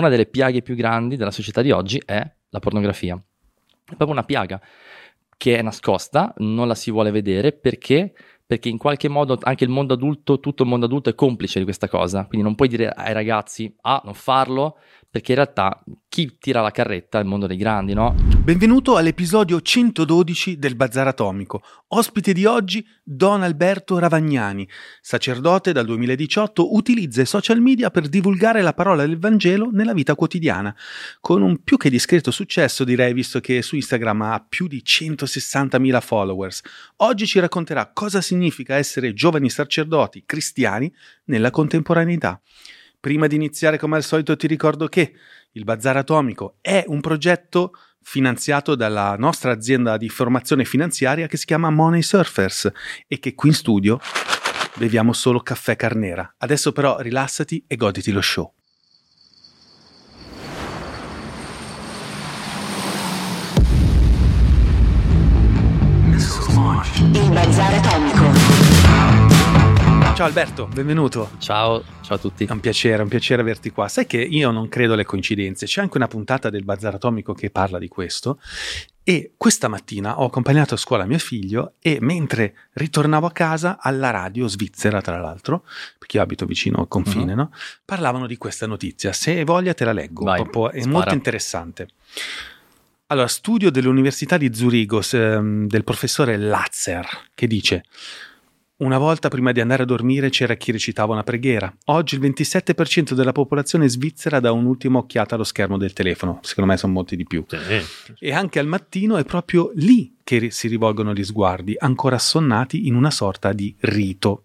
Una delle piaghe più grandi della società di oggi è la pornografia. È proprio una piaga che è nascosta, non la si vuole vedere perché perché in qualche modo anche il mondo adulto, tutto il mondo adulto è complice di questa cosa, quindi non puoi dire ai ragazzi ah non farlo perché in realtà chi tira la carretta è il mondo dei grandi, no? Benvenuto all'episodio 112 del Bazar Atomico. Ospite di oggi Don Alberto Ravagnani, sacerdote dal 2018, utilizza i social media per divulgare la parola del Vangelo nella vita quotidiana, con un più che discreto successo direi visto che su Instagram ha più di 160.000 followers. Oggi ci racconterà cosa significa essere giovani sacerdoti cristiani nella contemporaneità. Prima di iniziare, come al solito, ti ricordo che il Bazar Atomico è un progetto finanziato dalla nostra azienda di formazione finanziaria che si chiama Money Surfers e che qui in studio beviamo solo caffè carnera. Adesso però rilassati e goditi lo show. Il Bazar Atomico. Ciao Alberto, benvenuto. Ciao, ciao a tutti. È un piacere, è un piacere averti qua. Sai che io non credo alle coincidenze. C'è anche una puntata del Bazar Atomico che parla di questo. E questa mattina ho accompagnato a scuola mio figlio e mentre ritornavo a casa alla radio svizzera, tra l'altro, perché io abito vicino al confine, uh-huh. no? parlavano di questa notizia. Se hai voglia te la leggo, Vai, è spara. molto interessante. Allora, studio dell'Università di Zurigo ehm, del professore Lazzer che dice una volta prima di andare a dormire c'era chi recitava una preghiera. Oggi il 27% della popolazione svizzera dà un'ultima occhiata allo schermo del telefono. Secondo me sono molti di più. Sì. E anche al mattino è proprio lì che si rivolgono gli sguardi, ancora assonnati in una sorta di rito.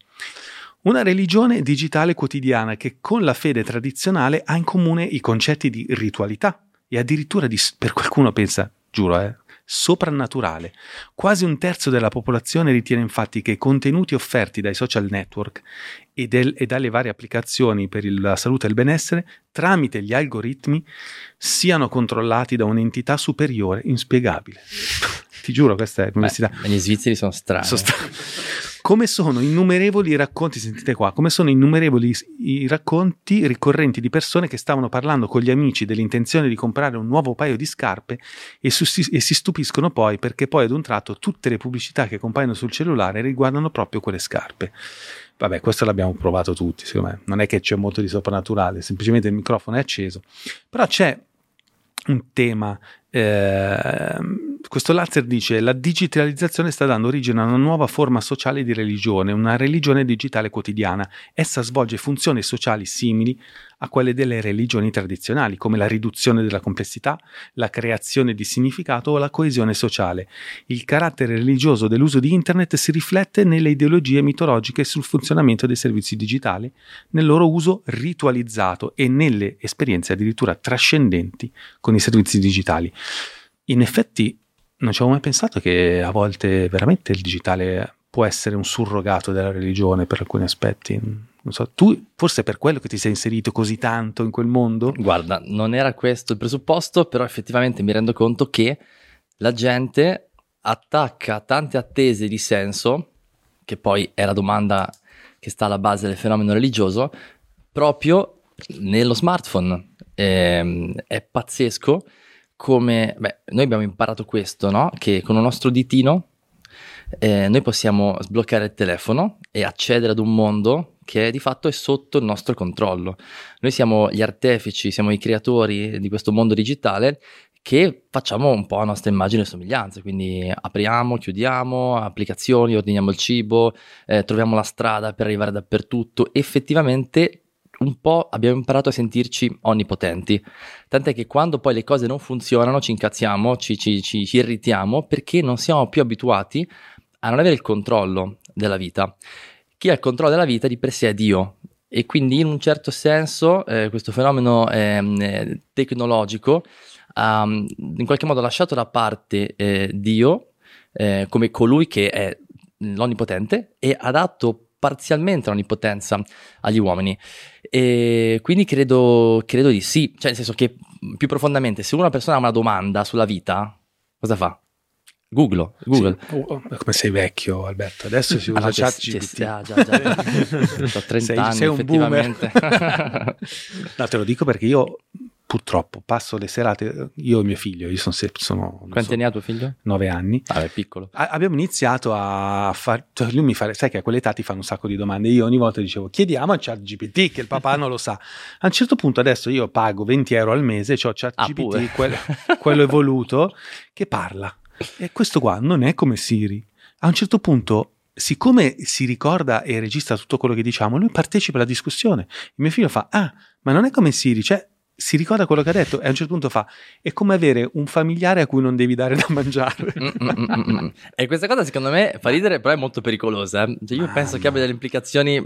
Una religione digitale quotidiana che con la fede tradizionale ha in comune i concetti di ritualità e addirittura di, per qualcuno pensa, giuro, eh, soprannaturale. Quasi un terzo della popolazione ritiene infatti che i contenuti offerti dai social network e, del, e dalle varie applicazioni per il, la salute e il benessere tramite gli algoritmi siano controllati da un'entità superiore inspiegabile. Ti giuro, questa è l'università. Beh, gli svizzeri sono strani. Sono strani. come sono innumerevoli i racconti, sentite qua, come sono innumerevoli i racconti ricorrenti di persone che stavano parlando con gli amici dell'intenzione di comprare un nuovo paio di scarpe e, su- e si stupiscono poi perché poi ad un tratto tutte le pubblicità che compaiono sul cellulare riguardano proprio quelle scarpe. Vabbè, questo l'abbiamo provato tutti, secondo me. Non è che c'è molto di soprannaturale, semplicemente il microfono è acceso. Però c'è un tema eh, questo Lazzer dice la digitalizzazione sta dando origine a una nuova forma sociale di religione, una religione digitale quotidiana. Essa svolge funzioni sociali simili a quelle delle religioni tradizionali, come la riduzione della complessità, la creazione di significato o la coesione sociale. Il carattere religioso dell'uso di Internet si riflette nelle ideologie mitologiche sul funzionamento dei servizi digitali, nel loro uso ritualizzato e nelle esperienze addirittura trascendenti con i servizi digitali. In effetti non ci avevo mai pensato che a volte veramente il digitale può essere un surrogato della religione per alcuni aspetti. Non so, tu forse per quello che ti sei inserito così tanto in quel mondo? Guarda, non era questo il presupposto, però effettivamente mi rendo conto che la gente attacca tante attese di senso, che poi è la domanda che sta alla base del fenomeno religioso, proprio nello smartphone. Ehm, è pazzesco come, beh, noi abbiamo imparato questo, no? Che con il nostro ditino eh, noi possiamo sbloccare il telefono e accedere ad un mondo che di fatto è sotto il nostro controllo. Noi siamo gli artefici, siamo i creatori di questo mondo digitale che facciamo un po' a nostra immagine e somiglianza, quindi apriamo, chiudiamo applicazioni, ordiniamo il cibo, eh, troviamo la strada per arrivare dappertutto, effettivamente un po' abbiamo imparato a sentirci onnipotenti. Tant'è che quando poi le cose non funzionano ci incazziamo, ci, ci, ci, irritiamo perché non siamo più abituati a non avere il controllo della vita. Chi ha il controllo della vita di per sé è Dio. E quindi in un certo senso eh, questo fenomeno eh, tecnologico ha um, in qualche modo lasciato da parte eh, Dio eh, come colui che è l'onnipotente e ha dato parzialmente l'onnipotenza agli uomini. E quindi credo, credo di sì, cioè nel senso che più profondamente, se una persona ha una domanda sulla vita, cosa fa? Google, Google. Sì. Oh, oh, come sei vecchio Alberto, adesso si usa allora, chat GPT. Già, già, già. Ho 30 sei, anni sei un effettivamente. no, te lo dico perché io purtroppo passo le serate, io e mio figlio, io sono, sono Quanti so, anni ha tuo figlio? nove anni, Ah, è piccolo. a- abbiamo iniziato a fare, cioè lui mi fa, sai che a quell'età ti fanno un sacco di domande, io ogni volta dicevo chiediamo a ChatGPT che il papà non lo sa. A un certo punto adesso io pago 20 euro al mese, ho Ah, ChatGPT, pure. quel- quello evoluto, che parla. E questo qua non è come Siri. A un certo punto, siccome si ricorda e registra tutto quello che diciamo, lui partecipa alla discussione. Il mio figlio fa, ah, ma non è come Siri, cioè si ricorda quello che ha detto e a un certo punto fa, è come avere un familiare a cui non devi dare da mangiare. Mm, mm, mm, mm. E questa cosa secondo me fa ridere, però è molto pericolosa. eh. Cioè, io Ma penso che no. abbia delle implicazioni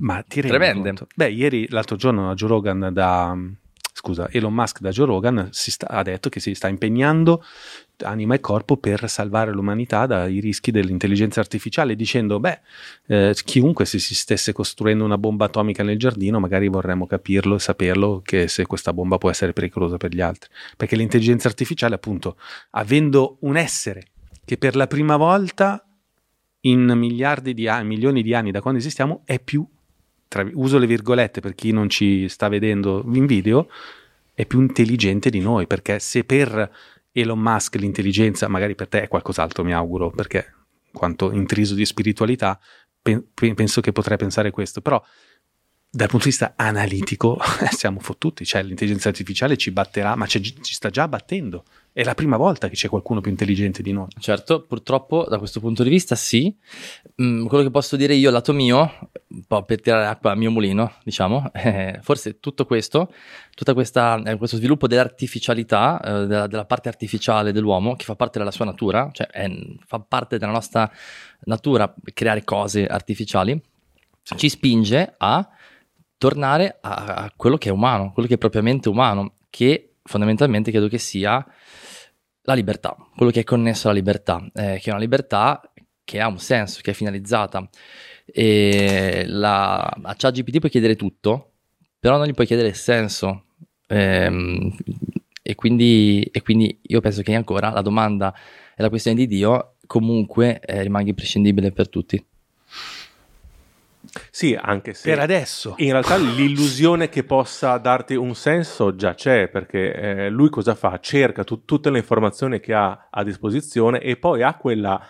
Ma ti tremende. conto? Beh, ieri, l'altro giorno, Joe Rogan da... Scusa, Elon Musk da Joe Rogan si sta- ha detto che si sta impegnando anima e corpo per salvare l'umanità dai rischi dell'intelligenza artificiale, dicendo, beh, eh, chiunque se si stesse costruendo una bomba atomica nel giardino, magari vorremmo capirlo e saperlo che se questa bomba può essere pericolosa per gli altri. Perché l'intelligenza artificiale, appunto, avendo un essere che per la prima volta in miliardi di anni, milioni di anni da quando esistiamo, è più, tra- uso le virgolette per chi non ci sta vedendo in video, è più intelligente di noi, perché se per Elon Musk l'intelligenza, magari per te è qualcos'altro, mi auguro, perché quanto intriso di spiritualità, pe- pe- penso che potrei pensare questo, però dal punto di vista analitico siamo fottuti, cioè l'intelligenza artificiale ci batterà, ma c'è- ci sta già battendo, è la prima volta che c'è qualcuno più intelligente di noi. Certo, purtroppo da questo punto di vista sì. Mm, quello che posso dire io, lato mio, un po' per tirare acqua al mio mulino, diciamo, eh, forse tutto questo, tutto questo sviluppo dell'artificialità, eh, della, della parte artificiale dell'uomo, che fa parte della sua natura, cioè è- fa parte della nostra natura creare cose artificiali, ci spinge a tornare a, a quello che è umano, quello che è propriamente umano, che fondamentalmente credo che sia la libertà, quello che è connesso alla libertà, eh, che è una libertà che ha un senso, che è finalizzata. E la, a ChatGPT puoi chiedere tutto, però non gli puoi chiedere il senso. Ehm, e, quindi, e quindi io penso che ancora la domanda e la questione di Dio comunque eh, rimanga imprescindibile per tutti. Sì, anche se Per adesso. in realtà l'illusione che possa darti un senso già c'è, perché eh, lui cosa fa? Cerca tu- tutte le informazioni che ha a disposizione e poi ha quella,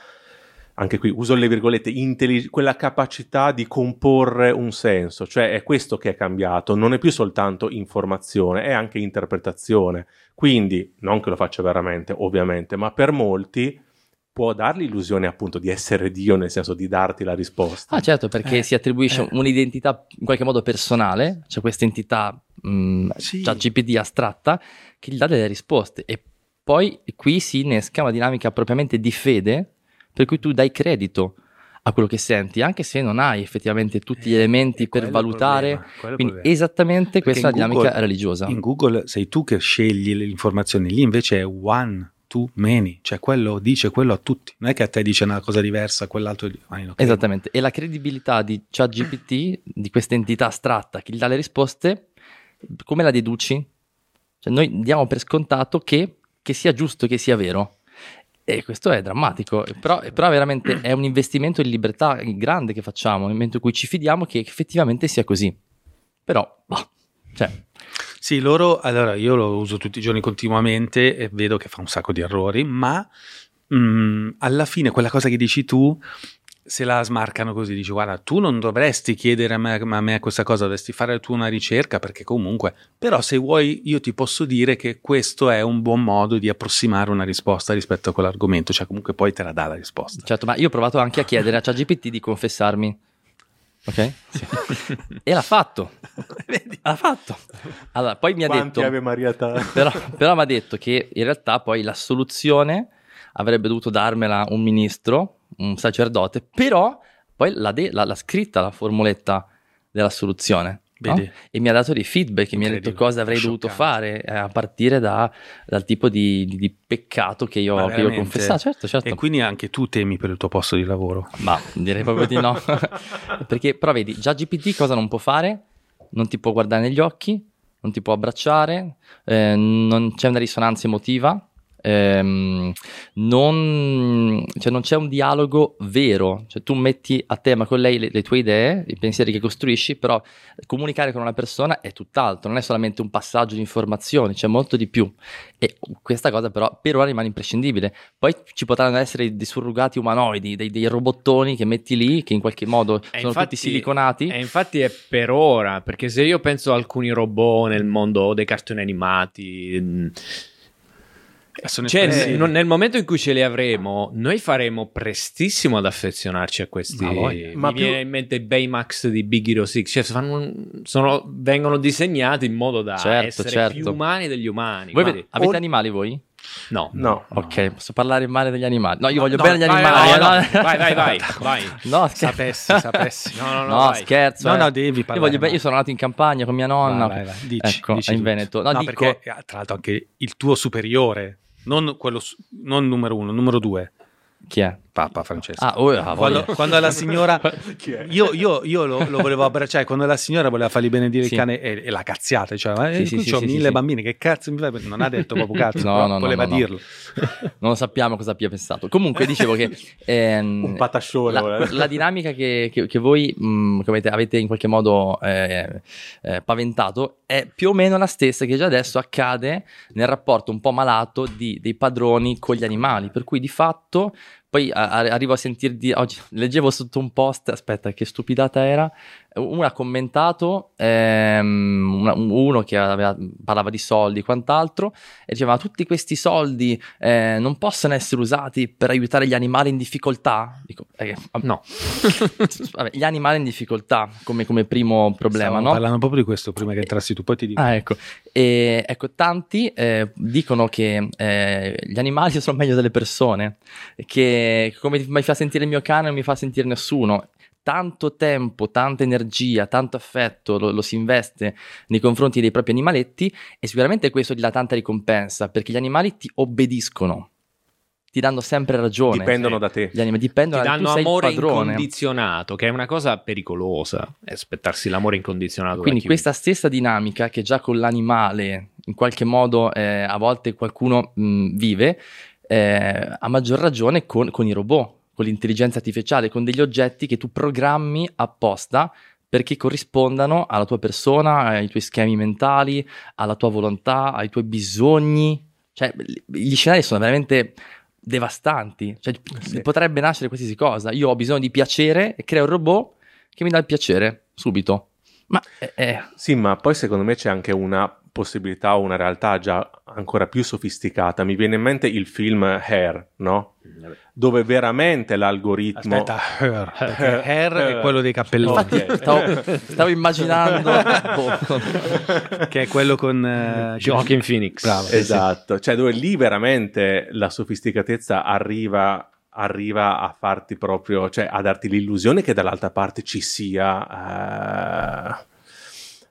anche qui uso le virgolette, intelli- quella capacità di comporre un senso, cioè è questo che è cambiato, non è più soltanto informazione, è anche interpretazione. Quindi, non che lo faccia veramente, ovviamente, ma per molti può dar l'illusione appunto di essere Dio, nel senso di darti la risposta. Ah, certo, perché Eh, si attribuisce eh. un'identità in qualche modo personale, c'è questa entità mh, Sì. ChatGPT astratta che gli dà delle risposte e poi qui si innesca una dinamica propriamente di fede per cui tu dai credito a quello che senti, anche se non hai effettivamente tutti gli elementi Eh, per valutare. problema, Quindi problema. esattamente Perché questa è una dinamica religiosa. In Google sei tu che scegli le informazioni, lì invece è one to many, cioè quello dice quello a tutti, non è che a te dice una cosa diversa, a quell'altro ah, credo. Esattamente, e la credibilità di ChatGPT, di questa entità astratta che gli dà le risposte, come la deduci? Cioè noi diamo per scontato che, che sia giusto, che sia vero. E questo è drammatico, però, però veramente è un investimento di libertà grande che facciamo, nel momento in cui ci fidiamo che effettivamente sia così. Però, bah, cioè, Sì, loro, allora io lo uso tutti i giorni continuamente e vedo che fa un sacco di errori, ma mm, alla fine quella cosa che dici tu, se la smarcano così, dici guarda, tu non dovresti chiedere a me, a me questa cosa, dovresti fare tu una ricerca perché comunque, però se vuoi io ti posso dire che questo è un buon modo di approssimare una risposta rispetto a quell'argomento, cioè comunque poi te la dà la risposta. certo, ma io ho provato anche a chiedere a ChatGPT di confessarmi. Ok? e l'ha fatto. L'ha fatto. Allora, poi mi ha Quanti detto... Però, però mi ha detto che in realtà poi la soluzione avrebbe dovuto darmela un ministro, un sacerdote, però poi l'ha, de- l'ha- l'ha scritta la formuletta della soluzione. No? E mi ha dato dei feedback, mi ha detto cosa avrei dovuto scioccante. fare eh, a partire da- dal tipo di, di- di peccato che io, che io ho confessato. Certo, certo. E quindi anche tu temi per il tuo posto di lavoro. Ma direi proprio di no. Perché, però vedi, già GPT cosa non può fare? Non ti può guardare negli occhi, non ti può abbracciare, eh, non c'è una risonanza emotiva, ehm, non, cioè non c'è un dialogo vero, cioè tu metti a tema con lei le, le tue idee, i pensieri che costruisci, però comunicare con una persona è tutt'altro, non è solamente un passaggio di informazioni, c'è molto di più. E questa cosa però per ora rimane imprescindibile. Poi ci potranno essere dei surrogati umanoidi, dei, dei robottoni che metti lì, che in qualche modo E sono infatti- tutti siliconati. E infatti è per ora, perché se io penso a alcuni robot nel mondo dei cartoni animati, cioè, espressivi. n- nel momento in cui ce li avremo, noi faremo prestissimo ad affezionarci a questi. Ma. Mi Ma più- viene in mente i Baymax di Big Hero 6, cioè fanno sono- vengono disegnati in modo da Certo, essere certo. più umani degli umani. Voi avete, avete o- animali voi? no. No. Ok, posso parlare male degli animali. No, io voglio No, bene agli vai, animali. vai, vai, eh, no. vai, vai, vai, vai. No, scherzo. Sapessi, sapessi. No, no, no, No, vai. scherzo. No, eh. no, devi Io, parlare voglio bene- io sono nato in campagna con mia nonna. Vai, vai, vai. Dici, ecco, dici in tutto. Veneto. No, No, dico, perché eh, tra l'altro anche il tuo superiore, non quello non numero uno, numero due, chi è? Papa Francesco. Ah, oh, ah, quando, quando la signora Chi è? io, io- io lo, lo volevo abbracciare quando la signora voleva fargli benedire Sì. il cane e, e la cazziata cioè ma Sì, eh, sì, sì, mille sì. bambini che cazzo mi fai non ha detto proprio cazzo No, no, voleva no, no. dirlo Non sappiamo cosa abbia pensato. Comunque dicevo che ehm, Un patascione, la, voleva. la dinamica che, che- che voi mh, come avete, avete in qualche modo eh, eh, paventato è più o meno la stessa che già adesso accade nel rapporto un po' malato di- dei padroni con gli animali. Per cui di fatto poi a- a- arrivo a sentir di oggi leggevo sotto un post, aspetta, che stupidata era. Uno ha commentato, ehm, uno che aveva- parlava di soldi e quant'altro, e diceva: "Ma tutti questi soldi eh, non possono essere usati per aiutare gli animali in difficoltà? Dico, eh, No. vabbè, gli animali in difficoltà come, come primo problema, Stavamo no? parlando proprio di questo prima che entrassi tu poi ti dico Ah, ecco. E, ecco, tanti eh, dicono che eh, gli animali sono meglio delle persone, che come mi fa sentire il mio cane non mi fa sentire nessuno. Tanto tempo, tanta energia, tanto affetto lo, lo si investe nei confronti dei propri animaletti e sicuramente questo gli dà tanta ricompensa perché gli animali ti obbediscono, ti danno sempre ragione. Dipendono sì. da te. Gli animali Ti dipendono da danno sei il amore incondizionato, che è una cosa pericolosa. Aspettarsi l'amore incondizionato. Quindi questa stessa dinamica che già con l'animale in qualche modo eh, a volte qualcuno mh, vive, eh, a maggior ragione con, con i robot, con l'intelligenza artificiale, con degli oggetti che tu programmi apposta perché corrispondano alla tua persona, ai tuoi schemi mentali, alla tua volontà, ai tuoi bisogni. Cioè, gli scenari sono veramente devastanti. Cioè, Sì. potrebbe nascere qualsiasi cosa. Io ho bisogno di piacere e creo un robot che mi dà il piacere subito. Ma eh, eh, Sì, ma poi secondo me c'è anche una possibilità o una realtà già ancora più sofisticata. Mi viene in mente il film Hair, no? Dove veramente l'algoritmo... aspetta Her, perché Her. È quello dei cappelloni. Ok. infatti stavo, stavo immaginando. Boh, che è quello con eh, Joaquin Phoenix. bravo. Esatto, cioè dove lì veramente la sofisticatezza arriva, arriva a farti proprio, cioè a darti l'illusione che dall'altra parte ci sia eh,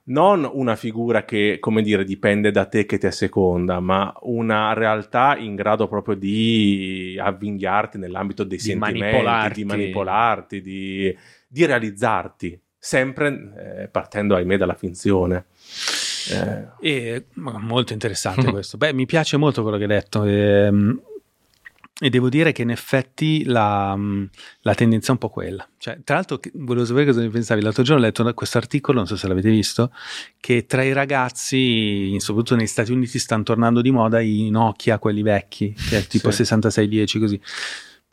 non una figura che, come dire, dipende da te che ti asseconda, ma una realtà in grado proprio di avvinghiarti nell'ambito dei Di sentimenti, manipolarti. di manipolarti, di, di realizzarti, sempre eh, partendo, ahimè, dalla finzione. Eh, E, molto interessante questo. Beh, mi piace molto quello che hai detto. ehm, E, devo dire che in effetti la, mh, la tendenza è un po' quella. Cioè, tra l'altro, volevo sapere cosa ne pensavi. L'altro giorno ho letto questo articolo, non so se l'avete visto, che tra i ragazzi, soprattutto negli Stati Uniti, stanno tornando di moda i Nokia, quelli vecchi, che è tipo Sì. 6610 così.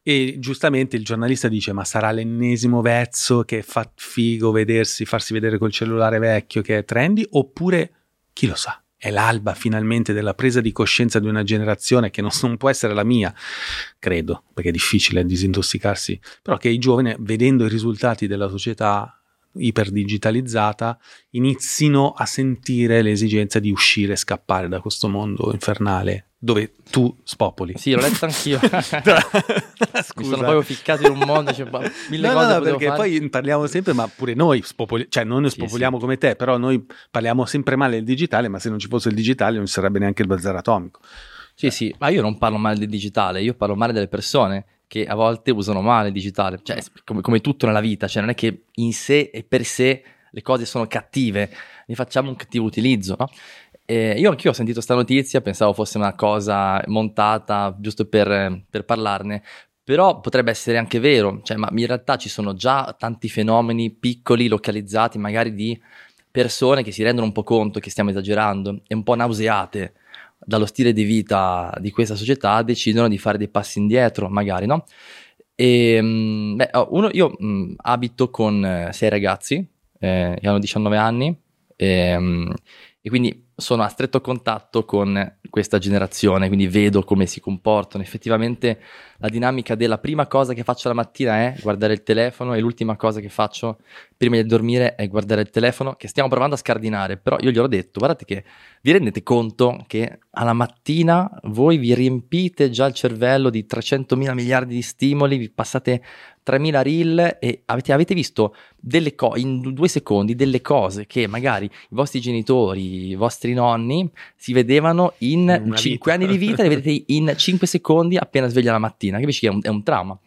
E giustamente il giornalista dice: Ma sarà l'ennesimo vezzo che fa figo vedersi, farsi vedere col cellulare vecchio che è trendy? Oppure chi lo sa? È l'alba finalmente della presa di coscienza di una generazione che non, non può essere la mia, credo, perché è difficile disintossicarsi, però che i giovani, vedendo i risultati della società iperdigitalizzata, inizino a sentire l'esigenza di uscire scappare da questo mondo infernale dove tu spopoli. sì l'ho letto anch'io mi sono proprio ficcato in un mondo cioè, mille No, no, cose no, potevo perché fare. poi parliamo sempre, ma pure noi spopoli- cioè non noi Sì, spopoliamo come te, però noi parliamo sempre male del digitale, ma se non ci fosse il digitale non ci sarebbe neanche il bazar atomico. Sì, sì, ma io non parlo male del digitale, io parlo male delle persone che a volte usano male il digitale, cioè come, come tutto nella vita, cioè non è che in sé e per sé le cose sono cattive, ne facciamo un cattivo utilizzo, no? E io anch'io ho sentito questa notizia, pensavo fosse una cosa montata giusto per, per parlarne, però potrebbe essere anche vero, cioè, ma in realtà ci sono già tanti fenomeni piccoli, localizzati, magari di persone che si rendono un po' conto che stiamo esagerando e un po' nauseate dallo stile di vita di questa società decidono di fare dei passi indietro, magari, no? E, mm, beh, oh, uno, io mh, mm, abito con eh, sei ragazzi eh, che hanno 19 anni e, mh, e quindi sono a stretto contatto con questa generazione, quindi vedo come si comportano. Effettivamente la dinamica della prima cosa che faccio la mattina è guardare il telefono e l'ultima cosa che faccio prima di dormire è guardare il telefono, che stiamo provando a scardinare, però io gli ho detto, guardate che vi rendete conto che alla mattina voi vi riempite già il cervello di 300 mila miliardi di stimoli, vi passate 3000 reel e avete, avete visto delle co- in due secondi delle cose che magari i vostri genitori, i vostri nonni si vedevano in Una 5 vita. anni di vita, le vedete in 5 secondi appena sveglia la mattina, capisci che è un, è un trauma.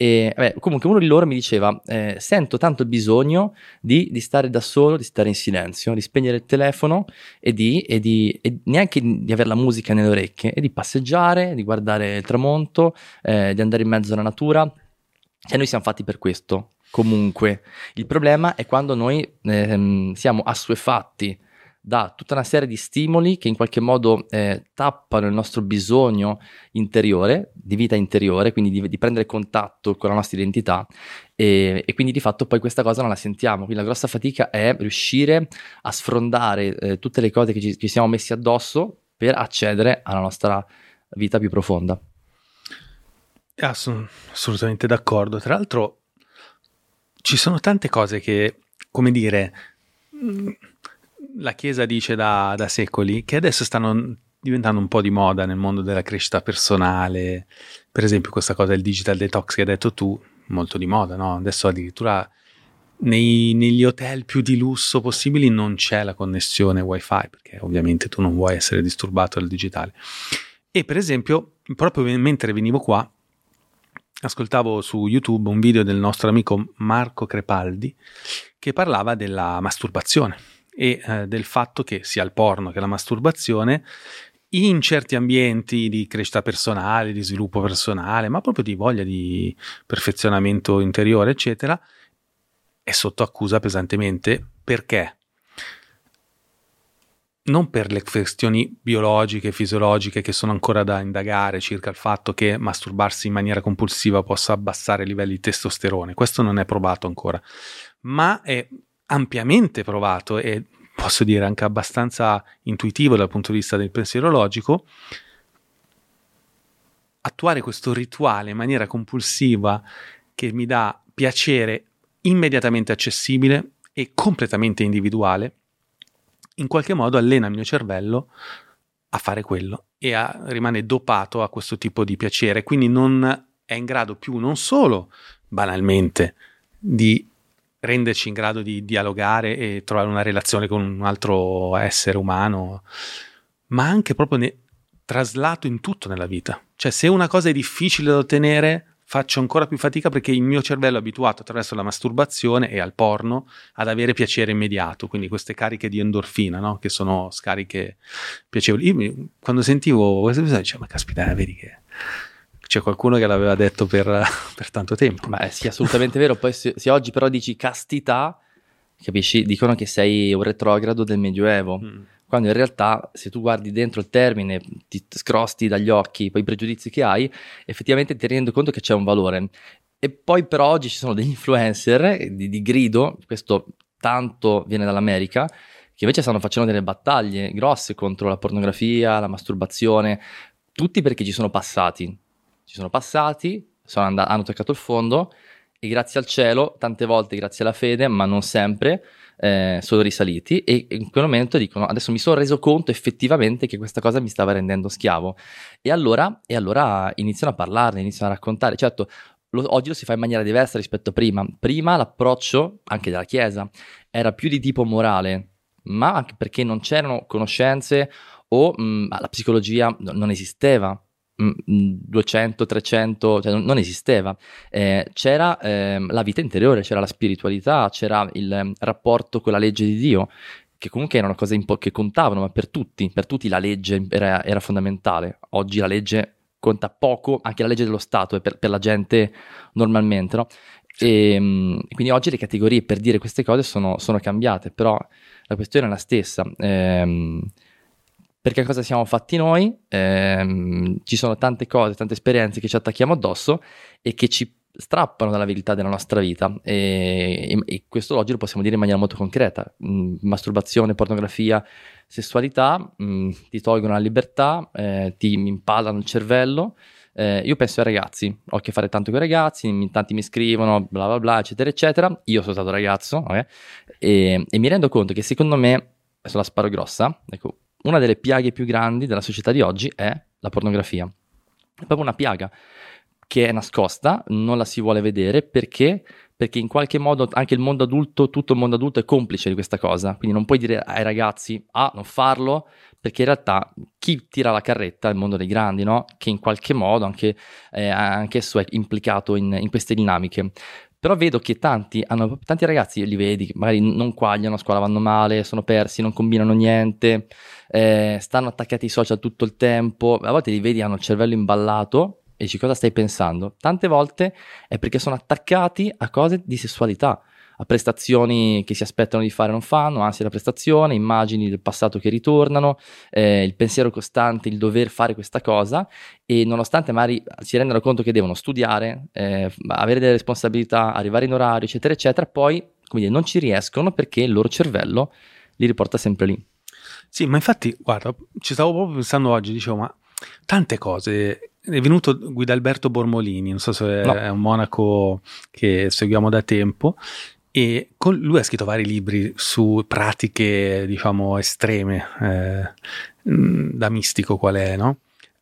E, vabbè, comunque uno di loro mi diceva, eh, sento tanto il bisogno di, di stare da solo, di stare in silenzio, di spegnere il telefono e, di, e, di, e neanche di avere la musica nelle orecchie, e di passeggiare, di guardare il tramonto, eh, di andare in mezzo alla natura. Cioè noi siamo fatti per questo, comunque. Il problema è quando noi ehm, siamo assuefatti da tutta una serie di stimoli che in qualche modo eh, tappano il nostro bisogno interiore, di vita interiore, quindi di, di prendere contatto con la nostra identità e, e, quindi di fatto poi questa cosa non la sentiamo. Quindi la grossa fatica è riuscire a sfrondare eh, tutte le cose che ci, ci siamo messi addosso per accedere alla nostra vita più profonda. Ah, sono assolutamente d'accordo. Tra l'altro, ci sono tante cose che, come dire, mh, la Chiesa dice da, da secoli che adesso stanno diventando un po' di moda nel mondo della crescita personale. Per esempio, questa cosa del digital detox che hai detto tu, molto di moda, no? Adesso addirittura nei, negli hotel più di lusso possibili non c'è la connessione wifi perché ovviamente tu non vuoi essere disturbato dal digitale. E per esempio, proprio mentre venivo qua, ascoltavo su YouTube un video del nostro amico Marco Crepaldi che parlava della masturbazione e eh, del fatto che sia il porno che la masturbazione in certi ambienti di crescita personale, di sviluppo personale, ma proprio di voglia di perfezionamento interiore, eccetera, è sotto accusa pesantemente. Perché? Non per le questioni biologiche, fisiologiche che sono ancora da indagare circa il fatto che masturbarsi in maniera compulsiva possa abbassare i livelli di testosterone, questo non è provato ancora, ma è ampiamente provato e posso dire anche abbastanza intuitivo dal punto di vista del pensiero logico, attuare questo rituale in maniera compulsiva che mi dà piacere immediatamente accessibile e completamente individuale, in qualche modo allena il mio cervello a fare quello e a, rimane dopato a questo tipo di piacere, quindi non è in grado più non solo banalmente di renderci in grado di dialogare e trovare una relazione con un altro essere umano, ma anche proprio ne- traslato in tutto nella vita. Cioè, se una cosa è difficile da ottenere, faccio ancora più fatica perché il mio cervello è abituato attraverso la masturbazione e al porno ad avere piacere immediato, quindi queste cariche di endorfina, no? che sono scariche piacevoli. Io mi, quando sentivo queste cose dicevo, ma caspita, vedi che c'è qualcuno che l'aveva detto per, per tanto tempo. Beh, sì, assolutamente vero. Poi se, se, oggi però dici castità, capisci? Dicono che sei un retrogrado del Medioevo. Mm. Quando in realtà, se tu guardi dentro il termine, ti scrosti dagli occhi poi i pregiudizi che hai, effettivamente ti rendi conto che c'è un valore. E poi però oggi ci sono degli influencer di, di grido, questo tanto viene dall'America, che invece stanno facendo delle battaglie grosse contro la pornografia, la masturbazione, tutti perché ci sono passati ci sono passati, sono and- hanno toccato il fondo e grazie al cielo, tante volte grazie alla fede, ma non sempre, eh, sono risaliti e in quel momento dicono adesso mi sono reso conto effettivamente che questa cosa mi stava rendendo schiavo e allora, e allora iniziano a parlarne, iniziano a raccontare. Certo, lo, oggi lo si fa in maniera diversa rispetto a prima. Prima l'approccio, anche della Chiesa, era più di tipo morale, ma anche perché non c'erano conoscenze o mh, la psicologia non esisteva 200, 300, cioè non, esisteva. Eh, c'era eh, la vita interiore, c'era la spiritualità, c'era il rapporto con la legge di Dio. che comunque erano cose impo- che contavano, ma per tutti, per tutti la legge era, era fondamentale. Oggi la legge conta poco, anche la legge dello Stato è per, per la gente normalmente, no? E, mm, quindi oggi le categorie per dire queste cose sono, sono cambiate, però la questione è la stessa. Ehm, perché cosa siamo fatti noi? Ehm, ci sono tante cose, tante esperienze che ci attacchiamo addosso e che ci strappano dalla verità della nostra vita e, e- e questo oggi lo possiamo dire in maniera molto concreta. Mm, masturbazione, pornografia, sessualità mm, ti tolgono la libertà, eh, ti impallano il cervello. Eh, io penso ai ragazzi, ho a che fare tanto con i ragazzi, tanti mi scrivono, bla bla bla, eccetera, eccetera. Io sono stato ragazzo ok? e, e mi rendo conto che secondo me, adesso la sparo grossa, ecco, una delle piaghe più grandi della società di oggi è la pornografia. È proprio una piaga che è nascosta, non la si vuole vedere perché perché in qualche modo anche il mondo adulto, tutto il mondo adulto è complice di questa cosa, quindi non puoi dire ai ragazzi ah non farlo, perché in realtà chi tira la carretta è il mondo dei grandi, no? che in qualche modo anche, eh, anch'esso è implicato in, in queste dinamiche. Però vedo che tanti, hanno, tanti ragazzi li vedi, magari non quagliano, a scuola vanno male, sono persi, non combinano niente, eh, stanno attaccati ai social tutto il tempo, a volte li vedi hanno il cervello imballato e dici cosa stai pensando? Tante volte è perché sono attaccati a cose di sessualità, a prestazioni che si aspettano di fare e non fanno, ansia da prestazione, immagini del passato che ritornano, eh, il pensiero costante, il dover fare questa cosa e nonostante magari si rendano conto che devono studiare, eh, avere delle responsabilità, arrivare in orario, eccetera, eccetera, poi dire, non ci riescono perché il loro cervello li riporta sempre lì. Sì, ma infatti, guarda, ci stavo proprio pensando oggi, dicevo, ma tante cose. È venuto Guidalberto Bormolini, non so se No. è un monaco che seguiamo da tempo, e con- lui ha scritto vari libri su pratiche, diciamo, estreme, eh, mh, da mistico qual è, no?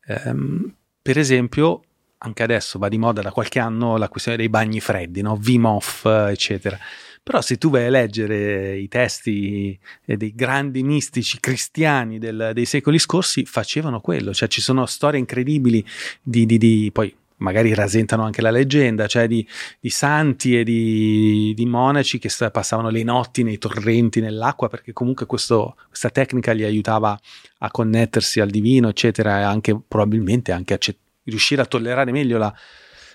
Ehm, per esempio, anche adesso va di moda da qualche anno la questione dei bagni freddi, no? Wim Hof, eh, eccetera. Però se tu vai a leggere i testi eh, dei grandi mistici cristiani del- dei secoli scorsi, facevano quello, cioè ci sono storie incredibili di, di- di- poi magari rasentano anche la leggenda, cioè di, di santi e di, di monaci che passavano le notti nei torrenti, nell'acqua, perché comunque questo- questa tecnica li aiutava a connettersi al divino, eccetera, e anche probabilmente anche a ce- riuscire a tollerare meglio la,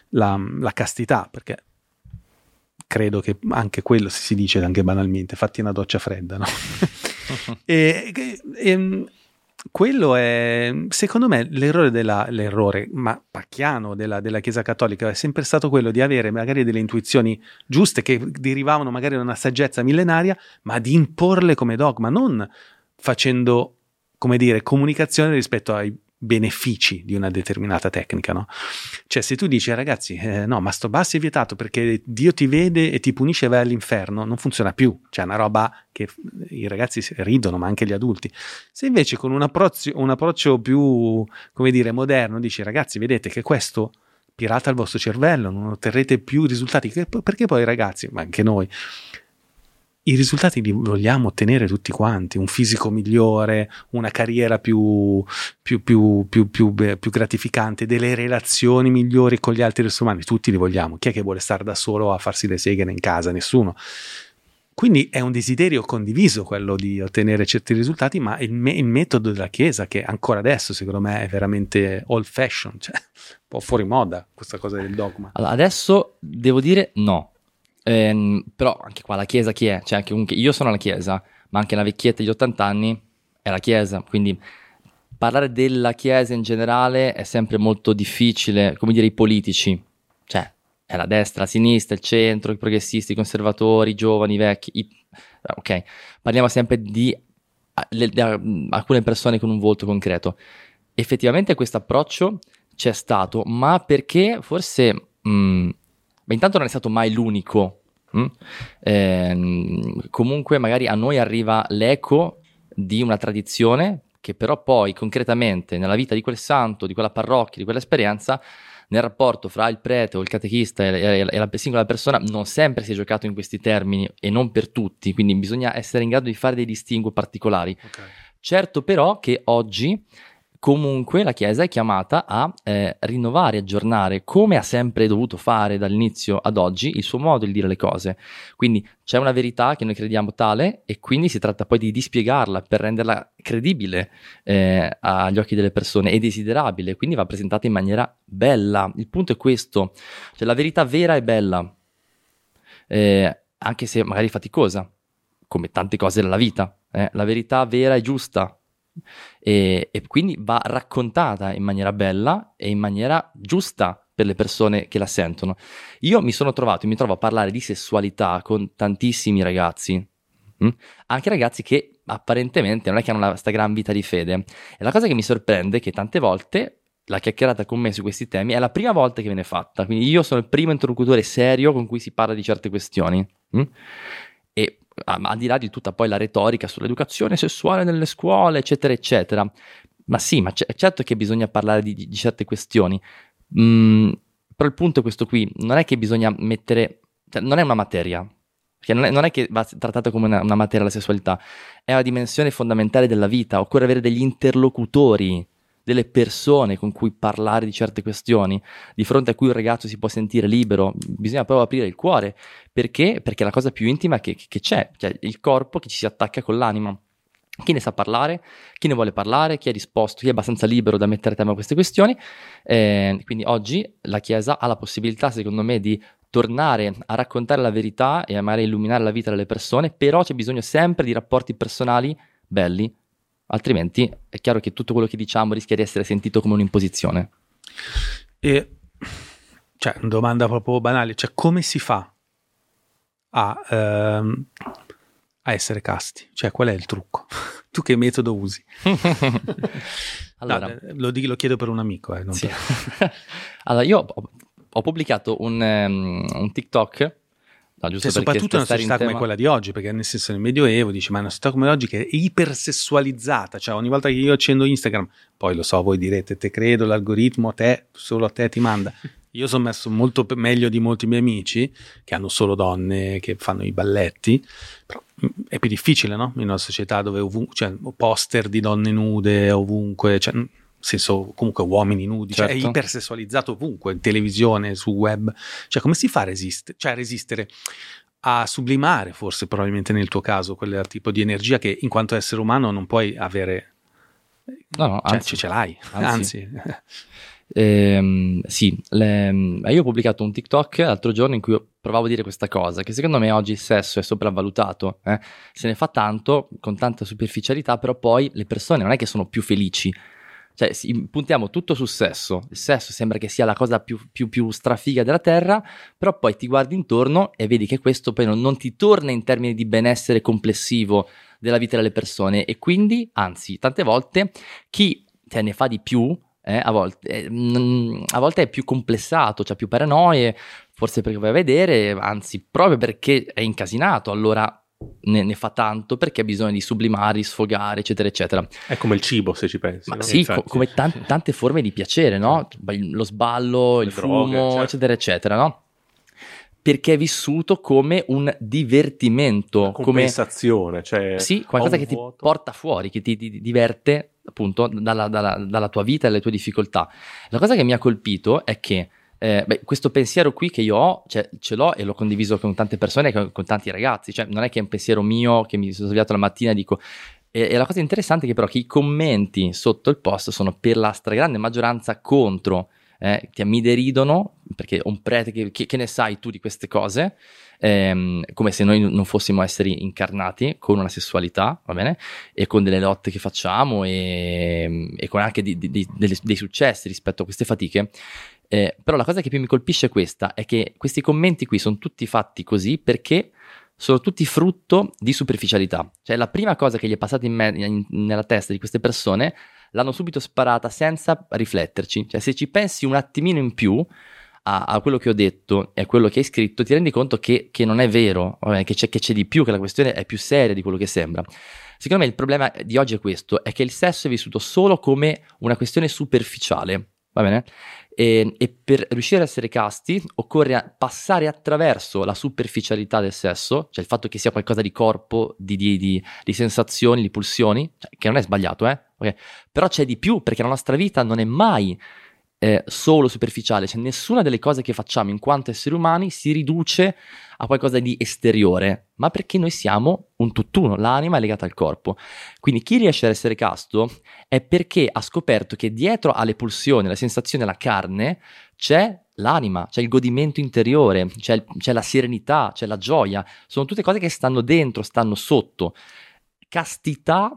la- la castità, perché credo che anche quello si dice anche banalmente, fatti una doccia fredda, no? e, e- e, quello è, secondo me, l'errore, della, l'errore ma pacchiano della, della Chiesa Cattolica è sempre stato quello di avere magari delle intuizioni giuste che derivavano magari da una saggezza millenaria, ma di imporle come dogma, non facendo, come dire, comunicazione rispetto ai benefici di una determinata tecnica, no? Cioè, se tu dici, ragazzi, eh, no, masturbarsi è vietato perché Dio ti vede e ti punisce e vai all'inferno, non funziona più. Cioè, è una roba che i ragazzi ridono, ma anche gli adulti. Se invece con un approccio, un approccio più, come dire, moderno, dici, ragazzi, vedete che questo pirata il vostro cervello, non otterrete più risultati. Perché poi, ragazzi, ma anche noi, i risultati li vogliamo ottenere tutti quanti, un fisico migliore, una carriera più, più, più, più, gratificante, delle relazioni migliori con gli altri esseri umani, tutti li vogliamo. Chi è che vuole stare da solo a farsi le seghe in casa? Nessuno. Quindi è un desiderio condiviso quello di ottenere certi risultati, ma il, me- il metodo della Chiesa, che ancora adesso secondo me è veramente old fashion, cioè un po' fuori moda questa cosa del dogma. Allora, adesso devo dire no. Ehm, però anche qua la chiesa chi è? Cioè, anche io sono la chiesa, ma anche la vecchietta di 80 anni è la chiesa, quindi parlare della chiesa in generale è sempre molto difficile, come dire i politici, cioè è la destra, la sinistra, il centro, i progressisti, i conservatori, i giovani, i vecchi, i- eh, ok, parliamo sempre di di alcune persone con un volto concreto. Effettivamente questo approccio c'è stato, ma perché forse... mh, Beh, intanto non è stato mai l'unico. mm? Ehm, comunque, magari a noi arriva l'eco di una tradizione che però poi concretamente nella vita di quel santo, di quella parrocchia, di quell'esperienza, nel rapporto fra il prete o il catechista e, la singola persona non sempre si è giocato in questi termini e non per tutti, quindi bisogna essere in grado di fare dei distinguo particolari. Certo però che oggi comunque la Chiesa è chiamata a eh, rinnovare, aggiornare, come ha sempre dovuto fare dall'inizio ad oggi, il suo modo di dire le cose. Quindi c'è una verità che noi crediamo tale e quindi si tratta poi di dispiegarla per renderla credibile eh, agli occhi delle persone e desiderabile, quindi va presentata in maniera bella. Il punto è questo, cioè la verità vera è bella, eh, anche se magari faticosa, come tante cose nella vita. eh. La verità vera è giusta, e, e quindi va raccontata in maniera bella e in maniera giusta per le persone che la sentono. Io mi sono trovato, mi trovo a parlare di sessualità con tantissimi ragazzi, mm? anche ragazzi che apparentemente non è che hanno questa gran vita di fede. E la cosa che mi sorprende è che tante volte la chiacchierata con me su questi temi è la prima volta che viene fatta, quindi io sono il primo interlocutore serio con cui si parla di certe questioni. mm? E al di là di tutta poi la retorica sull'educazione sessuale nelle scuole, eccetera, eccetera. Ma sì, ma c- certo che bisogna parlare di, di- certe questioni. Mm, però il punto è questo qui, non è che bisogna mettere, cioè non è una materia, perché non è, non è che va trattata come una, una materia la sessualità, è una dimensione fondamentale della vita, occorre avere degli interlocutori, delle persone con cui parlare di certe questioni, di fronte a cui un ragazzo si può sentire libero, bisogna proprio aprire il cuore, perché? Perché è la cosa più intima che, che c'è, cioè il corpo che ci si attacca con l'anima. Chi ne sa parlare, chi ne vuole parlare, chi è disposto, chi è abbastanza libero da mettere a tema queste questioni. Eh, quindi oggi la Chiesa ha la possibilità, secondo me, di tornare a raccontare la verità e magari illuminare la vita delle persone, però c'è bisogno sempre di rapporti personali belli, altrimenti è chiaro che tutto quello che diciamo rischia di essere sentito come un'imposizione. E, cioè, una domanda proprio banale, cioè come si fa a, ehm, a essere casti? Cioè, qual è il trucco? tu che metodo usi? allora, No, eh, lo, lo chiedo per un amico, eh, Sì. per- allora, io ho, ho pubblicato un, ehm, un TikTok, no, Cioè, soprattutto in una società come tema- quella di oggi, perché nel senso nel Medioevo dici, ma è una società come oggi che è ipersessualizzata, cioè ogni volta che io accendo Instagram, poi lo so, voi direte, te credo, l'algoritmo a te, solo a te ti manda. Io sono messo molto meglio di molti miei amici che hanno solo donne che fanno i balletti, però è più difficile, no? In una società dove ovunque, cioè, poster di donne nude ovunque, cioè, senso comunque uomini nudi, cioè, è Certo. ipersessualizzato ovunque, in televisione, su web. Cioè, come si fa a resistere? Cioè, a resistere? a sublimare, forse probabilmente nel tuo caso, quel tipo di energia che in quanto essere umano non puoi avere. No, no, Cioè, anzi, ce l'hai, anzi. anzi. Ehm, sì, le- io ho pubblicato un TikTok l'altro giorno in cui provavo a dire questa cosa, che secondo me oggi il sesso è sopravvalutato, eh. se ne fa tanto, con tanta superficialità, però poi le persone non è che sono più felici, cioè puntiamo tutto sul sesso, il sesso sembra che sia la cosa più, più- più strafiga della terra, però poi ti guardi intorno e vedi che questo poi non, non ti torna in termini di benessere complessivo della vita delle persone. E quindi, anzi, tante volte chi te ne fa di più eh, a, volte, eh, a volte è più complessato, c'ha più paranoie, forse perché vai a vedere, anzi proprio perché è incasinato, allora ne, ne fa tanto perché ha bisogno di sublimare, sfogare, eccetera, eccetera. È come il cibo, se ci pensi. Ma no? sì, co- come tan- tante forme di piacere, no? Lo sballo, Le il droghe, fumo, certo. eccetera, eccetera, no? Perché è vissuto come un divertimento, come compensazione, cioè sì, qualcosa che ti vuoto. porta fuori, che ti, ti diverte appunto dalla, dalla- dalla tua vita e dalle tue difficoltà. La cosa che mi ha colpito è che eh, beh, questo pensiero qui che io ho, cioè, ce l'ho e l'ho condiviso con tante persone, con, con tanti ragazzi, cioè non è che è un pensiero mio che mi sono svegliato la mattina e dico... E, la cosa interessante è che però che i commenti sotto il post sono per la stragrande maggioranza contro, eh, che mi deridono, perché un prete che, che- che ne sai tu di queste cose, ehm, come se noi non fossimo esseri incarnati con una sessualità, va bene? E con delle lotte che facciamo e, e con anche di- di- di- delle- dei successi rispetto a queste fatiche. Eh, però la cosa che più mi colpisce è questa, è che questi commenti qui sono tutti fatti così perché sono tutti frutto di superficialità. Cioè la prima cosa che gli è passata in me- in- nella testa di queste persone l'hanno subito sparata senza rifletterci. Cioè se ci pensi un attimino in più a, a quello che ho detto e a quello che hai scritto, ti rendi conto che, che non è vero, che, c'è, che c'è di più, che la questione è più seria di quello che sembra. Secondo me il problema di oggi è questo, è che il sesso è vissuto solo come una questione superficiale, va bene? E, e per riuscire a essere casti occorre passare attraverso la superficialità del sesso, cioè il fatto che sia qualcosa di corpo, di, di- di- di sensazioni, di pulsioni, cioè, che non è sbagliato, eh? ok? Però c'è di più perché la nostra vita non è mai eh, solo superficiale, cioè nessuna delle cose che facciamo in quanto esseri umani si riduce a qualcosa di esteriore, ma perché noi siamo un tutt'uno, l'anima è legata al corpo. Quindi chi riesce ad essere casto è perché ha scoperto che dietro alle pulsioni, alla sensazione, alla carne, c'è l'anima, c'è il godimento interiore, c'è, c'è la serenità, c'è la gioia, sono tutte cose che stanno dentro, stanno sotto. Castità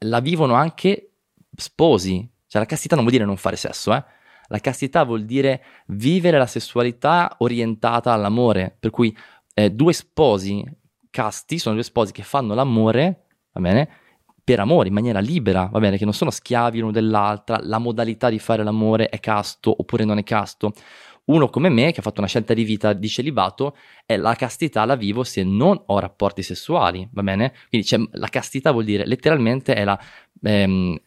la vivono anche sposi, cioè la castità non vuol dire non fare sesso, eh? La castità vuol dire vivere la sessualità orientata all'amore, per cui eh, due sposi casti sono due sposi che fanno l'amore, va bene? Per amore, in maniera libera, va bene? Che non sono schiavi l'uno dell'altra, la modalità di fare l'amore è casto oppure non è casto. Uno come me, che ha fatto una scelta di vita di celibato, è la castità la vivo se non ho rapporti sessuali, va bene? Quindi cioè, la castità vuol dire letteralmente è la... Ehm,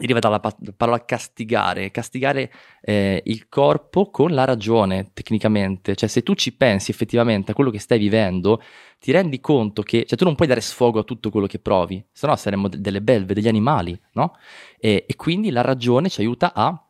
deriva dalla pa- parola castigare, castigare eh, il corpo con la ragione tecnicamente, cioè se tu ci pensi effettivamente a quello che stai vivendo, ti rendi conto che, cioè tu non puoi dare sfogo a tutto quello che provi, se no saremmo de- delle belve, degli animali, no? E, e quindi la ragione ci aiuta a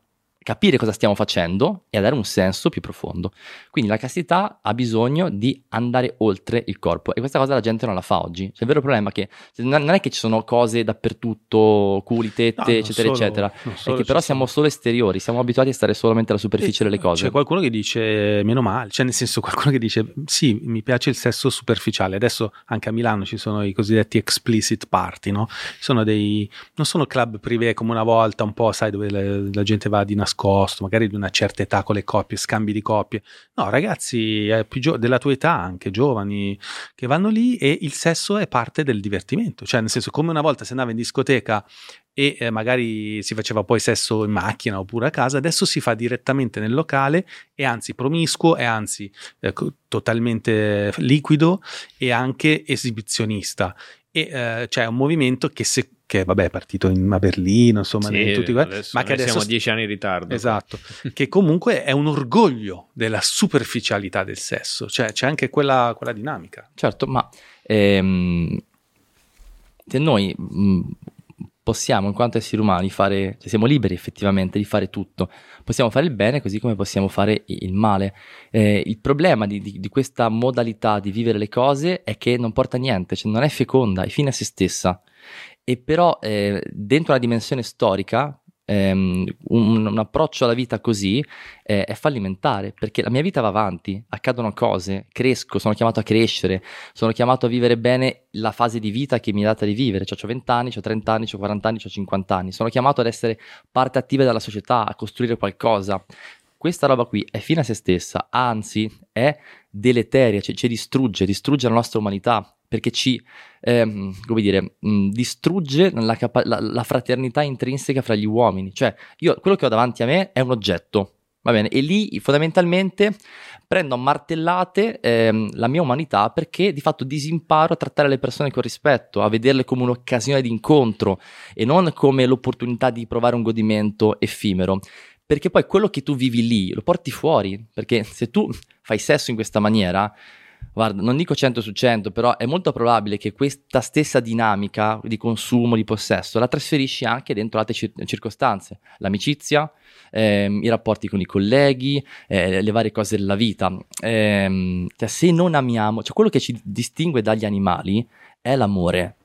capire cosa stiamo facendo e a dare un senso più profondo. Quindi la castità ha bisogno di andare oltre il corpo e questa cosa la gente non la fa oggi. Cioè, il vero problema è che non è che ci sono cose dappertutto, culi, tette, No, eccetera, solo- eccetera. È che però siamo solo esteriori, siamo abituati a stare solamente alla superficie Eh, delle cose. C'è qualcuno che dice meno male, cioè nel senso qualcuno che dice sì, mi piace il sesso superficiale. Adesso anche a Milano ci sono i cosiddetti explicit party, no? Sono dei non sono club privé come una volta, un po', sai, dove la, la gente va di nascosto, magari di una certa età con le coppie, scambi di coppie. No, ragazzi gio- della tua età, anche giovani, che vanno lì e il sesso è parte del divertimento. Cioè, nel senso, come una volta si andava in discoteca e eh, magari si faceva poi sesso in macchina oppure a casa, adesso si fa direttamente nel locale e anzi promiscuo e anzi eh, totalmente liquido e anche esibizionista. E eh, c'è un movimento che, se, che vabbè, è partito in, a Berlino, insomma, Sì, in tutti adesso ma che adesso siamo dieci anni in ritardo. Esatto, che comunque è un orgoglio della superficialità del sesso, cioè c'è anche quella, quella dinamica. Certo, ma ehm, se noi mh, possiamo, in quanto esseri umani, fare, cioè siamo liberi effettivamente di fare tutto, possiamo fare il bene così come possiamo fare il male. Eh, il problema di, di- di questa modalità di vivere le cose è che non porta a niente, cioè non è feconda, è fine a se stessa. E però eh, dentro una dimensione storica, ehm, un, un approccio alla vita così eh, è fallimentare perché la mia vita va avanti, accadono cose, cresco, sono chiamato a crescere, sono chiamato a vivere bene la fase di vita che mi è data di vivere. Cioè, ho 20 anni, ho 30 anni, ho 40 anni, ho 50 anni. Sono chiamato ad essere parte attiva della società, a costruire qualcosa. Questa roba qui è fine a se stessa, anzi è deleteria, cioè ci distrugge, distrugge la nostra umanità perché ci, ehm, come dire, mh, distrugge la, capa- la- la fraternità intrinseca fra gli uomini. Cioè, io, quello che ho davanti a me è un oggetto, va bene? E lì fondamentalmente prendo a martellate ehm, la mia umanità perché di fatto disimparo a trattare le persone con rispetto, a vederle come un'occasione di incontro e non come l'opportunità di provare un godimento effimero. Perché poi quello che tu vivi lì lo porti fuori, perché se tu fai sesso in questa maniera, guarda, non dico 100 su 100, però è molto probabile che questa stessa dinamica di consumo, di possesso, la trasferisci anche dentro altre cir- circostanze, l'amicizia, ehm, i rapporti con i colleghi, eh, le varie cose della vita. Ehm, cioè, se non amiamo, cioè quello che ci distingue dagli animali è l'amore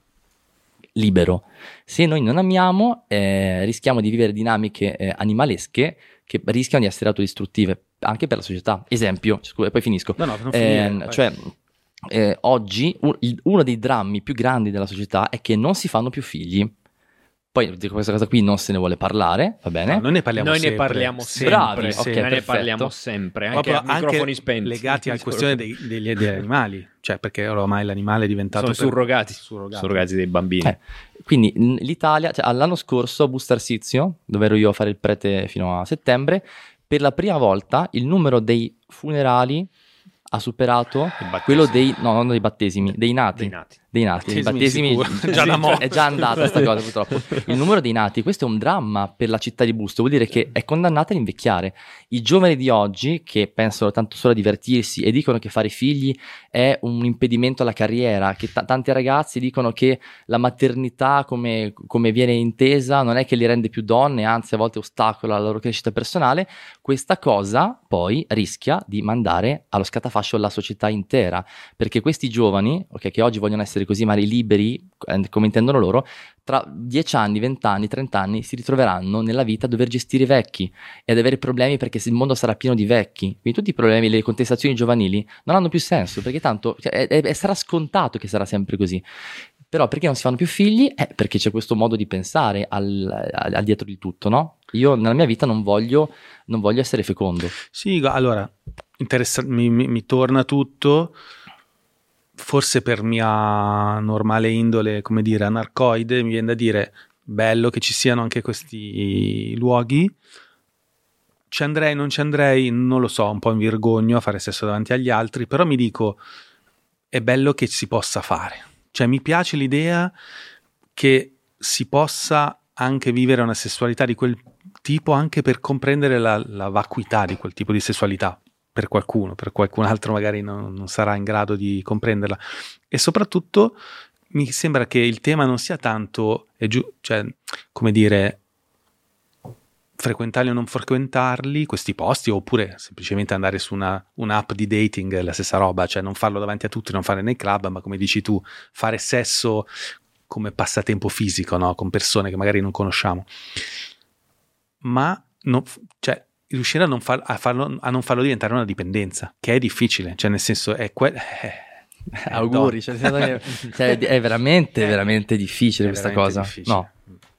libero. Se noi non amiamo, eh, rischiamo di vivere dinamiche eh, animalesche che rischiano di essere autodistruttive anche per la società. Esempio, scusa, e poi finisco. No, no, non Eh, finire, vai. cioè, eh, oggi un- il- uno dei drammi più grandi della società è che non si fanno più figli. Poi di questa cosa qui non se ne vuole parlare, va bene? No, noi ne parliamo Noi ne sempre, parliamo sempre, Bravi, ok, noi ne perfetto. parliamo sempre, anche Proprio a microfoni spenti. legati alla questione dei- degli, degli animali, cioè perché ormai l'animale è diventato Sono per- surrogati, surrogati. surrogati dei bambini. Eh, Quindi l'Italia, cioè, all'anno scorso a Bustarsizio, dove ero io a fare il prete fino a settembre, per la prima volta il numero dei funerali ha superato quello dei, no, non dei battesimi, dei nati. dei nati. Dei nati. I Battesimi. Già da mo'. è già andata questa cosa purtroppo. Il numero dei nati, questo è un dramma per la città di Busto, vuol dire che è condannata ad invecchiare. I giovani di oggi che pensano tanto solo a divertirsi e dicono che fare figli è un impedimento alla carriera, che t- tanti ragazzi dicono che la maternità come, come viene intesa non è che li rende più donne, anzi a volte ostacola la loro crescita personale, questa cosa poi rischia di mandare allo scatafascio la società intera, perché questi giovani, ok, che oggi vogliono essere così magari liberi, eh, come intendono loro, tra 10 anni, 20 anni, 30 anni si ritroveranno nella vita a dover gestire i vecchi e ad avere problemi perché il mondo sarà pieno di vecchi. Quindi tutti i problemi, le contestazioni giovanili non hanno più senso, perché tanto cioè, è, è- sarà scontato che sarà sempre così. Però perché non si fanno più figli? Eh, perché c'è questo modo di pensare al, al- al dietro di tutto, no? Io nella mia vita non voglio, non voglio essere fecondo. Sì, allora, interessa- mi, mi- mi torna tutto, forse per mia normale indole, come dire, anarcoide, mi viene da dire, bello che ci siano anche questi luoghi. Ci andrei, non ci andrei, non lo so, un po' mi vergogno a fare sesso davanti agli altri, però mi dico, è bello che si possa fare. Cioè, mi piace l'idea che si possa anche vivere una sessualità di quel tipo anche per comprendere la, la vacuità di quel tipo di sessualità per qualcuno, per qualcun altro magari non, non sarà in grado di comprenderla. E soprattutto mi sembra che il tema non sia tanto, è giu- cioè, come dire, frequentarli o non frequentarli questi posti oppure semplicemente andare su una, un'app di dating la stessa roba, cioè non farlo davanti a tutti, non fare nei club, ma come dici tu, fare sesso come passatempo fisico, no? con persone che magari non conosciamo. Ma non, cioè, riuscire a non, far- a farlo, a non farlo diventare una dipendenza, che è difficile, cioè nel senso è que- eh, eh, Auguri, no. cioè, cioè, è veramente, veramente difficile questa veramente cosa. difficile. No,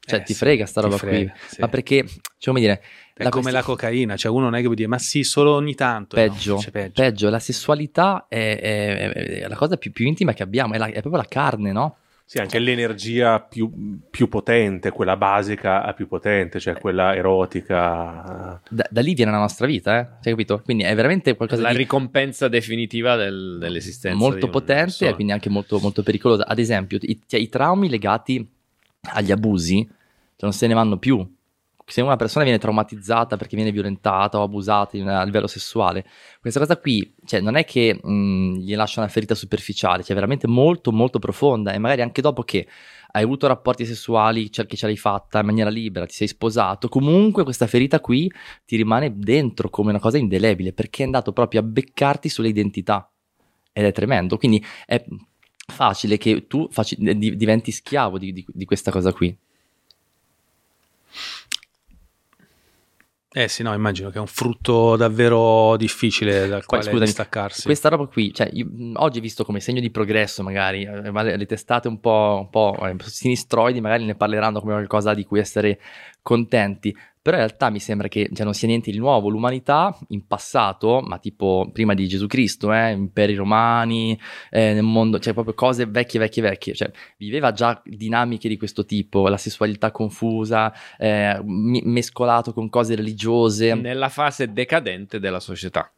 cioè Eh, ti frega sta roba frega, qui. sì. Ma perché, cioè, come dire, È la come questi- la cocaina, cioè uno non è che può dire ma sì, solo ogni tanto. No, peggio, c'è peggio. peggio, la sessualità è, è- è la cosa più, più intima che abbiamo, è, la- è proprio la carne, no? Sì, anche l'energia più, più potente, quella basica più potente, cioè quella erotica. Da, da lì viene la nostra vita, eh? Cioè, capito? Quindi è veramente qualcosa la di ricompensa definitiva del- dell'esistenza. molto potente e quindi anche molto, molto pericolosa. Ad esempio, i, cioè, i traumi legati agli abusi cioè, non se ne vanno più. Se una persona viene traumatizzata perché viene violentata o abusata in- a livello sessuale, questa cosa qui cioè, non è che mh, gli lascia una ferita superficiale, cioè veramente molto molto profonda e magari anche dopo che hai avuto rapporti sessuali, cioè che ce l'hai fatta in maniera libera, ti sei sposato, comunque questa ferita qui ti rimane dentro come una cosa indelebile perché è andato proprio a beccarti sulle identità ed è tremendo. Quindi è facile che tu faci- di- diventi schiavo di, di- di questa cosa qui. Eh sì, no, immagino che è un frutto davvero difficile dal Poi, quale distaccarsi. Questa roba qui, cioè, io, oggi visto come segno di progresso, magari, eh, ma le, le testate un po', un po' eh, sinistroidi magari ne parleranno come qualcosa di cui essere contenti, però in realtà mi sembra che cioè, non sia niente di nuovo. L'umanità in passato, ma tipo prima di Gesù Cristo, eh, imperi romani, eh, nel mondo, cioè proprio cose vecchie, vecchie, vecchie, cioè viveva già dinamiche di questo tipo, la sessualità confusa, eh, mi- mescolato con cose religiose. Nella fase decadente della società.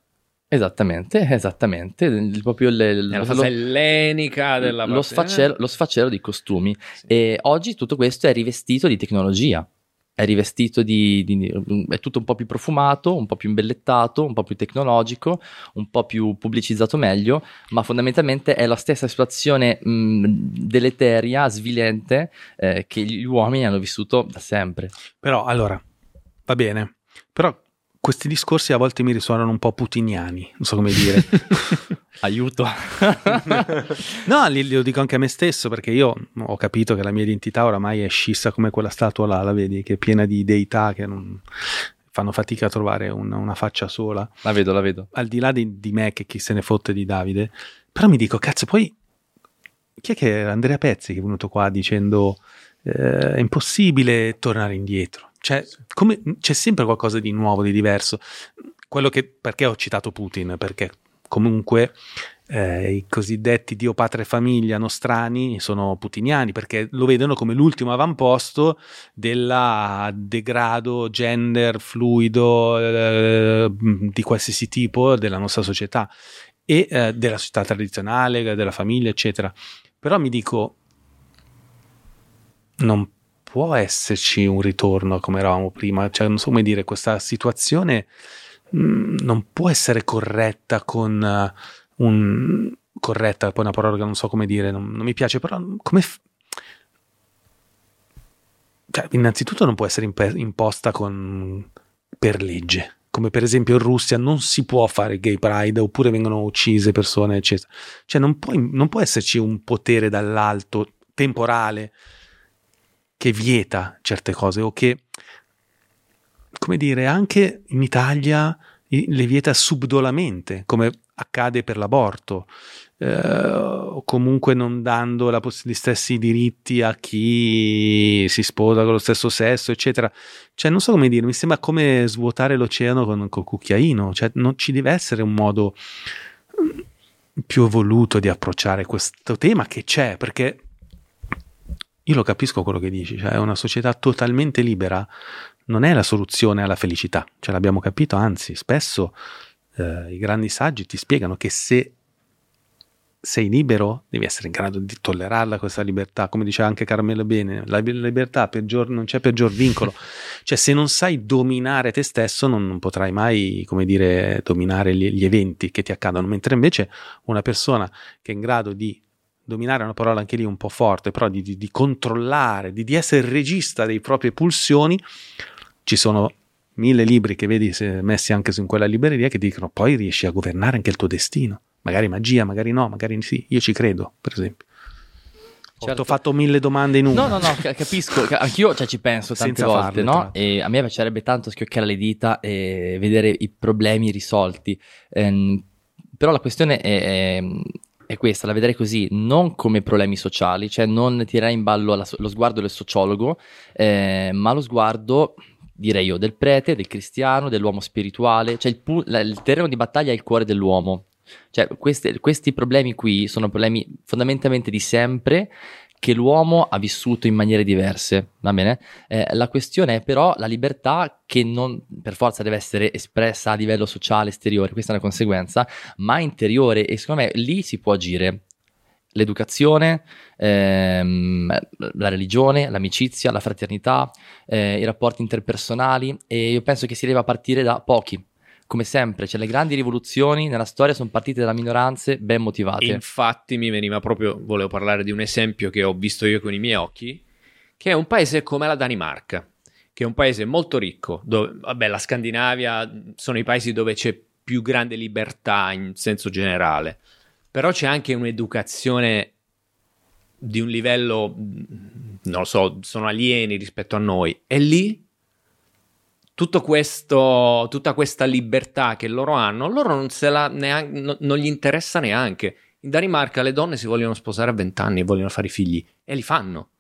Esattamente, esattamente, il- proprio il, lo- fase ellenica della lo, sfaccello, lo sfaccello dei costumi. Sì. E oggi tutto questo è rivestito di tecnologia, è rivestito di, di- è tutto un po' più profumato, un po' più imbellettato, un po' più tecnologico, un po' più pubblicizzato meglio, ma fondamentalmente è la stessa situazione mh, deleteria, svilente, eh, che gli uomini hanno vissuto da sempre. Però, allora, va bene. Però questi discorsi a volte mi risuonano un po' putiniani, non so come dire. Aiuto. no, li- lo dico anche a me stesso perché io ho capito che la mia identità oramai è scissa come quella statua là, la vedi, che è piena di deità che non fanno fatica a trovare un- una faccia sola. la vedo, la vedo. Al di là di, di me che chi se ne fotte di Davide, però mi dico, cazzo, poi chi è che era Andrea Pezzi che è venuto qua dicendo eh, è impossibile tornare indietro? Cioè, come- c'è sempre qualcosa di nuovo, di diverso. Che, perché ho citato Putin? Perché comunque eh, i cosiddetti Dio, Patria e Famiglia nostrani sono putiniani perché lo vedono come l'ultimo avamposto del degrado gender fluido eh, di qualsiasi tipo della nostra società e eh, della società tradizionale, della famiglia, eccetera. Però mi dico, non può esserci un ritorno come eravamo prima, cioè non so come dire, questa situazione mh, non può essere corretta con eh, un... corretta, poi una parola che non so come dire, non, non mi piace, però come... f- cioè, innanzitutto non può essere impe- imposta con, per legge. Come per esempio in Russia non si può fare gay pride oppure vengono uccise persone, eccetera. Cioè non può, non può esserci un potere dall'alto, temporale, che vieta certe cose o che, come dire, anche in Italia le vieta subdolamente, come accade per l'aborto, eh, comunque non dando poss- gli stessi diritti a chi si sposa con lo stesso sesso, eccetera. Cioè, non so come dire, mi sembra come svuotare l'oceano con col cucchiaino, cioè non ci deve essere un modo mm, più evoluto di approcciare questo tema che c'è, perché io lo capisco quello che dici, cioè una società totalmente libera non è la soluzione alla felicità, ce l'abbiamo capito, anzi spesso eh, i grandi saggi ti spiegano che se sei libero devi essere in grado di tollerarla questa libertà, come diceva anche Carmelo Bene, la libertà peggior, non c'è peggior vincolo, cioè se non sai dominare te stesso non, non potrai mai, come dire, dominare gli, gli eventi che ti accadono, mentre invece una persona che è in grado di dominare è una parola anche lì un po' forte, però di, di- di controllare, di, di essere il regista dei proprie pulsioni, ci sono mille libri che vedi messi anche su in quella libreria che dicono poi riesci a governare anche il tuo destino. Magari magia, magari no, magari sì. Io ci credo, per esempio. Ho Certo. fatto mille domande in una. No, no, no, ca- capisco. ca- Anch'io cioè, ci penso tante Senza volte, farle, tra no? E a me piacerebbe tanto schioccare le dita e vedere i problemi risolti. Ehm, però la questione è, è- è questa, la vedrei così, non come problemi sociali, cioè non tirare in ballo la lo sguardo del sociologo, eh, ma lo sguardo, direi io, del prete, del cristiano, dell'uomo spirituale, cioè il, pu- la- il terreno di battaglia è il cuore dell'uomo. Cioè, queste- questi problemi qui sono problemi fondamentalmente di sempre che l'uomo ha vissuto in maniere diverse, va bene? Eh, la questione è però la libertà che non per forza deve essere espressa a livello sociale, esteriore, questa è una conseguenza, ma interiore e secondo me lì si può agire. L'educazione, ehm, la religione, l'amicizia, la fraternità, eh, i rapporti interpersonali e io penso che si debba partire da pochi. Come sempre, cioè le grandi rivoluzioni nella storia sono partite da minoranze ben motivate. Infatti mi veniva proprio, volevo parlare di un esempio che ho visto io con i miei occhi, che è un paese come la Danimarca, che è un paese molto ricco, dove, vabbè, la Scandinavia sono i paesi dove c'è più grande libertà in senso generale, però c'è anche un'educazione di un livello, non lo so, sono alieni rispetto a noi, e lì tutto questo, tutta questa libertà che loro hanno, loro non, se la neanche, no- non gli interessa neanche. In Danimarca le donne si vogliono sposare a 20 anni e vogliono fare figli e li fanno.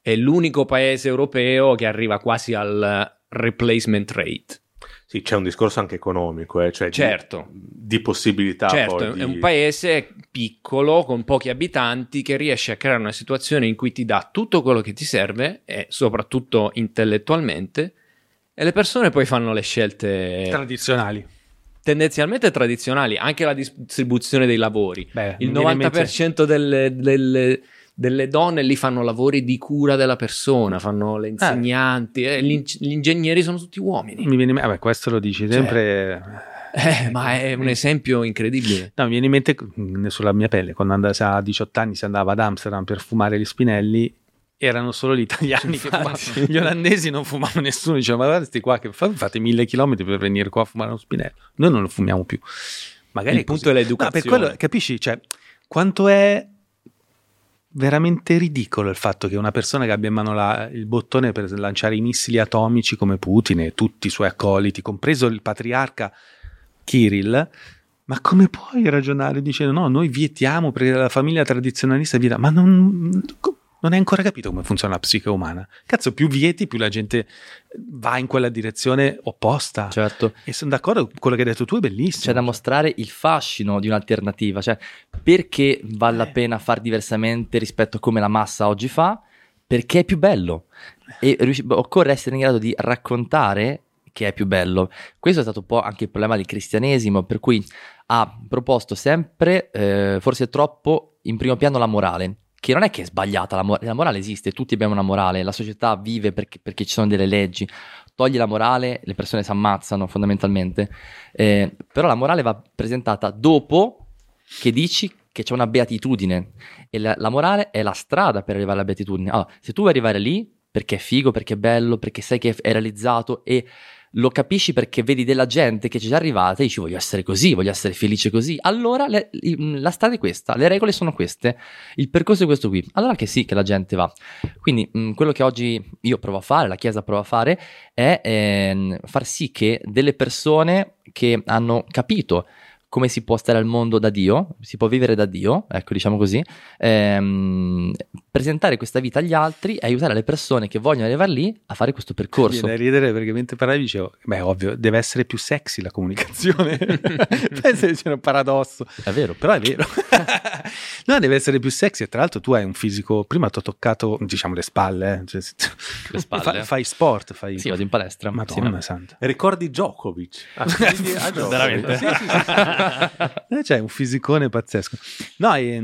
È l'unico paese europeo che arriva quasi al replacement rate. Sì, c'è un discorso anche economico, eh, cioè di- Certo. di, possibilità. certo, poi è di- un paese piccolo con pochi abitanti che riesce a creare una situazione in cui ti dà tutto quello che ti serve e soprattutto intellettualmente e le persone poi fanno le scelte Tradizionali. tendenzialmente tradizionali, anche la distribuzione dei lavori. Beh, Il mi viene in mente- 90% delle, delle- delle donne lì fanno lavori di cura della persona, fanno le insegnanti, eh, gli, ing- gli ingegneri sono tutti uomini. Mi viene vabbè, questo lo dici sempre. Eh, ma è un esempio incredibile. No, mi viene in mente mh, sulla mia pelle, quando a 18 anni si andava ad Amsterdam per fumare gli spinelli, erano solo gli italiani che fumavano. Gli olandesi non fumavano nessuno, dicevano ma guarda sti qua che fa- fate mille chilometri per venire qua a fumare uno spinello. Noi non lo fumiamo più. Magari Il punto è l'educazione. No, per quello, capisci? Cioè, quanto è veramente ridicolo il fatto che una persona che abbia in mano la- il bottone per lanciare i missili atomici come Putin e tutti i suoi accoliti, compreso il patriarca Kirill, ma come puoi ragionare dicendo no, noi vietiamo perché la famiglia tradizionalista vieta, ma non, non hai ancora capito come funziona la psiche umana. Cazzo, più vieti, più la gente va in quella direzione opposta. Certo. E sono d'accordo, quello che hai detto tu è bellissimo. C'è da mostrare il fascino di un'alternativa, cioè perché vale la pena far diversamente rispetto a come la massa oggi fa? Perché è più bello e riusci- occorre essere in grado di raccontare che è più bello. Questo è stato un po' anche il problema del cristianesimo, per cui ha proposto sempre, eh, forse troppo, in primo piano la morale, che non è che è sbagliata, la, mo- la morale esiste, tutti abbiamo una morale, la società vive perché, perché ci sono delle leggi, togli la morale, le persone si ammazzano fondamentalmente, Eh, però la morale va presentata dopo che dici che c'è una beatitudine e la, la morale è la strada per arrivare alla beatitudine. Allora, se tu vuoi arrivare lì perché è figo, perché è bello, perché sai che è realizzato e lo capisci perché vedi della gente che ci è già arrivata e dici voglio essere così, voglio essere felice così, allora le- la strada è questa, le regole sono queste, il percorso è questo qui, allora che sì che la gente va. Quindi mh, quello che oggi io provo a fare, la Chiesa prova a fare, è ehm, far sì che delle persone che hanno capito come si può stare al mondo da Dio, si può vivere da Dio, ecco diciamo così, ehm, presentare questa vita agli altri e aiutare le persone che vogliono arrivare lì a fare questo percorso. Viene da ridere perché mentre parlavi dicevo, beh ovvio, deve essere più sexy la comunicazione. Penso che sia un paradosso. È vero, Però è vero. no, deve essere più sexy. E tra l'altro tu hai un fisico, prima ti ho toccato, diciamo, le spalle. eh. Cioè, Le spalle? Fa- fai sport, fai... Sì, vado in palestra. Madonna Sì, santa. Ricordi Djokovic? Ah, quindi a Djokovic. Veramente? Sì, sì, sì. Eh, C'è un fisicone pazzesco. No, è,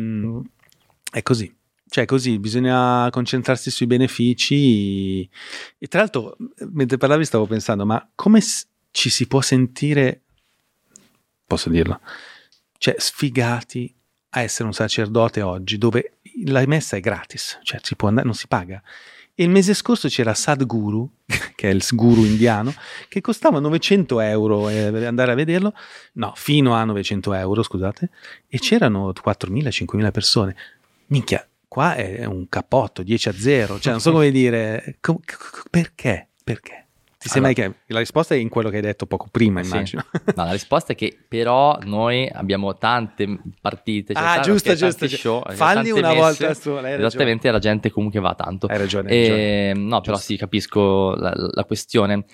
è così. Cioè, così bisogna concentrarsi sui benefici. E tra l'altro, mentre parlavi, stavo pensando: ma come ci si può sentire, posso dirlo, cioè, sfigati a essere un sacerdote oggi, dove la messa è gratis, cioè si andare, non si paga. E il mese scorso c'era Sadhguru, che è il guru indiano, che costava 900 euro eh, andare a vederlo, no, fino a 900 euro, scusate, e c'erano 4.000-5.000 persone. Minchia, qua è un cappotto, 10 a 0, cioè non so come dire, com- perché? Perché? Ti sembra Allora- che la risposta è in quello che hai detto poco prima, Sì. immagino. No, la risposta è che però noi abbiamo tante partite, cioè, ah, giusto, giusto. show, Falli tante una messe, volta ragione. Esattamente, la gente comunque va tanto. Hai ragione, hai ragione. E, no, però Giusto. sì, capisco la, la questione.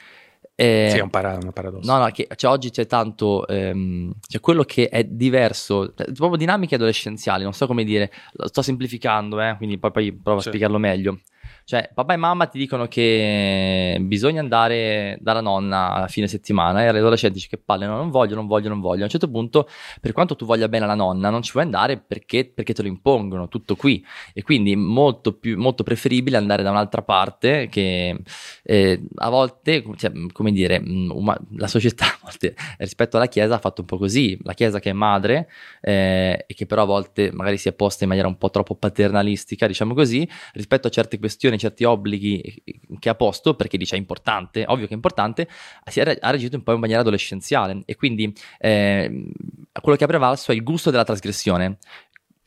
Eh, Sì, è un, para- un paradosso. No, no, che cioè, oggi c'è tanto, ehm, cioè quello che è diverso, cioè, proprio dinamiche adolescenziali, non so come dire, lo sto semplificando, eh, quindi poi, poi provo a Sì. spiegarlo meglio. Cioè, papà e mamma ti dicono che bisogna andare dalla nonna a fine settimana e gli adolescenti dici che palle, no, non voglio, non voglio, non voglio. A un certo punto, per quanto tu voglia bene alla nonna, non ci puoi andare perché, perché te lo impongono, tutto qui. E quindi molto, più, molto preferibile andare da un'altra parte che eh, a volte, cioè, come dire, mh, uma- la società volte rispetto alla Chiesa ha fatto un po' così. La Chiesa che è madre eh, e che però a volte magari si è posta in maniera un po' troppo paternalistica, diciamo così, rispetto a certe questioni, certi obblighi che ha posto, perché dice è importante, ovvio che è importante, re- ha reagito un po' in maniera adolescenziale. E quindi eh, quello che ha prevalso è il gusto della trasgressione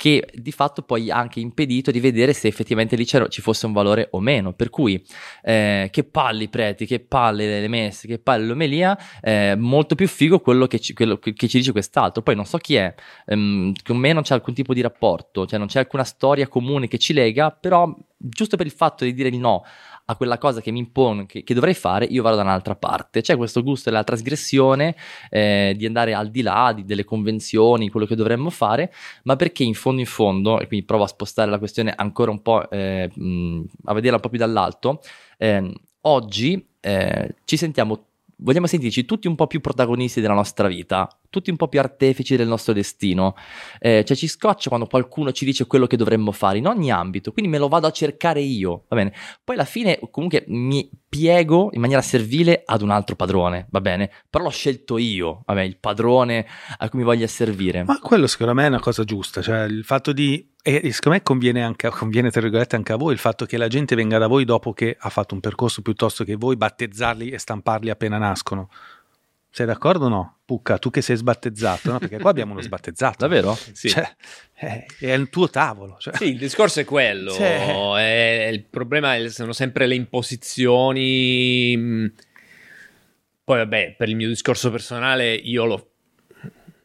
che di fatto poi ha anche impedito di vedere se effettivamente lì ci fosse un valore o meno. Per cui, eh, che palle i preti, che palle le messe, che palle l'omelia, eh, molto più figo quello che ci, quello che ci dice quest'altro. Poi non so chi è, ehm, con me non c'è alcun tipo di rapporto, cioè non c'è alcuna storia comune che ci lega, però giusto per il fatto di dire il no a quella cosa che mi impone, che, che dovrei fare, io vado da un'altra parte. C'è questo gusto della trasgressione, eh, di andare al di là di- delle convenzioni, quello che dovremmo fare, ma perché in fondo in fondo, e quindi provo a spostare la questione ancora un po', eh, mh, a vederla un po' più dall'alto, ehm, oggi eh, ci sentiamo, vogliamo sentirci tutti un po' più protagonisti della nostra vita, tutti un po' più artefici del nostro destino, Eh, cioè ci scoccia quando qualcuno ci dice quello che dovremmo fare in ogni ambito, quindi me lo vado a cercare io, va bene? Poi alla fine comunque mi piego in maniera servile ad un altro padrone, va bene? Però l'ho scelto io, va bene, il padrone a cui mi voglio servire. Ma quello secondo me è una cosa giusta, cioè il fatto di... E secondo me conviene anche, conviene tra virgolette anche a voi il fatto che la gente venga da voi dopo che ha fatto un percorso piuttosto che voi battezzarli e stamparli appena nascono. Sei d'accordo o no? Pucca, tu che sei sbattezzato, no? Perché qua abbiamo uno sbattezzato. Davvero? Sì. Cioè, è, è il tuo tavolo. Cioè. Sì, il discorso è quello. Sì. è- il problema è- sono sempre le imposizioni. mh. Poi, vabbè, per il mio discorso personale, io lo.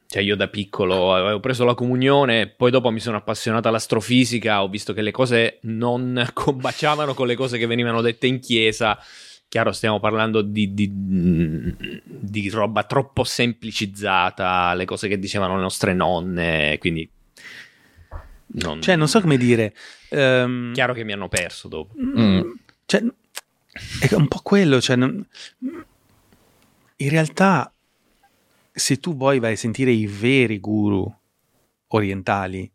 Cioè, io da piccolo avevo preso la comunione, poi dopo mi sono appassionato all'astrofisica, ho visto che le cose non combaciavano con le cose che venivano dette in chiesa. Chiaro, stiamo parlando di, di- di roba troppo semplicizzata, le cose che dicevano le nostre nonne, quindi... Non, Cioè, non so come dire. ehm, Chiaro che mi hanno perso dopo. Mm. Cioè, è un po' quello. Cioè, non- in realtà, se tu poi vai a sentire i veri guru orientali,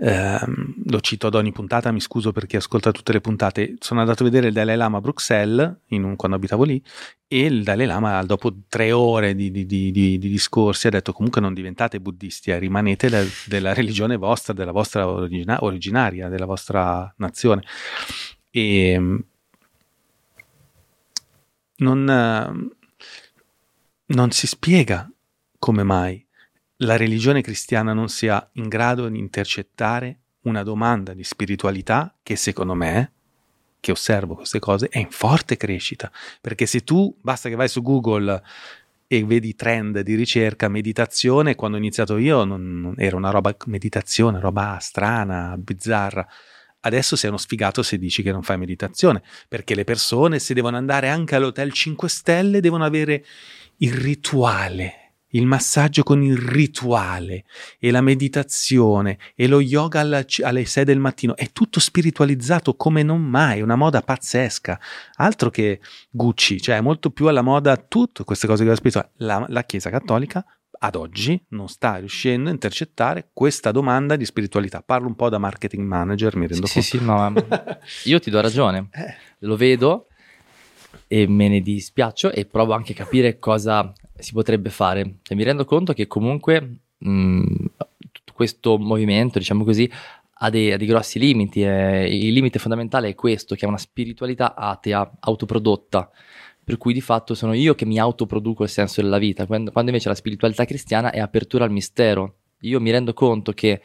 ehm, lo cito ad ogni puntata, mi scuso per chi ascolta tutte le puntate, sono andato a vedere il Dalai Lama a Bruxelles un- quando abitavo lì e il Dalai Lama dopo tre ore di, di- di- di- di discorsi ha detto comunque non diventate buddisti, eh, rimanete de- della religione vostra, della vostra origina- originaria, della vostra nazione. E mm, non, eh, non si spiega come mai la religione cristiana non sia in grado di intercettare una domanda di spiritualità che secondo me, che osservo queste cose, è in forte crescita. Perché se tu basta che vai su Google e vedi trend di ricerca, meditazione, quando ho iniziato io non, non- era una roba meditazione, roba strana, bizzarra. Adesso sei uno sfigato se dici che non fai meditazione, perché le persone se devono andare anche all'hotel 5 stelle devono avere il rituale, il massaggio con il rituale e la meditazione e lo yoga alla- alle 6 del mattino. È tutto spiritualizzato come non mai, una moda pazzesca. Altro che Gucci, cioè è molto più alla moda tutte queste cose che ho spirituale. La, la Chiesa Cattolica ad oggi non sta riuscendo a intercettare questa domanda di spiritualità. Parlo un po' da marketing manager, mi rendo Sì, conto. sì, no, ma io ti do ragione. Eh. Lo vedo e me ne dispiaccio e provo anche a capire cosa si potrebbe fare. Cioè, mi rendo conto che comunque mh, tutto questo movimento, diciamo così, ha dei, ha dei grossi limiti. e il limite fondamentale è questo, che è una spiritualità atea, autoprodotta. Per cui di fatto sono io che mi autoproduco il senso della vita, quando, quando invece la spiritualità cristiana è apertura al mistero. Io mi rendo conto che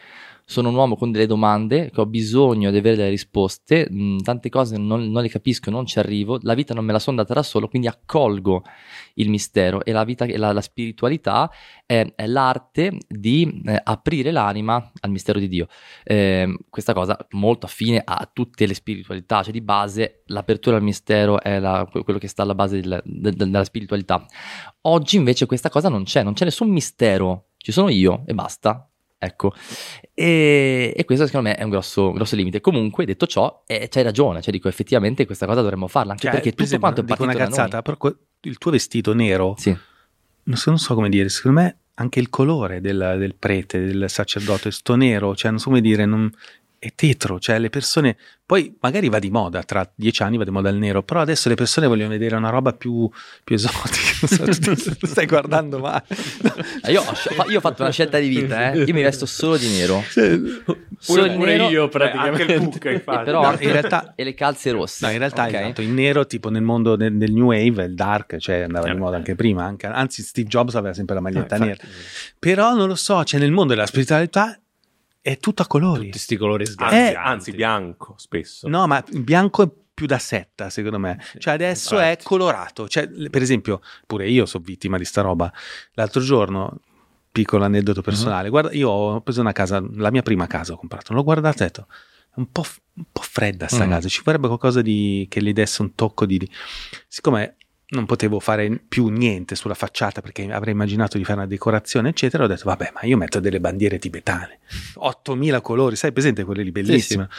sono un uomo con delle domande, che ho bisogno di avere delle risposte, mh, tante cose non, non le capisco, non ci arrivo, la vita non me la sono data da solo, quindi accolgo il mistero e la, vita, la, la spiritualità è, è l'arte di eh, aprire l'anima al mistero di Dio. Eh, questa cosa molto affine a tutte le spiritualità, cioè di base l'apertura al mistero è la- quello che sta alla base del- del- della spiritualità. Oggi invece questa cosa non c'è, non c'è nessun mistero, ci sono io e basta. Ecco, e, e questo secondo me è un grosso, grosso limite. Comunque, detto ciò, eh, c'hai ragione, cioè dico effettivamente questa cosa dovremmo farla, anche Cioè, perché per tutto esempio, quanto è partito una cazzata, però il tuo vestito nero, Sì. non so, non so come dire, secondo me anche il colore del, del prete, del sacerdote, sto nero, cioè non so come dire, non- è tetro, cioè le persone, poi magari va di moda, tra dieci anni va di moda il nero, però adesso le persone vogliono vedere una roba più, più esotica, non so, tu- stai guardando male. Eh, Io ho, io ho fatto una scelta di vita, eh. io mi vesto solo di nero. Solo di pure nero, io Eh, praticamente. anche il e infatti. però No, in realtà- e le calze rosse. No, in realtà ok? esatto, il nero tipo nel mondo del, del new wave, il dark, cioè andava Eh, di beh. moda anche prima, anche- anzi Steve Jobs aveva sempre la maglietta No, nera. Però non lo so, cioè nel mondo della spiritualità è tutto a colori. Tutti sti colori Anzi, sgargianti. anzi, bianco spesso. No, ma bianco è più da setta, secondo me. Cioè adesso è infatti. colorato. Cioè, per esempio, pure io sono vittima di sta roba. L'altro giorno, piccolo aneddoto personale, guarda, io ho preso una casa, la mia prima casa ho comprato, l'ho guardata e ho detto, è un po', f- un po' fredda sta Mm. casa, ci vorrebbe qualcosa di, che gli desse un tocco di... di- Siccome non potevo fare più niente sulla facciata perché avrei immaginato di fare una decorazione, eccetera, ho detto, vabbè, ma io metto delle bandiere tibetane, 8000 colori, sai, presente quelle lì bellissime.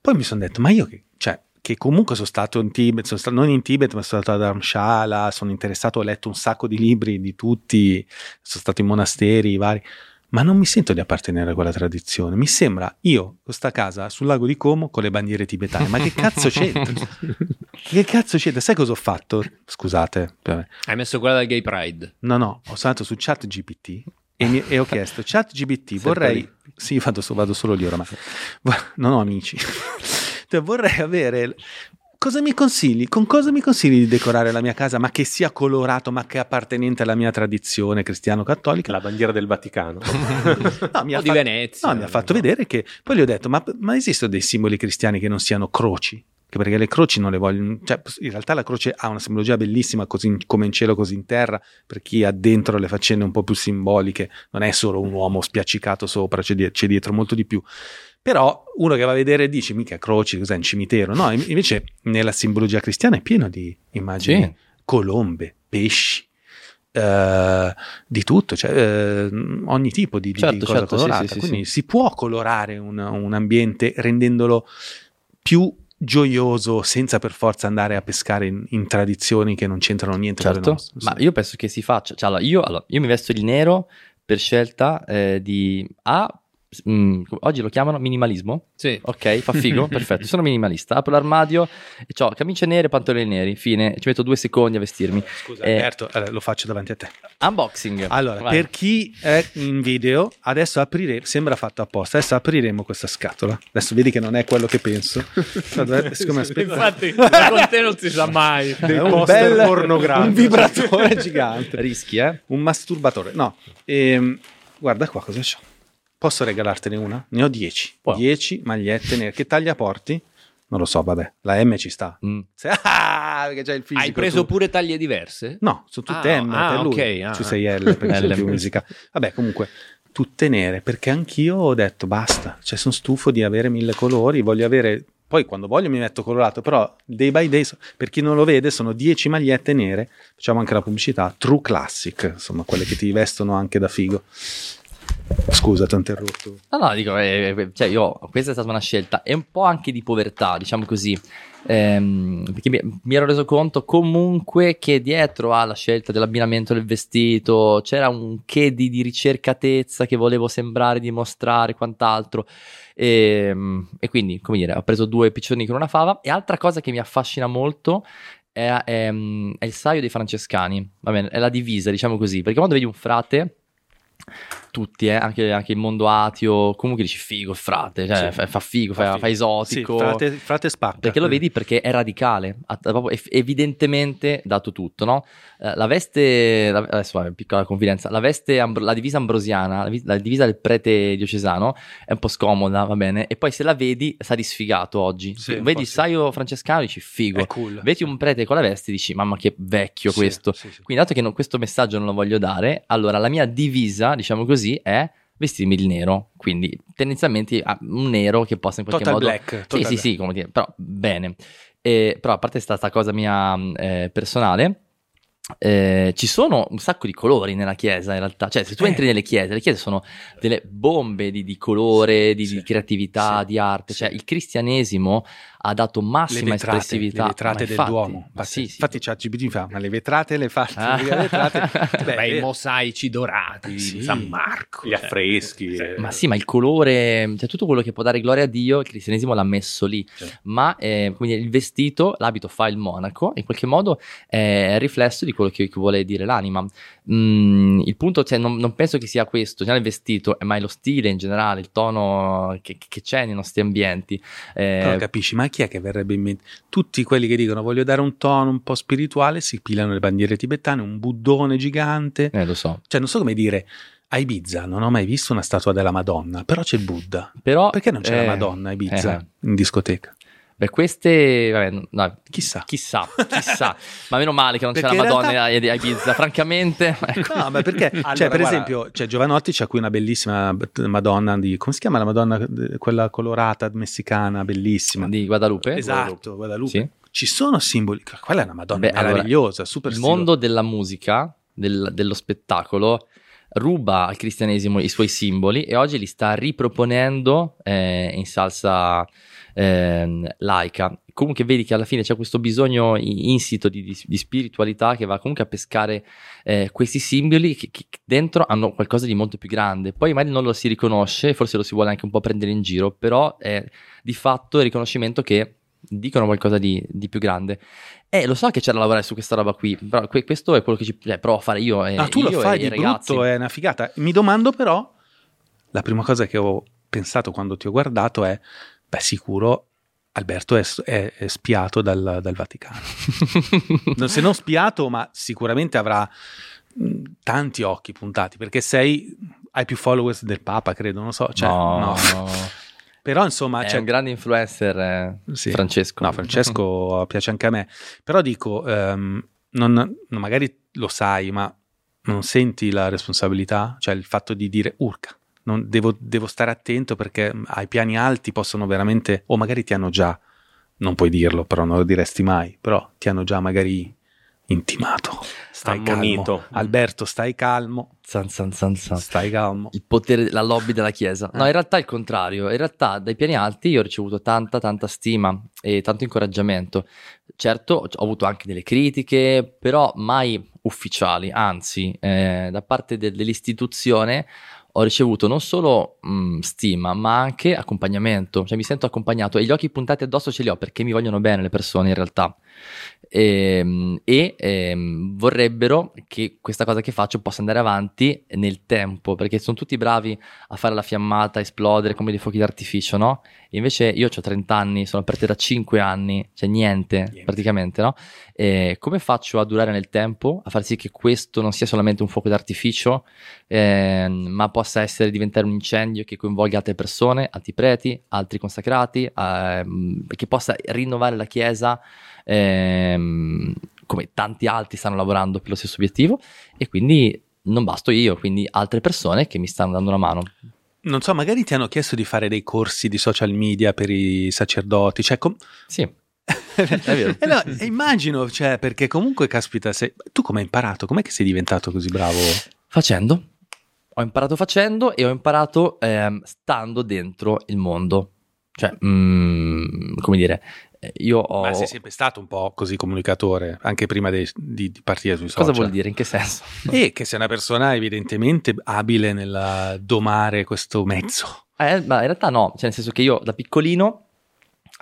Poi mi sono detto, ma io che, cioè, che comunque sono stato in Tibet, sono stato non in Tibet, ma sono stato a Dharamshala, sono interessato, ho letto un sacco di libri di tutti, sono stato in monasteri vari, ma non mi sento di appartenere a quella tradizione. Mi sembra io, questa casa sul lago di Como con le bandiere tibetane, ma che cazzo c'entra? che cazzo c'entra? Sai cosa ho fatto? Scusate. Hai messo quella del Gay Pride. No, no, ho saltato su chat GPT e, mi- e ho chiesto chat GPT vorrei lì. sì vado, vado solo lì oramai non ho amici Cioè, vorrei avere cosa mi consigli con cosa mi consigli di decorare la mia casa ma che sia colorato ma che è appartenente alla mia tradizione cristiano-cattolica La bandiera del Vaticano. no, mi O ha di fatto- Venezia. No, mi ha fatto vedere che poi gli ho detto: Ma, ma esistono dei simboli cristiani che non siano croci? Che perché le croci non le vogliono. Cioè, in realtà la croce ha una simbologia bellissima, così in- come in cielo, così in terra. Per chi ha dentro le faccende un po' più simboliche, non è solo un uomo spiaccicato sopra, c'è, c'è dietro molto di più. Però uno che va a vedere dice: Mica croci, cos'è un cimitero? No, in- invece nella simbologia cristiana è pieno di immagini, Sì. colombe, pesci. eh, di tutto, cioè eh, ogni tipo di, di- Certo, di cosa certo, colorata. sì, sì, Quindi sì. si può colorare un, un ambiente rendendolo più gioioso senza per forza andare a pescare in, in tradizioni che non c'entrano niente con le Certo, nostre. ma io penso che si faccia, cioè allora, io, allora, io mi vesto di nero per scelta eh, di A, mm, oggi lo chiamano minimalismo. Sì. Ok, fa figo, perfetto. Sono minimalista. Apro l'armadio e ho camicie nere, pantaloni neri. Fine. Ci metto due secondi a vestirmi. Scusa, Eh, Alberto, eh, lo faccio davanti a te. Unboxing. Allora, Vai. per chi è in video, adesso apriremo, sembra fatto apposta, adesso apriremo questa scatola. Adesso vedi che non è quello che penso. Guarda, siccome aspetta- Infatti, con te non si sa mai. Dei È un bel- pornografici. Un vibratore gigante. Rischi, eh? Un masturbatore. No, ehm, guarda qua cosa c'ho. Posso regalartene una? Ne ho 10. Wow. 10 magliette nere. Che taglia porti? Non lo so, vabbè. La M ci sta. Mm. Ah, perché c'è il fisico. Hai preso tu. pure taglie diverse? No, sono tutte Ah, M ah, per lui. ok, ah. Tu sei L perché L. più musica. Vabbè, comunque, tutte nere, perché anch'io ho detto basta, cioè sono stufo di avere mille colori, voglio avere... Poi quando voglio mi metto colorato, però day by day, per chi non lo vede, sono 10 magliette nere, facciamo anche la pubblicità, True Classic, insomma, quelle che ti vestono anche da figo. Scusa, ti ho interrotto. No, no, dico, eh, eh, cioè io, questa è stata una scelta, è un po' anche di povertà, diciamo così, Ehm, perché mi, mi ero reso conto comunque che dietro alla scelta dell'abbinamento del vestito c'era un che di, di ricercatezza che volevo sembrare, dimostrare, quant'altro. E, e quindi, come dire, ho preso due piccioni con una fava. E altra cosa che mi affascina molto è, è, è il saio dei francescani, va bene, è la divisa, diciamo così, perché quando vedi un frate tutti, eh, anche, anche il mondo ateo, comunque dici figo il frate, cioè Sì. fa, fa figo, fa, Fa fa figo. esotico. Sì, frate, frate spacca. Perché lo vedi perché è radicale, ha proprio evidentemente dato tutto, no? Eh, la veste, la- adesso vabbè, piccola confidenza, la veste, ambro- la divisa ambrosiana, la, vi- la divisa del prete diocesano è un po' scomoda, va bene? E poi se la vedi, sa di sfigato oggi. Sì, vedi il saio francescano, dici figo. È cool. Vedi un prete con la veste, dici mamma che vecchio questo. Quindi dato che non- questo messaggio non lo voglio dare, allora la mia divisa, diciamo così, è vestirmi di nero, quindi tendenzialmente ah, un nero che possa in qualche Total modo... black. Sì, total sì, sì, come dire, però bene. E, però a parte sta, sta cosa mia eh, personale, eh, ci sono un sacco di colori nella chiesa in realtà, cioè se tu Eh. entri nelle chiese, le chiese sono delle bombe di, di colore, di, Sì. di creatività, Sì. di arte, cioè Sì. il cristianesimo ha dato le massima vetrate, espressività. le vetrate Ma del infatti, Duomo. Infatti, sì, sì. infatti ChatGPT fa, ma le vetrate le fa. Ah. le vetrate, beh, Beh, i eh, mosaici dorati Sì. di San Marco. Gli cioè. affreschi. eh. Ma sì, ma il colore, cioè tutto quello che può dare gloria a Dio, il cristianesimo l'ha messo lì. Sì. Ma eh, quindi il vestito, l'abito fa il monaco, in qualche modo è il riflesso di quello che, che vuole dire l'anima. Mm, il punto, cioè, non, non penso che sia questo, già il vestito, ma è lo stile in generale, il tono che, che c'è nei nostri ambienti. Eh, Però capisci, ma chi è che verrebbe in mente? Tutti quelli che dicono voglio dare un tono un po' spirituale si pilano le bandiere tibetane, un buddone gigante. eh, lo so. Cioè, non so come dire, a Ibiza non ho mai visto una statua della Madonna, però c'è il Buddha. Però, Perché non c'è eh, la Madonna a Ibiza eh. in discoteca? Beh, queste, vabbè, no, Chissà. chissà, chissà, ma meno male che non c'è la Perché Madonna realtà- a Ibiza, francamente. ecco. No, ma perché? Allora, cioè, per guarda- esempio, c'è Giovanotti, c'è qui una bellissima Madonna di... Come si chiama la Madonna? Quella colorata messicana, bellissima. Di Guadalupe. Esatto, Guadalupe. Sì. Ci sono simboli. Quella è una Madonna Beh, allora, meravigliosa, super il stilosa. mondo della musica, del- dello spettacolo, ruba al cristianesimo i suoi simboli e oggi li sta riproponendo eh, in salsa ehm, laica. Comunque vedi che alla fine c'è questo bisogno insito di, di- di spiritualità che va comunque a pescare eh, questi simboli che, che dentro hanno qualcosa di molto più grande. Poi magari non lo si riconosce, forse lo si vuole anche un po' prendere in giro, però è di fatto il riconoscimento che dicono qualcosa di, di più grande. Eh, lo so che c'è da lavorare su questa roba qui, però que- questo è quello che ci, cioè, provo a fare io. E, Ah, tu lo fai di ragazzi. brutto, è una figata. Mi domando però, la prima cosa che ho pensato quando ti ho guardato è, beh sicuro Alberto è, è- è spiato dal, dal Vaticano. Non- se non spiato, ma sicuramente avrà tanti occhi puntati, perché sei, hai più followers del Papa, credo, non so. Cioè, no, no. Però insomma... è cioè, un grande influencer eh, Sì. Francesco. No, Francesco piace anche a me. Però dico, non- non- magari lo sai, ma non senti la responsabilità? Cioè il fatto di dire urca. Non- devo, devo stare attento perché ai piani alti possono veramente, o magari ti hanno già, non puoi dirlo, però non lo diresti mai, però ti hanno già magari intimato. Stai Ammonito. calmo. Alberto, stai calmo. Zan, zan, zan, zan. Stai calmo. il potere, la lobby della Chiesa. No, Eh. in realtà è il contrario. In realtà dai piani alti io ho ricevuto tanta, tanta stima e tanto incoraggiamento. Certo, ho avuto anche delle critiche, però mai ufficiali, anzi, eh, da parte del- dell'istituzione ho ricevuto non solo mh, stima, ma anche accompagnamento, cioè mi sento accompagnato e gli occhi puntati addosso ce li ho perché mi vogliono bene le persone in realtà. E, e ehm, vorrebbero che questa cosa che faccio possa andare avanti nel tempo perché sono tutti bravi a fare la fiammata, esplodere come dei fuochi d'artificio, no? Invece io ho 30 anni, sono aperte da 5 anni, cioè niente, Niente. praticamente, no? E come faccio a durare nel tempo, a far sì che questo non sia solamente un fuoco d'artificio, ehm, ma possa essere diventare un incendio che coinvolga altre persone, altri preti, altri consacrati, ehm, che possa rinnovare la Chiesa ehm, come tanti altri stanno lavorando per lo stesso obiettivo e quindi non basto io, quindi altre persone che mi stanno dando una mano. Non so, magari ti hanno chiesto di fare dei corsi di social media per i sacerdoti, cioè com- Sì. Eh no, eh, immagino, cioè, perché comunque, caspita, sei... tu come hai imparato? Com'è che sei diventato così bravo? Facendo. Ho imparato facendo e ho imparato ehm, stando dentro il mondo. Cioè, mm, come dire, eh, io ho... Ma sei sempre stato un po' così comunicatore, anche prima dei- di, di partire sui social. Cosa vuol dire? In che senso? E che sei una persona evidentemente abile nel domare questo mezzo. Eh, ma in realtà no, cioè nel senso che io da piccolino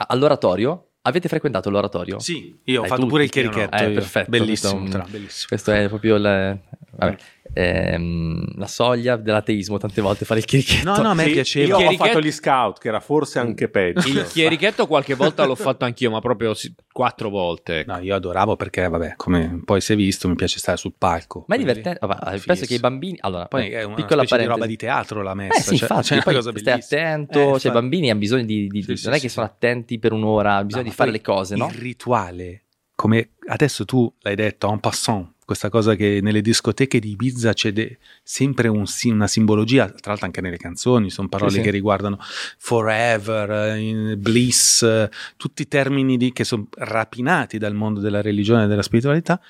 all'oratorio, avete frequentato l'oratorio? Sì, io ho Dai, fatto tutti, pure il chi non- chierichetto. eh, perfetto, Bellissimo, questo è un- bellissimo. Questo è proprio il- vabbè, ehm, la soglia dell'ateismo tante volte fare il chierichetto. No, no, a me Sì, piaceva. Io ho fatto gli scout, che era forse anche peggio. Il chierichetto qualche volta l'ho fatto anch'io, ma proprio quattro volte. No, io adoravo perché, vabbè, come poi si è visto, mi piace stare sul palco. Ma è divertente. penso che i bambini. Allora, Poi eh, è una piccola specie di roba di teatro la messa. Eh sì, cioè, infatti, cioè, poi cosa stai attento, Eh, cioè, i bambini hanno bisogno di, di- Sì, di- sì, non è sì, che sono attenti per un'ora, hanno bisogno No, di fare le cose, no? Il rituale, come adesso tu l'hai detto en passant, questa cosa che nelle discoteche di Ibiza c'è de- sempre un una simbologia, tra l'altro anche nelle canzoni, sono parole Sì, sì. che riguardano forever, eh, bliss, eh, tutti termini di- che sono rapinati dal mondo della religione e della spiritualità.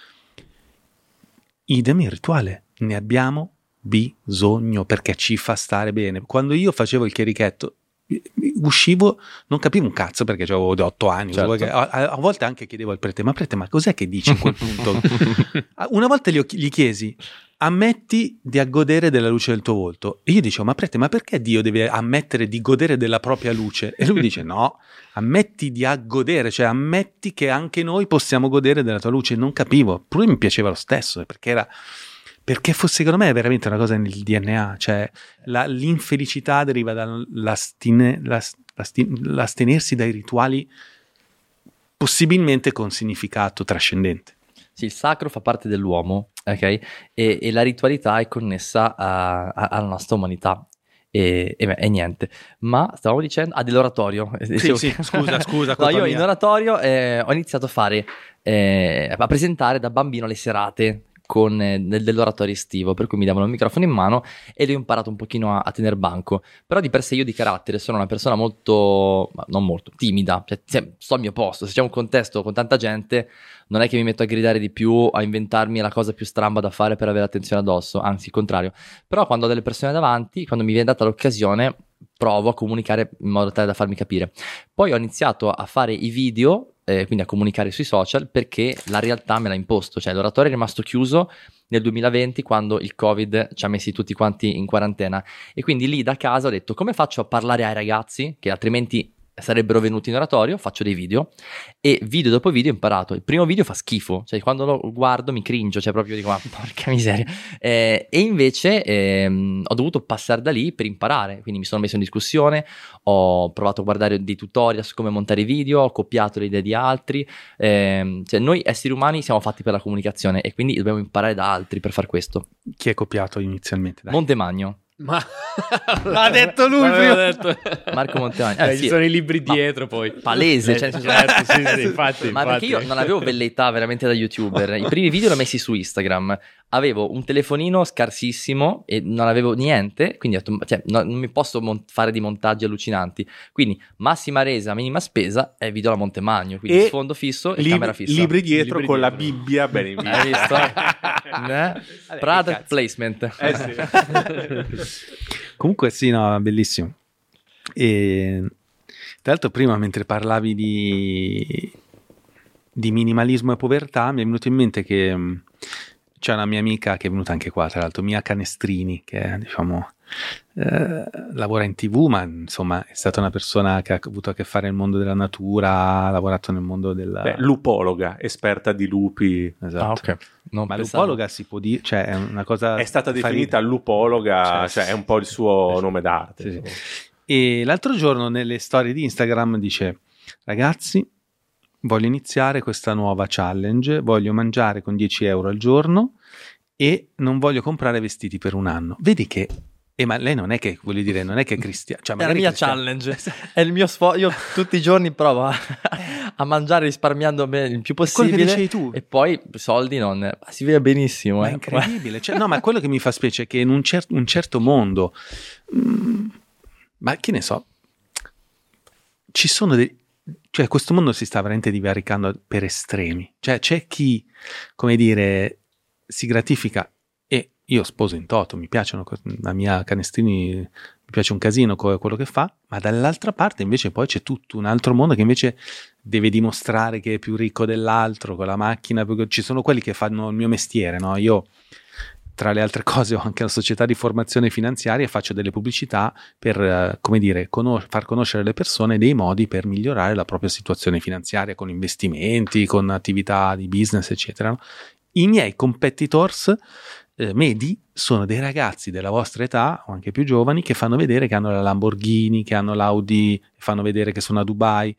Idem il rituale, ne abbiamo bisogno perché ci fa stare bene. Quando io facevo il chierichetto, uscivo, non capivo un cazzo perché avevo 8 anni. Certo. perché a, a- a volte anche chiedevo al prete: Ma prete, ma cos'è che dici in quel punto? Una volta gli, ho- gli chiesi: Ammetti di godere della luce del tuo volto. E io dicevo: Ma prete, ma perché Dio deve ammettere di godere della propria luce? E lui dice: No, ammetti di godere, cioè ammetti che anche noi possiamo godere della tua luce. Non capivo, pure mi piaceva lo stesso, eh, perché era. Perché fosse, secondo me è veramente una cosa nel DNA, cioè la- l'infelicità deriva dall'astenersi dai rituali possibilmente con significato trascendente. Sì, il sacro fa parte dell'uomo, ok? E, e la ritualità è connessa a- a- alla nostra umanità. E, e e niente, ma stavamo dicendo, ah, dell'oratorio. Dicevo sì, che- scusa, scusa, no, io mia. in oratorio eh, ho iniziato a fare, eh, a presentare da bambino le serate con, eh, del- dell'oratorio estivo, per cui mi davano il microfono in mano e ho imparato un pochino a, a tener banco. Però di per sé io di carattere sono una persona molto, non molto, timida, cioè, sto al mio posto, se c'è un contesto con tanta gente non è che mi metto a gridare di più, a inventarmi la cosa più stramba da fare per avere attenzione addosso, anzi il contrario. Però quando ho delle persone davanti, quando mi viene data l'occasione, provo a comunicare in modo tale da farmi capire. Poi ho iniziato a fare i video, eh, quindi a comunicare sui social, perché la realtà me l'ha imposto, cioè l'oratorio è rimasto chiuso nel 2020 quando il Covid ci ha messi tutti quanti in quarantena. E quindi lì da casa ho detto come faccio a parlare ai ragazzi che altrimenti sarebbero venuti in oratorio, faccio dei video e video dopo video ho imparato. Il primo video fa schifo, cioè quando lo guardo mi cringio, cioè proprio dico ma porca miseria. Eh, e invece ehm, ho dovuto passare da lì per imparare, quindi mi sono messo in discussione, ho provato a guardare dei tutorial su come montare video, ho copiato le idee di altri, ehm, cioè noi esseri umani siamo fatti per la comunicazione e quindi dobbiamo imparare da altri per far questo. Chi è copiato inizialmente? Dai. Montemagno, Ma L'ha detto lui prima. detto. Marco Montemagno. Eh, Eh, sì. Ci sono i libri Ma- dietro poi. palese, Eh, cioè, nel senso- certo, sì, sì, infatti, Ma perché infatti. io non avevo velleità veramente da youtuber. I primi video li ho messi su Instagram. Avevo un telefonino scarsissimo e non avevo niente, quindi ho detto, cioè, no- non mi posso mon- fare di montaggi allucinanti. Quindi massima resa, minima spesa è video alla Montemagno, quindi E sfondo fisso e Lib- camera fissa. libri dietro Libri con la dietro. Bibbia bene in vista. Hai visto? Eh? Product placement. Eh sì. Comunque sì, no, bellissimo. E tra l'altro prima mentre parlavi di, di minimalismo e povertà mi è venuto in mente che mh, c'è una mia amica che è venuta anche qua, tra l'altro, Mia Canestrini, che è diciamo eh, lavora in tv, ma insomma è stata una persona che ha avuto a che fare nel mondo della natura, ha lavorato nel mondo della... Beh, lupologa, esperta di lupi. Esatto. Ah, ok. Non Ma pensavo- l'upologa si può dire, cioè è una cosa... È stata fa definita lupologa, Cioè, cioè, sì. è un po' il suo Sì. nome d'arte. Sì, sì. E l'altro giorno nelle storie di Instagram dice, ragazzi, voglio iniziare questa nuova challenge, voglio mangiare con 10 euro al giorno e non voglio comprare vestiti per un anno. Vedi che... eh, ma lei non è che, voglio dire, non è che è cristiana. Cioè, È la mia cristiana- challenge, è il mio sforzo. Io tutti i giorni provo a, a mangiare risparmiando il più possibile. E poi soldi non. ma si vede benissimo. Ma è eh. incredibile. Cioè, no, ma quello che mi fa specie è che in un, cer- un certo mondo, mm, ma che ne so, ci sono dei... Cioè, questo mondo si sta veramente divaricando per estremi. Cioè, c'è chi, come dire, si gratifica e io sposo in toto, mi piacciono, la mia Canestrini, mi piace un casino quello che fa, ma dall'altra parte invece poi c'è tutto un altro mondo che invece deve dimostrare che è più ricco dell'altro con la macchina, ci sono quelli che fanno il mio mestiere, no? Io tra le altre cose ho anche una società di formazione finanziaria e faccio delle pubblicità per, come dire, conos- far conoscere alle persone dei modi per migliorare la propria situazione finanziaria con investimenti, con attività di business, eccetera. I miei competitors eh, medi sono dei ragazzi della vostra età o anche più giovani che fanno vedere che hanno la Lamborghini, che hanno l'Audi, fanno vedere che sono a Dubai.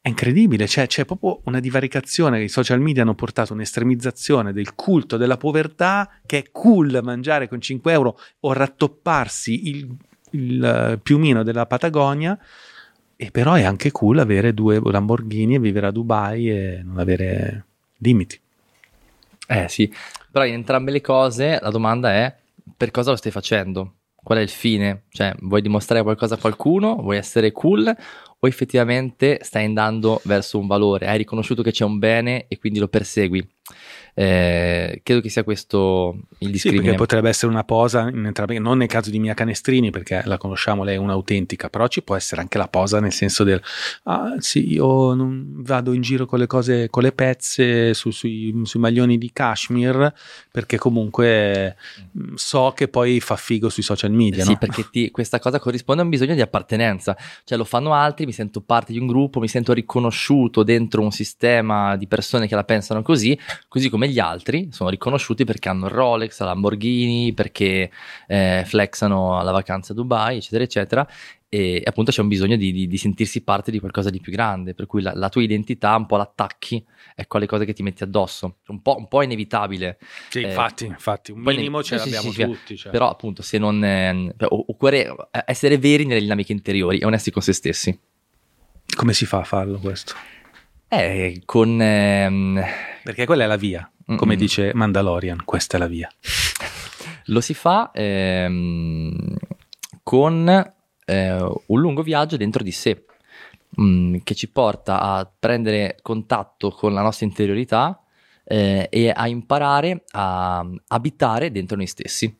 È incredibile, cioè, c'è proprio una divaricazione. I social media hanno portato un'estremizzazione del culto della povertà, che è cool mangiare con 5 euro o rattopparsi il, il eh, piumino della Patagonia. E però è anche cool avere due Lamborghini e vivere a Dubai e non avere limiti. Eh sì, però in entrambe le cose la domanda è per cosa lo stai facendo? Qual è il fine? Cioè, vuoi dimostrare qualcosa a qualcuno? Vuoi essere cool? O effettivamente stai andando verso un valore? Hai riconosciuto che c'è un bene e quindi lo persegui? Eh, credo che sia questo il Sì, discrimine. perché potrebbe essere una posa, entrambi- non nel caso di Mia Canestrini, perché la conosciamo, lei è un'autentica, però ci può essere anche la posa nel senso del ah sì, io non vado in giro con le cose, con le pezze su- sui, sui maglioni di Kashmir, perché comunque mh, so che poi fa figo sui social media. Sì, no? perché ti- questa cosa corrisponde a un bisogno di appartenenza, cioè lo fanno altri, mi sento parte di un gruppo, mi sento riconosciuto dentro un sistema di persone che la pensano così, così come gli altri sono riconosciuti perché hanno il Rolex, la Lamborghini, perché eh, flexano alla vacanza a Dubai, eccetera, eccetera. E appunto c'è un bisogno di, di- di sentirsi parte di qualcosa di più grande, per cui la, la tua identità un po' l'attacchi ecco alle cose che ti metti addosso, un po', un po' inevitabile. Sì, eh, infatti, infatti, un poi ne- minimo ce sì, l'abbiamo sì, tutti. cioè. Però appunto se non... eh, o- occorre essere veri nelle dinamiche interiori e onesti con se stessi. Come si fa a farlo questo? Eh, con... ehm, Perché quella è la via, come dice Mandalorian, questa è la via. lo si fa ehm, con eh, un lungo viaggio dentro di sé, mm, che ci porta a prendere contatto con la nostra interiorità eh, e a imparare a abitare dentro noi stessi.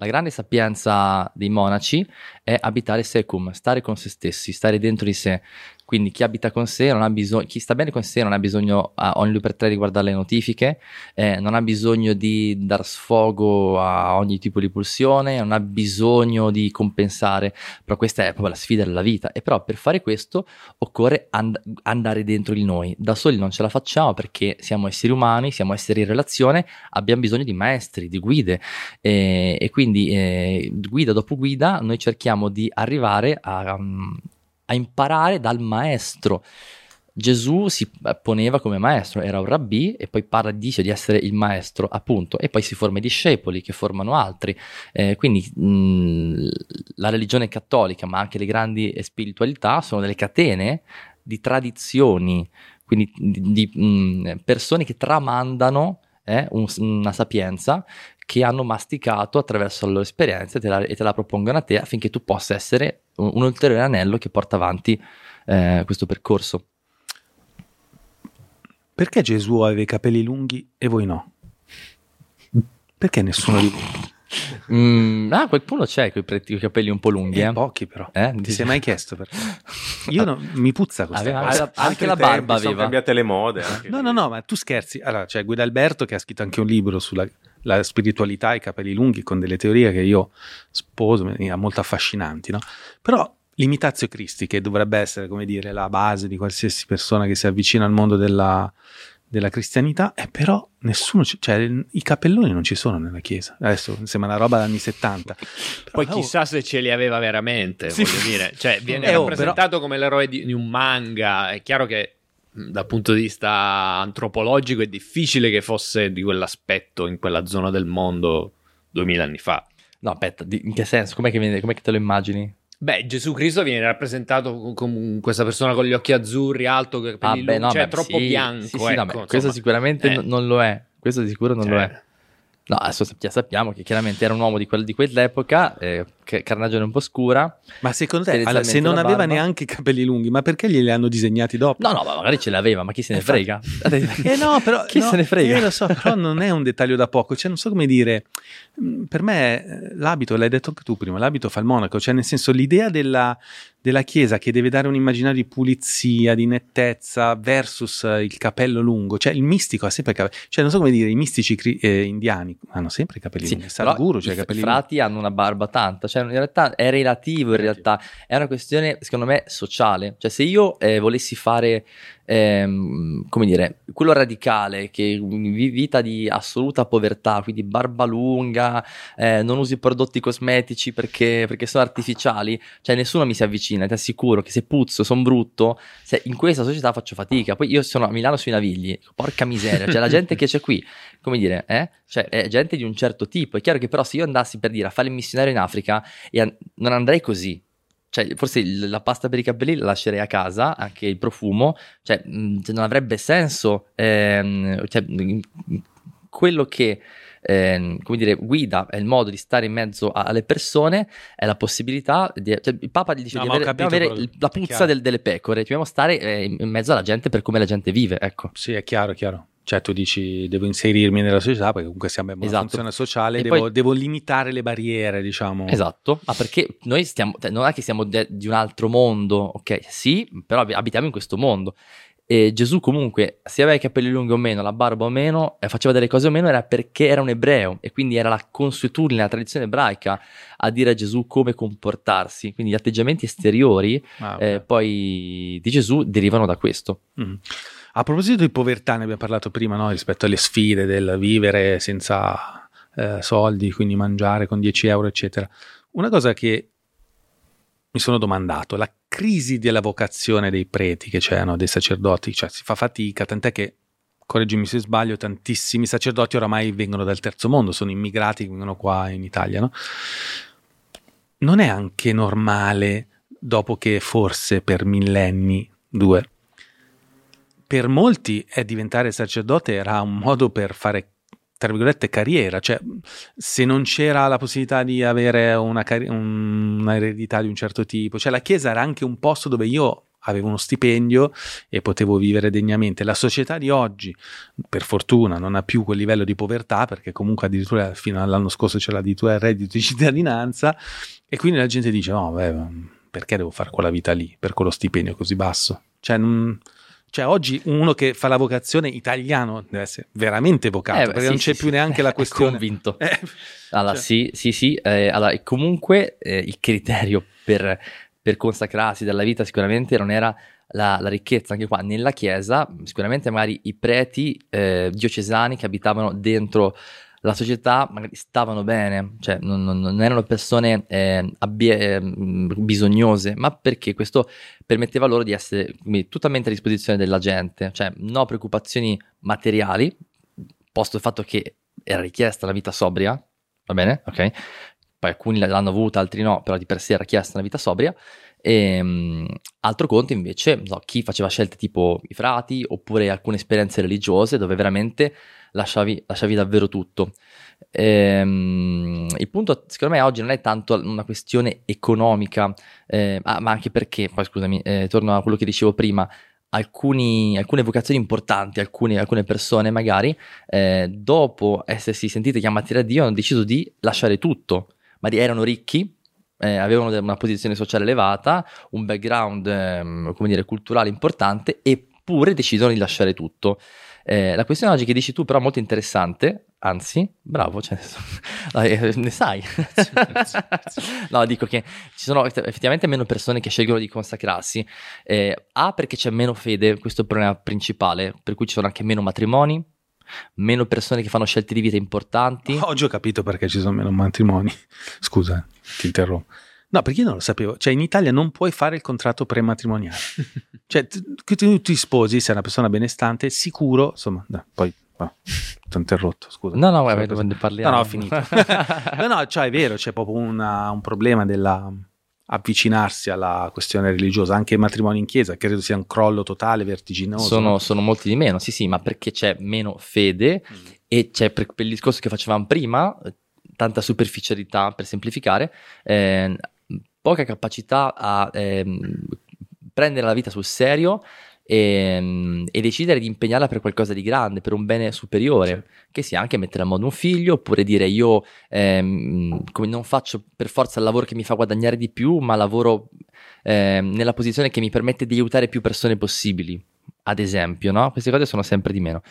La grande sapienza dei monaci è abitare secum, stare con se stessi, stare dentro di sé. Quindi chi abita con sé non ha bisogno, chi sta bene con sé non ha bisogno a ogni due per tre di guardare le notifiche, eh, non ha bisogno di dar sfogo a ogni tipo di pulsione, non ha bisogno di compensare, però questa è proprio la sfida della vita. E però per fare questo occorre and- andare dentro di noi. Da soli non ce la facciamo perché siamo esseri umani, siamo esseri in relazione, abbiamo bisogno di maestri, di guide e, e quindi eh, guida dopo guida noi cerchiamo di arrivare a, um, a imparare dal maestro. Gesù si poneva come maestro, era un rabbì e poi parla, dice di essere il maestro, appunto, e poi si forma i discepoli che formano altri. Eh, quindi mh, la religione cattolica, ma anche le grandi spiritualità, sono delle catene di tradizioni, quindi di, di, mh, persone che tramandano eh, un- una sapienza che hanno masticato attraverso la loro esperienza e te la, e te la propongono a te affinché tu possa essere un, un ulteriore anello che porta avanti eh, questo percorso. Perché Gesù aveva i capelli lunghi e voi no? Perché nessuno di voi? Mm, ah, qualcuno c'è con i capelli un po' lunghi, Eh, eh? pochi però. Eh? Ti sei mai chiesto perché? Io no- mi puzza questa Aveva- cosa. aveva- anche Altri la tempi, barba Sono aveva. cambiate le mode. anche No, lì. no, no, ma tu scherzi. Allora, c'è Guidalberto che ha scritto anche un libro sulla la spiritualità e i capelli lunghi con delle teorie che io sposo, molto affascinanti, no? Però l'imitazio Christi, che dovrebbe essere, come dire, la base di qualsiasi persona che si avvicina al mondo della, della cristianità, e però nessuno, ci- cioè i cappelloni non ci sono nella chiesa. Adesso sembra una roba degli anni 70. Però, Poi oh, chissà se ce li aveva veramente, Sì. voglio dire. Cioè, viene Eh, oh, rappresentato come l'eroe di, di un manga. È chiaro che dal punto di vista antropologico è difficile che fosse di quell'aspetto in quella zona del mondo 2000 anni fa. No, aspetta, di- in che senso? Com'è che, viene- com'è che te lo immagini? Beh, Gesù Cristo viene rappresentato co- come questa persona con gli occhi azzurri, alto, i capelli lunghi, cioè beh, troppo sì, bianco. Sì, sì, no, ecco, beh, questo sicuramente Eh. non lo è. Questo di sicuro non lo Cioè, è. No, adesso sapp- sappiamo che chiaramente era un uomo di, quel- di quell'epoca, eh, carnagione un po' scura. Ma secondo te, allora, se non aveva barba. neanche i capelli lunghi, ma perché glieli hanno disegnati dopo? No, no, ma magari ce l'aveva, ma chi se ne frega? Eh no, però Chi no, se ne frega? eh, lo so, però non è un dettaglio da poco, cioè non so come dire. Mm, Per me eh, l'abito, l'hai detto anche tu prima, l'abito fa il monaco, cioè nel senso l'idea della, della chiesa che deve dare un immaginario di pulizia, di nettezza versus eh, il capello lungo, cioè il mistico ha sempre i capelli, cioè non so come dire, i mistici cri- eh, indiani hanno sempre i capelli Sì, lunghi, Sadhguru c'ha i capelli lunghi. frati hanno una barba tanta, cioè in realtà è relativo, in realtà. È una questione secondo me sociale, cioè se io eh, volessi fare, ehm, come dire, quello radicale che vi- vita di assoluta povertà, quindi barba lunga, eh, non usi prodotti cosmetici perché, perché sono artificiali, cioè nessuno mi si avvicina, ti assicuro che se puzzo, sono brutto, in questa società faccio fatica, poi io sono a Milano sui Navigli, porca miseria, cioè la gente che c'è qui, come dire, eh? Cioè, è gente di un certo tipo. È chiaro che però se io andassi per dire a fare il missionario in Africa, e non andrei così. Cioè, forse la pasta per i capelli la lascerei a casa, anche il profumo, cioè, cioè, non avrebbe senso. ehm, cioè, quello che ehm, come dire, guida è il modo di stare in mezzo a- alle persone è la possibilità di, cioè, il Papa gli dice No, di avere, dobbiamo avere quello- la puzza del- delle pecore, dobbiamo stare eh, in mezzo alla gente per come la gente vive, ecco. Sì, è chiaro, chiaro. Cioè, tu dici devo inserirmi nella società perché comunque siamo in una Esatto. funzione sociale, E devo, poi- devo limitare le barriere, diciamo. Esatto, ma perché noi stiamo, cioè, non è che siamo de- di un altro mondo, ok? Sì, però ab- abitiamo in questo mondo. E Gesù comunque, se aveva i capelli lunghi o meno, la barba o meno, faceva delle cose o meno, era perché era un ebreo e quindi era la consuetudine, la tradizione ebraica a dire a Gesù come comportarsi. Quindi gli atteggiamenti esteriori Ah, ok. eh, poi di Gesù derivano da questo. Mm. A proposito di povertà, ne abbiamo parlato prima, no? rispetto alle sfide del vivere senza eh, soldi, quindi mangiare con 10 euro, eccetera. Una cosa che mi sono domandato, la crisi della vocazione dei preti che c'erano, dei sacerdoti, cioè si fa fatica, tant'è che, correggimi se sbaglio, tantissimi sacerdoti oramai vengono dal terzo mondo, sono immigrati che vengono qua in Italia, no? Non è anche normale, dopo che forse per millenni, due, per molti è diventare sacerdote era un modo per fare tra virgolette carriera, cioè se non c'era la possibilità di avere una, un- un'eredità di un certo tipo, cioè la chiesa era anche un posto dove io avevo uno stipendio e potevo vivere degnamente. La società di oggi, per fortuna, non ha più quel livello di povertà perché comunque addirittura fino all'anno scorso c'era addirittura il reddito di cittadinanza e quindi la gente dice no, beh, perché devo fare quella vita lì per quello stipendio così basso? Cioè, non- cioè, oggi uno che fa la vocazione italiano deve essere veramente vocato Eh, perché sì, non c'è sì, più sì. neanche la È questione. convinto. Eh, Allora, Cioè- sì, sì, sì. eh, allora, e comunque eh, il criterio per, per consacrarsi dalla vita sicuramente non era la, la ricchezza. Anche qua nella chiesa, sicuramente magari i preti eh, diocesani che abitavano dentro la società magari stavano bene, cioè non, non- non erano persone eh, abbie- eh, bisognose, ma perché questo permetteva loro di essere quindi, totalmente a disposizione della gente, cioè no preoccupazioni materiali, posto il fatto che era richiesta la vita sobria, va bene? Ok. Poi alcuni l'hanno avuta, altri no, però di per sé era richiesta una vita sobria. E, mm, altro conto invece, no, chi faceva scelte tipo i frati oppure alcune esperienze religiose dove veramente lasciavi, lasciavi davvero tutto. Ehm, il punto secondo me oggi non è tanto una questione economica, eh, ah, ma anche perché, poi scusami, eh, torno a quello che dicevo prima, alcuni- alcune vocazioni importanti, alcune, alcune persone magari, eh, dopo essersi sentite chiamati da Dio, hanno deciso di lasciare tutto. Magari erano ricchi, eh, avevano una posizione sociale elevata, un background, ehm, come dire, culturale importante, eppure decidono di lasciare tutto. Eh, la questione oggi che dici tu però molto interessante, anzi, bravo, cioè, eh, ne sai. no, dico che ci sono effettivamente meno persone che scelgono di consacrarsi. Eh, A perché c'è meno fede, questo è il problema principale, per cui ci sono anche meno matrimoni, meno persone che fanno scelte di vita importanti. Oggi ho capito perché ci sono meno matrimoni. Scusa, ti interrompo. No, perché io non lo sapevo. Cioè, in Italia non puoi fare il contratto prematrimoniale. cioè, tu, tu ti sposi, sei una persona benestante, sicuro, insomma, no, poi no, ti ho interrotto, scusa. No, no, guarda, quando parliamo. No, no, ho finito. no, no, cioè è vero, c'è proprio una- un problema della avvicinarsi alla questione religiosa, anche il matrimonio in chiesa, credo sia un crollo totale, vertiginoso. Sono, no? sono molti di meno, sì, sì, ma perché c'è meno fede Mm. e c'è per, per il discorso che facevamo prima, tanta superficialità per semplificare, eh, poca capacità a ehm, prendere la vita sul serio e, e decidere di impegnarla per qualcosa di grande, per un bene superiore, Certo. che sia anche mettere a modo un figlio, oppure dire io ehm, come non faccio per forza il lavoro che mi fa guadagnare di più, ma lavoro ehm, nella posizione che mi permette di aiutare più persone possibili, ad esempio, no? Queste cose sono sempre di meno.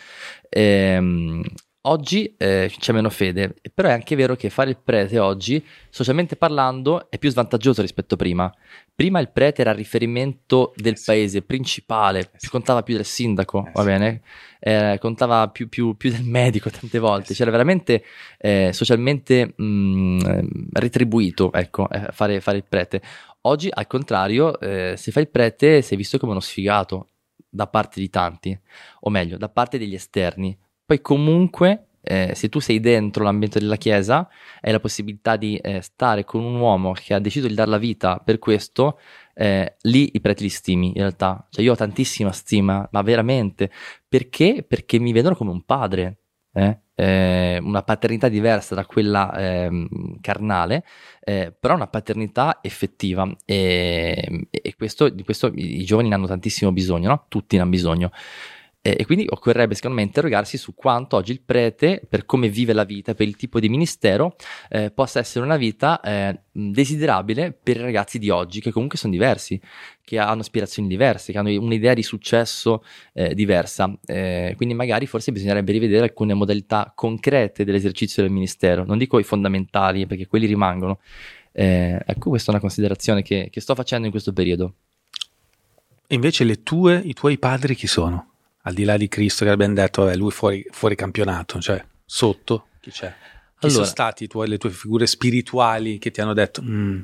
Ehm, oggi eh, c'è meno fede, però è anche vero che fare il prete oggi, socialmente parlando, è più svantaggioso rispetto a prima. Prima il prete era il riferimento del Eh sì. paese principale, sì. contava più del sindaco, Eh va sì. bene? Eh, contava più, più- più del medico tante volte, Eh sì. c'era veramente eh, socialmente mh, eh, retribuito ecco, eh, fare, fare il prete. Oggi, al contrario, eh, se fai il prete sei visto come uno sfigato da parte di tanti, o meglio, da parte degli esterni. Poi comunque, eh, se tu sei dentro l'ambiente della Chiesa, hai la possibilità di eh, stare con un uomo che ha deciso di dare la vita per questo, eh, lì i preti li stimi in realtà. Cioè io ho tantissima stima, ma veramente. Perché? Perché mi vedono come un padre. eh? Eh, una paternità diversa da quella ehm, carnale, eh, però una paternità effettiva e, e questo, di questo i giovani ne hanno tantissimo bisogno, no? tutti ne hanno bisogno. E, e quindi occorrerebbe secondo me interrogarsi su quanto oggi il prete, per come vive la vita, per il tipo di ministero, eh, possa essere una vita eh, desiderabile per i ragazzi di oggi, che comunque sono diversi, che hanno aspirazioni diverse, che hanno un'idea di successo eh, diversa. Eh, quindi magari forse bisognerebbe rivedere alcune modalità concrete dell'esercizio del ministero, non dico i fondamentali, perché quelli rimangono. Eh, ecco, questa è una considerazione che, che sto facendo in questo periodo. Invece le tue, i tuoi padri chi sono? Al di là di Cristo che abbiamo detto, vabbè, lui fuori, fuori campionato, cioè sotto chi c'è? Chi Allora- sono stati tuoi- le tue figure spirituali che ti hanno detto, "Mm,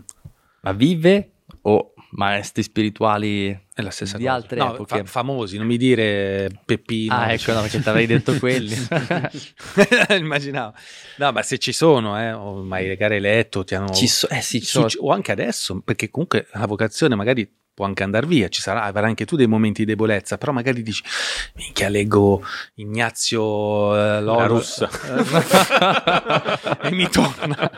Ma vive o maestri spirituali è la stessa di cosa? altre No, epoche? fa- famosi, non mi dire Peppino. Ah, ecco, no, perché ti avrei detto quelli. Immaginavo. No, ma se ci sono, eh, o mai magari letto, ti hanno... Ci so- eh sì, ci sono- o anche adesso, perché comunque la vocazione magari può anche andare via, ci sarà, avrai anche tu dei momenti di debolezza, però magari dici, minchia, leggo Ignazio eh, Loro- La russa. e mi torna.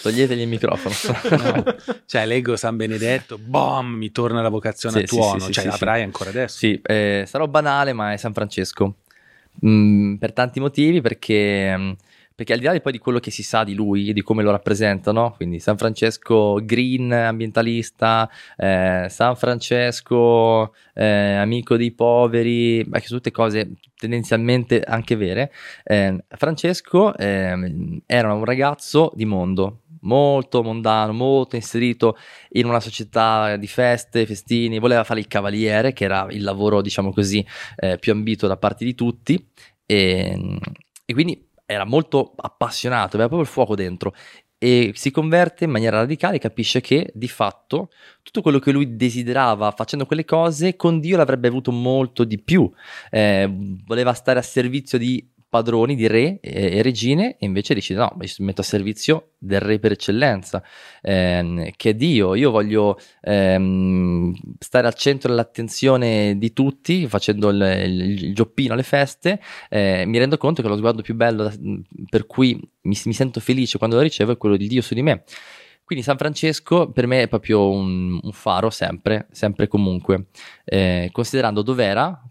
Toglietegli il microfono. No. Cioè, leggo San Benedetto, boom, mi torna la vocazione Sì, a tuono, sì, sì, cioè sì, avrai ancora adesso. Sì, eh, sarò banale, ma è San Francesco. Mm, per tanti motivi, perché, mm, perché al di là di poi di quello che si sa di lui e di come lo rappresentano, quindi San Francesco green, ambientalista, eh, San Francesco eh, amico dei poveri, che sono tutte cose tendenzialmente anche vere, eh, Francesco ehm, era un ragazzo di mondo. Molto mondano, molto inserito in una società di feste, festini, voleva fare il cavaliere, che era il lavoro, diciamo così, eh, più ambito da parte di tutti, e, e quindi era molto appassionato, aveva proprio il fuoco dentro. E si converte in maniera radicale, capisce che di fatto tutto quello che lui desiderava facendo quelle cose, con Dio l'avrebbe avuto molto di più. Eh, voleva stare a servizio di padroni, di re e, e regine, e invece decide: no, mi metto a servizio del re per eccellenza, ehm, che è Dio. Io voglio ehm, stare al centro dell'attenzione di tutti, facendo il, il- il gioppino alle feste. eh, mi rendo conto che lo sguardo più bello da- per cui mi, mi sento felice quando lo ricevo è quello di Dio su di me. Quindi San Francesco per me è proprio un, un faro sempre, sempre e comunque, eh, considerando dov'era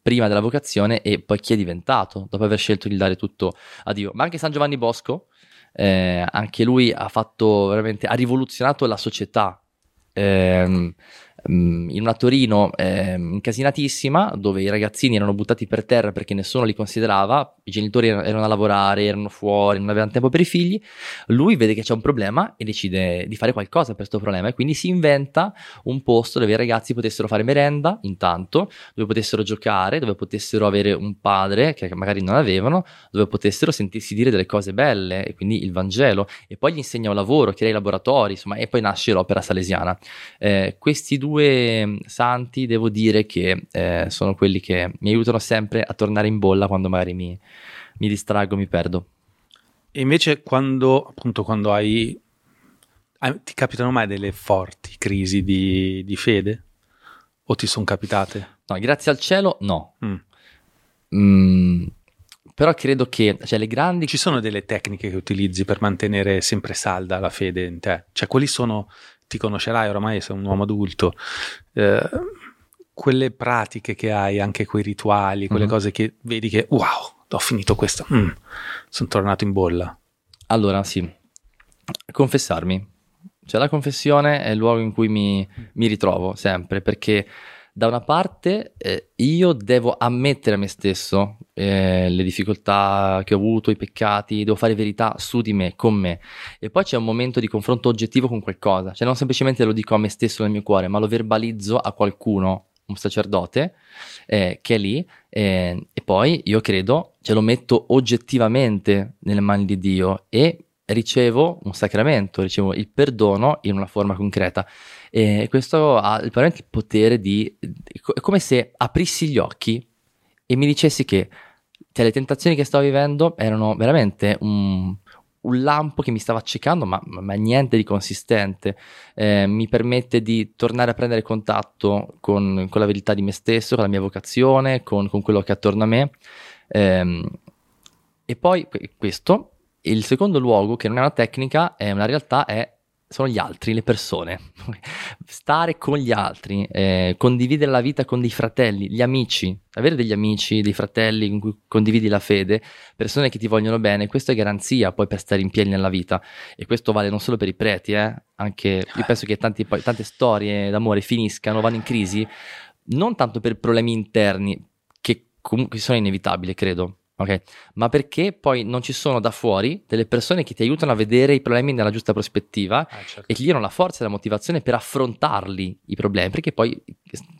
prima della vocazione e poi chi è diventato dopo aver scelto di dare tutto a Dio. Ma anche San Giovanni Bosco, eh, anche lui ha fatto veramente, ha rivoluzionato la società. Mm, in una Torino eh, incasinatissima dove i ragazzini erano buttati per terra perché nessuno li considerava, i genitori erano, erano a lavorare, erano fuori, non avevano tempo per i figli, lui vede che c'è un problema e decide di fare qualcosa per questo problema e quindi si inventa un posto dove i ragazzi potessero fare merenda intanto, dove potessero giocare, dove potessero avere un padre che magari non avevano, dove potessero sentirsi dire delle cose belle e quindi il Vangelo e poi gli insegna un lavoro, crea i laboratori, insomma, e poi nasce l'opera salesiana. Eh, questi due mm, santi devo dire che eh, sono quelli che mi aiutano sempre a tornare in bolla quando magari mi, mi distraggo, mi perdo. E invece quando, appunto, quando hai... hai- ti capitano mai delle forti crisi di, di fede? O ti sono capitate? No, grazie al cielo no. Mm. Mm, però credo che cioè, le grandi Ci sono delle tecniche che utilizzi per mantenere sempre salda la fede in te? Cioè, quali sono, ti conoscerai oramai, sei un uomo adulto, eh, quelle pratiche che hai, anche quei rituali, quelle Mhm. cose che vedi che, wow, ho finito questo, mm, sono tornato in bolla. Allora, sì, confessarmi. Cioè, la confessione è il luogo in cui mi, mi ritrovo sempre, perché da una parte eh, io devo ammettere a me stesso eh, le difficoltà che ho avuto, i peccati, devo fare verità su di me, con me. E poi c'è un momento di confronto oggettivo con qualcosa, cioè non semplicemente lo dico a me stesso nel mio cuore, ma lo verbalizzo a qualcuno, un sacerdote, eh, che è lì, eh, e poi io credo, ce lo metto oggettivamente nelle mani di Dio e ricevo un sacramento, ricevo il perdono in una forma concreta. E questo ha veramente il potere di... è come se aprissi gli occhi e mi dicessi che cioè, le tentazioni che stavo vivendo erano veramente un, un lampo che mi stava accecando, ma, ma niente di consistente. Eh, mi permette di tornare a prendere contatto con, con la verità di me stesso, con la mia vocazione, con, con quello che è attorno a me. Ehm, e poi que- questo, il secondo luogo, che non è una tecnica, è una realtà, è, sono gli altri, le persone. Stare con gli altri, eh, condividere la vita con dei fratelli, gli amici, avere degli amici, dei fratelli con cui condividi la fede, persone che ti vogliono bene, questo è garanzia poi per stare in piedi nella vita. E questo vale non solo per i preti, eh, anche io penso che tanti, poi, tante storie d'amore finiscano, vanno in crisi, non tanto per problemi interni, che comunque sono inevitabili, credo. Ok? Ma perché poi non ci sono da fuori delle persone che ti aiutano a vedere i problemi nella giusta prospettiva certo. e che gli diano la forza e la motivazione per affrontarli i problemi, perché poi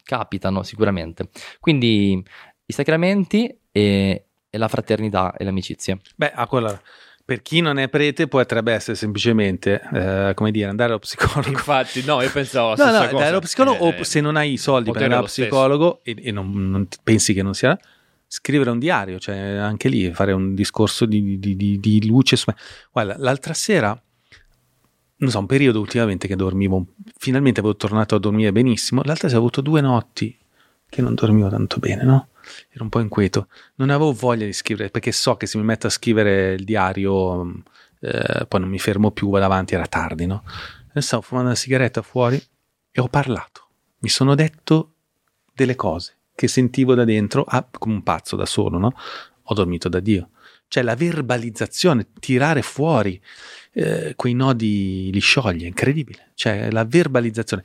capitano sicuramente. Quindi i sacramenti e, e la fraternità e l'amicizia. Beh, ah, allora, per chi non è prete potrebbe essere semplicemente, eh, come dire, andare allo psicologo. Infatti, no, io pensavo la No, stessa no, cosa. andare allo psicologo Eh, o se non hai i soldi per andare allo psicologo e, e non, non ti- pensi che non sia, scrivere un diario, cioè anche lì fare un discorso di, di- di- di luce. Guarda, l'altra sera, non so, un periodo ultimamente che dormivo, finalmente avevo tornato a dormire benissimo, l'altra sera ho avuto due notti che non dormivo tanto bene, no? Ero un po' inquieto. Non avevo voglia di scrivere perché so che se mi metto a scrivere il diario eh, poi non mi fermo più, vado avanti, era tardi, no? Stavo fumando una sigaretta fuori e ho parlato. Mi sono detto delle cose che sentivo da dentro, ah, come un pazzo da solo, no? Ho dormito da Dio. Cioè la verbalizzazione, tirare fuori eh, quei nodi li scioglie, incredibile. Cioè la verbalizzazione.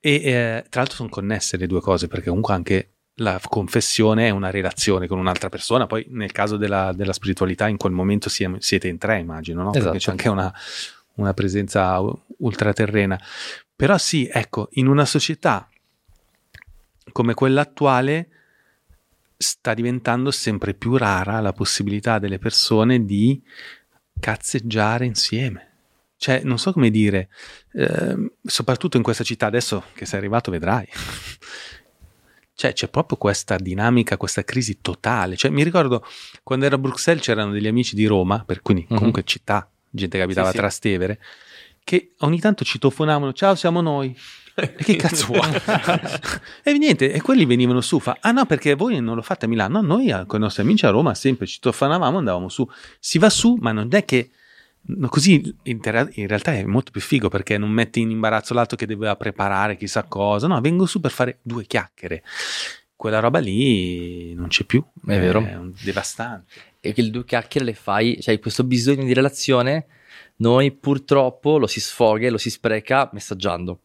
E eh, tra l'altro sono connesse le due cose, perché comunque anche la confessione è una relazione con un'altra persona, poi nel caso della, della spiritualità in quel momento siamo- siete in tre, immagino, no? Perché Esatto. c'è anche una, una presenza ultraterrena. Però sì, ecco, in una società come quella attuale sta diventando sempre più rara la possibilità delle persone di cazzeggiare insieme. Cioè, non so come dire, ehm, soprattutto in questa città, adesso che sei arrivato vedrai. Cioè, c'è proprio questa dinamica, questa crisi totale. Cioè, mi ricordo quando ero a Bruxelles c'erano degli amici di Roma, per quindi Mhm. comunque città, gente che abitava Sì, sì. a Trastevere, che ogni tanto citofonavano, ciao siamo noi. E che cazzo vuoi? e niente, e quelli venivano su, fa, ah no perché voi non lo fate a Milano, no, noi eh, con i nostri amici a Roma sempre citofonavamo, andavamo su, si va su, ma non è che No, così in, ter- in realtà è molto più figo perché non metti in imbarazzo l'altro che doveva preparare chissà cosa. No, vengo su per fare due chiacchiere. Quella roba lì non c'è più. È vero. È un- devastante. e che le due chiacchiere le fai, cioè questo bisogno di relazione, noi purtroppo lo si sfoga e lo si spreca messaggiando.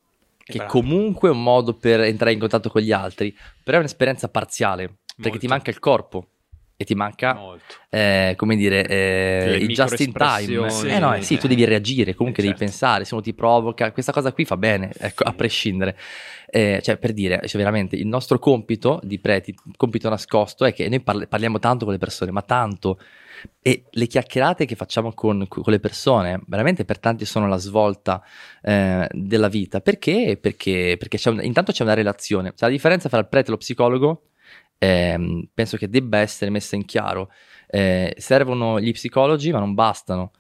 Che Bravo. comunque è un modo per entrare in contatto con gli altri, però è un'esperienza parziale, perché Molto. ti manca il corpo e ti manca, eh, come dire, eh, il just in time. microespressioni. Eh no, eh sì, tu devi reagire, comunque Eh, devi certo. pensare, se uno ti provoca, questa cosa qui fa bene, ecco, a prescindere. Eh, cioè, per dire, cioè, veramente, il nostro compito di preti, compito nascosto, è che noi parli- parliamo tanto con le persone, ma tanto, e le chiacchierate che facciamo con, con le persone, veramente per tanti sono la svolta eh, della vita. Perché? Perché, perché c'è un- intanto c'è una relazione. Cioè, la differenza tra il prete e lo psicologo ehm, penso che debba essere messa in chiaro. Eh, servono gli psicologi, ma non bastano.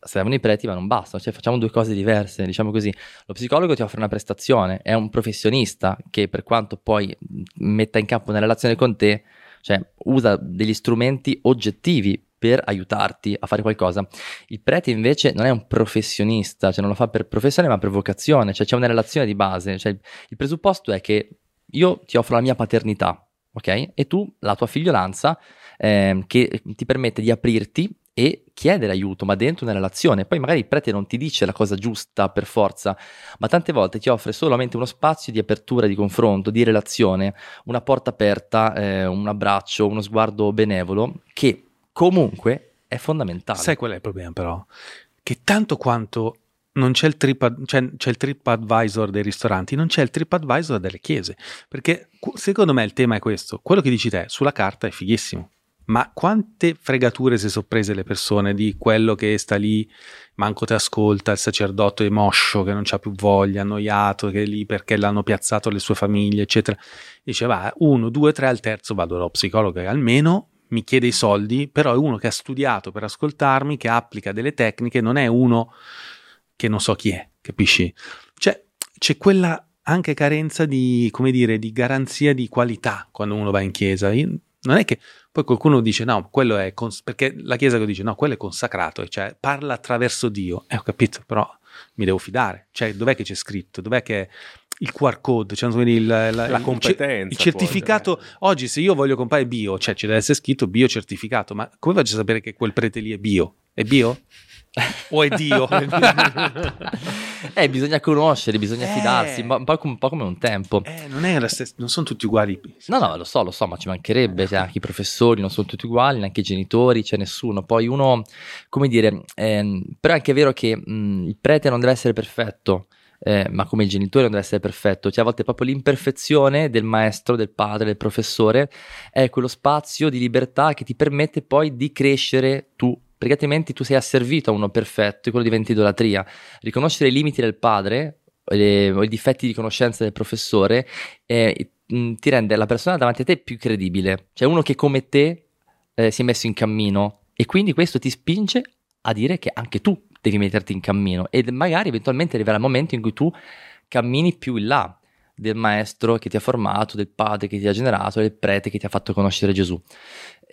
Servono i preti, ma non bastano. Cioè, facciamo due cose diverse, diciamo così. Lo psicologo ti offre una prestazione, è un professionista che, per quanto poi metta in campo una relazione con te, cioè usa degli strumenti oggettivi per aiutarti a fare qualcosa. Il prete invece non è un professionista, cioè non lo fa per professione ma per vocazione, cioè c'è una relazione di base, cioè il presupposto è che io ti offro la mia paternità, ok? E tu la tua figliolanza ehm, che ti permette di aprirti e chiedere aiuto, ma dentro una relazione. Poi magari il prete non ti dice la cosa giusta per forza, ma tante volte ti offre solamente uno spazio di apertura, di confronto, di relazione, una porta aperta, eh, un abbraccio, uno sguardo benevolo, che comunque è fondamentale. Sai qual è il problema però? Che tanto quanto non c'è il, trip, c'è, c'è il TripAdvisor dei ristoranti, non c'è il TripAdvisor delle chiese. Perché secondo me il tema è questo. Quello che dici te sulla carta è fighissimo. Ma quante fregature si sono prese le persone di quello che sta lì, manco ti ascolta, il sacerdote è moscio, che non c'ha più voglia, annoiato, che è lì perché l'hanno piazzato le sue famiglie, eccetera. Dice, va, uno, due, tre, al terzo vado dallo psicologo che almeno mi chiede i soldi, però è uno che ha studiato per ascoltarmi, che applica delle tecniche, non è uno che non so chi è, capisci? Cioè, c'è quella anche carenza di, come dire, di garanzia di qualità quando uno va in chiesa. Non è che poi qualcuno dice no, quello è cons- perché la chiesa che dice no, quello è consacrato, cioè parla attraverso Dio. Eh, ho capito, però mi devo fidare. Cioè, dov'è che c'è scritto? Dov'è che è il QR code, cioè, il- la, La competenza, il certificato. Oggi, se io voglio comprare bio, cioè ci deve essere scritto bio certificato, ma come faccio a sapere che quel prete lì è bio? È bio? O è Dio? eh, bisogna conoscere, bisogna Eh. fidarsi, un po', un po' come- un po' come un tempo. Eh, non è la stessa, non sono tutti uguali. No, no, lo so, lo so, ma ci mancherebbe, cioè, anche i professori non sono tutti uguali, neanche i genitori, c'è nessuno. Poi uno, come dire, ehm, però è anche vero che mh, il prete non deve essere perfetto, eh, ma come il genitore non deve essere perfetto, cioè a volte proprio l'imperfezione del maestro, del padre, del professore è quello spazio di libertà che ti permette poi di crescere tu. Perché altrimenti tu sei asservito a uno perfetto e quello diventa idolatria. Riconoscere i limiti del padre le- o i difetti di conoscenza del professore eh, ti rende la persona davanti a te più credibile, cioè uno che come te eh, si è messo in cammino e quindi questo ti spinge a dire che anche tu devi metterti in cammino e magari eventualmente arriverà il momento in cui tu cammini più in là del maestro che ti ha formato, del padre che ti ha generato, del prete che ti ha fatto conoscere Gesù.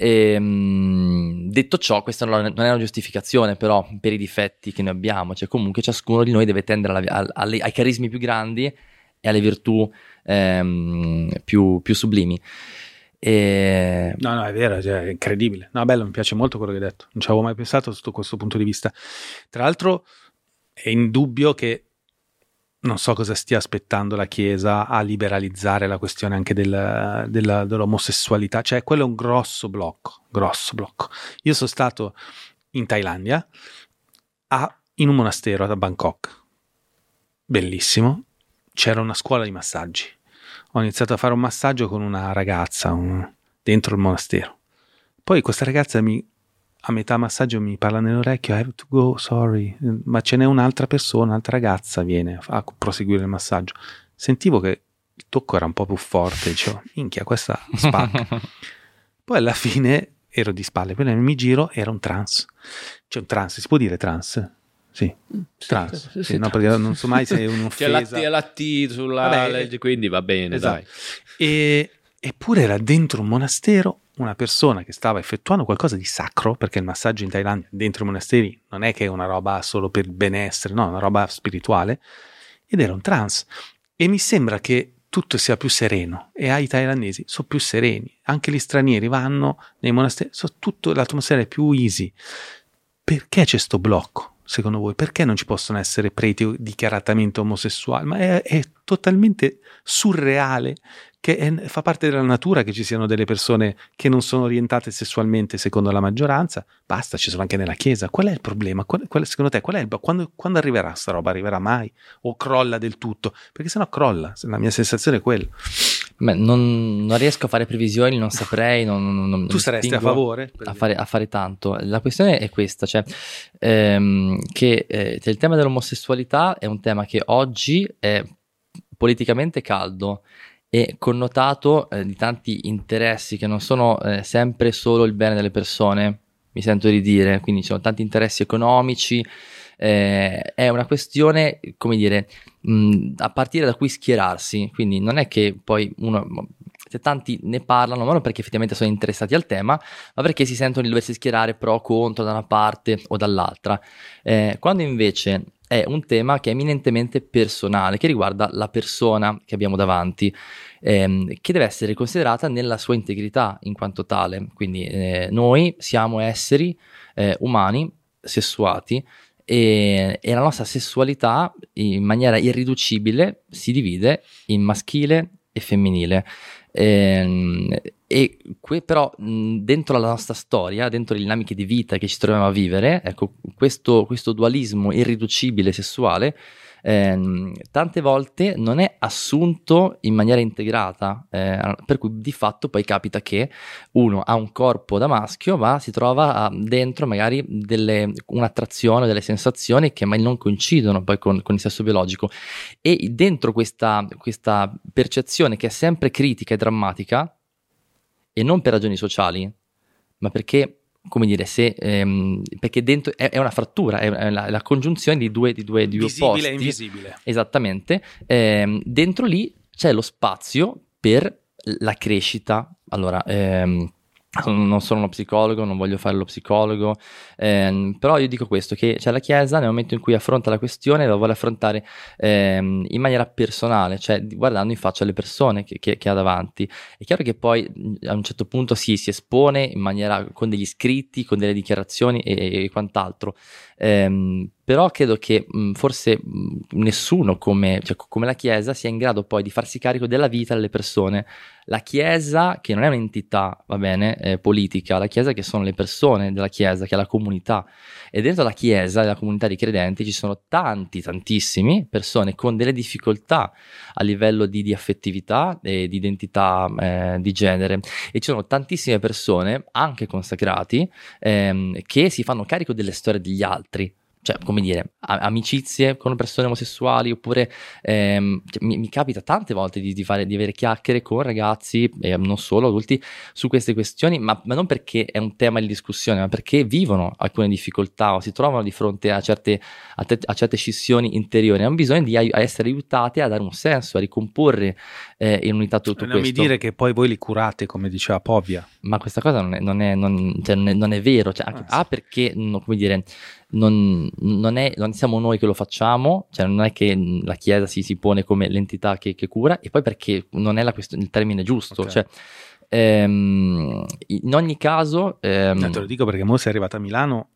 Ehm, detto ciò, questa non è una giustificazione però per i difetti che noi abbiamo, cioè comunque ciascuno di noi deve tendere alla- al- alle- ai carismi più grandi e alle virtù ehm, più, più sublimi. E... No, no, è vero, cioè, è incredibile. No, bello, mi piace molto quello che hai detto. Non ci avevo mai pensato sotto questo punto di vista. Tra l'altro è indubbio che non so cosa stia aspettando la Chiesa a liberalizzare la questione anche del- della- dell'omosessualità. Cioè, quello è un grosso blocco, grosso blocco. Io sono stato in Thailandia a- in un monastero a Bangkok. Bellissimo. C'era una scuola di massaggi ho iniziato a fare un massaggio con una ragazza un- dentro il monastero. Poi questa ragazza mi, a metà massaggio mi parla nell'orecchio, I have to go, sorry, ma ce n'è un'altra persona, un'altra ragazza viene a proseguire il massaggio. Sentivo che il tocco era un po' più forte, dicevo, minchia, questa spacca. Poi alla fine ero di spalle, poi mi giro, era un trans. C'è un trans, si può dire trans? Sì, trans. sì, Sì, sì, no, trans. perché non so mai se è C'è un'offesa. E la T sulla Vabbè, legge, quindi va bene, esatto. dai. E, eppure era dentro un monastero una persona che stava effettuando qualcosa di sacro, perché il massaggio in Thailandia dentro i monasteri non è che è una roba solo per il benessere, no, è una roba spirituale, ed era un trance. E mi sembra che tutto sia più sereno e ai thailandesi sono più sereni, anche gli stranieri vanno nei monasteri, so, tutto, l'atmosfera è più easy. Perché c'è sto blocco? Secondo voi, perché non ci possono essere preti dichiaratamente omosessuali? Ma è, è totalmente surreale che è, fa parte della natura che ci siano delle persone che non sono orientate sessualmente secondo la maggioranza. Basta, ci sono anche nella Chiesa. Qual è il problema? Qual, qual, secondo te, qual è il, quando, quando arriverà sta roba? Arriverà mai? O crolla del tutto? Perché sennò crolla. La mia sensazione è quella. Beh, non, non, riesco a fare previsioni, non saprei. Non, non, tu saresti a favore? A fare, a fare, tanto. La questione è questa, cioè ehm, che eh, il tema dell'omosessualità è un tema che oggi è politicamente caldo e connotato eh, di tanti interessi che non sono eh, sempre solo il bene delle persone, mi sento di dire, quindi ci sono tanti interessi economici, eh, è una questione, come dire, mh, a partire da cui schierarsi, quindi non è che poi uno se tanti ne parlano, non perché effettivamente sono interessati al tema, ma perché si sentono di doversi schierare pro o contro da una parte o dall'altra. Eh, quando invece è un tema che è eminentemente personale, che riguarda la persona che abbiamo davanti, ehm, che deve essere considerata nella sua integrità in quanto tale. Quindi eh, noi siamo esseri eh, umani, sessuati, e, e, la nostra sessualità in maniera irriducibile si divide in maschile e femminile. E, e que, però dentro la nostra storia, dentro le dinamiche di vita che ci troviamo a vivere, ecco, questo, questo dualismo irriducibile sessuale ehm, tante volte non è assunto in maniera integrata, eh, per cui di fatto poi capita che uno ha un corpo da maschio ma si trova a, dentro magari delle, un'attrazione, delle sensazioni che mai non coincidono poi con, con il sesso biologico. E dentro questa, questa percezione che è sempre critica e drammatica e non per ragioni sociali, ma perché come dire, se, ehm, perché dentro è, è, una frattura, è, la, la, congiunzione di due, di due, di due Visibile opposti. e invisibile. Esattamente. Ehm, dentro lì c'è lo spazio per la crescita. Allora, ehm, non sono uno psicologo, non voglio fare lo psicologo, ehm, però io dico questo, che cioè, la Chiesa nel momento in cui affronta la questione la vuole affrontare ehm, in maniera personale, cioè guardando in faccia le persone che, che, che, ha davanti. È chiaro che poi a un certo punto si, si espone in maniera con degli scritti, con delle dichiarazioni e, e quant'altro, ehm, però credo che mh, forse mh, nessuno come, cioè, come la Chiesa sia in grado poi di farsi carico della vita delle persone la Chiesa, che non è un'entità, va bene, eh, politica, la Chiesa che sono le persone della Chiesa, che è la comunità. E dentro la Chiesa, la comunità di credenti, ci sono tanti, tantissimi persone con delle difficoltà a livello di, di affettività e di identità eh, di genere. E ci sono tantissime persone, anche consacrati, ehm, che si fanno carico delle storie degli altri cioè, come dire, amicizie con persone omosessuali, oppure ehm, cioè, mi, mi, capita tante volte di, di, fare, di avere chiacchiere con ragazzi, e non solo adulti, su queste questioni, ma, ma, non perché è un tema di discussione, ma perché vivono alcune difficoltà o si trovano di fronte a certe, a te, a certe scissioni interiori, hanno bisogno di a essere aiutate a dare un senso, a ricomporre eh, in unità tutto non questo. Non mi dire che poi voi li curate, come diceva Povia. Ma questa cosa non è, non è, non, cioè non è, non è vero, cioè, anche, ah, ah, perché, come dire non, non, è, non, siamo noi che lo facciamo, cioè non è che la Chiesa si, si pone come l'entità che, che, cura, e poi perché non è questione, il termine giusto. Okay. Cioè, ehm, in ogni caso... Ehm, no, te lo dico perché mo sei arrivato a Milano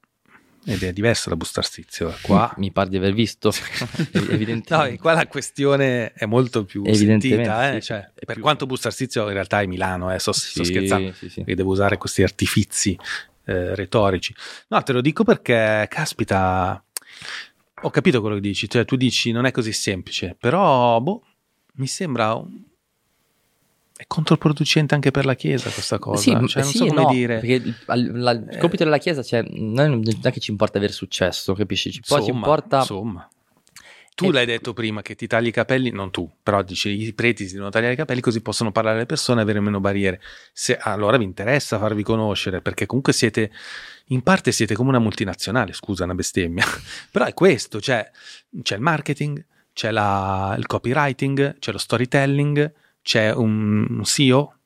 ed è diverso da Bustarsizio. Qua mi pare di aver visto, evidentemente. No, qua la questione è molto più sentita. Eh? Sì, cioè, per più... quanto Bustarsizio in realtà è Milano, eh? sto, sì, sto scherzando, sì, sì. devo usare questi artifizi eh, retorici. No, te lo dico perché, caspita, ho capito quello che dici, cioè tu dici non è così semplice, però boh, mi sembra è controproducente anche per la Chiesa questa cosa. Sì, cioè, non sì, so come no, dire. Perché il, la, il compito della Chiesa, cioè, non è che ci importa avere successo, capisci? Ci, insomma, ci importa... Insomma. Tu e... l'hai detto prima che ti tagli i capelli, non tu, però dici i preti si devono tagliare i capelli così possono parlare le persone e avere meno barriere. Se, allora vi interessa farvi conoscere perché comunque siete, in parte siete come una multinazionale, scusa una bestemmia, però è questo, cioè c'è il marketing, c'è la, il copywriting, c'è lo storytelling, c'è un, un CEO,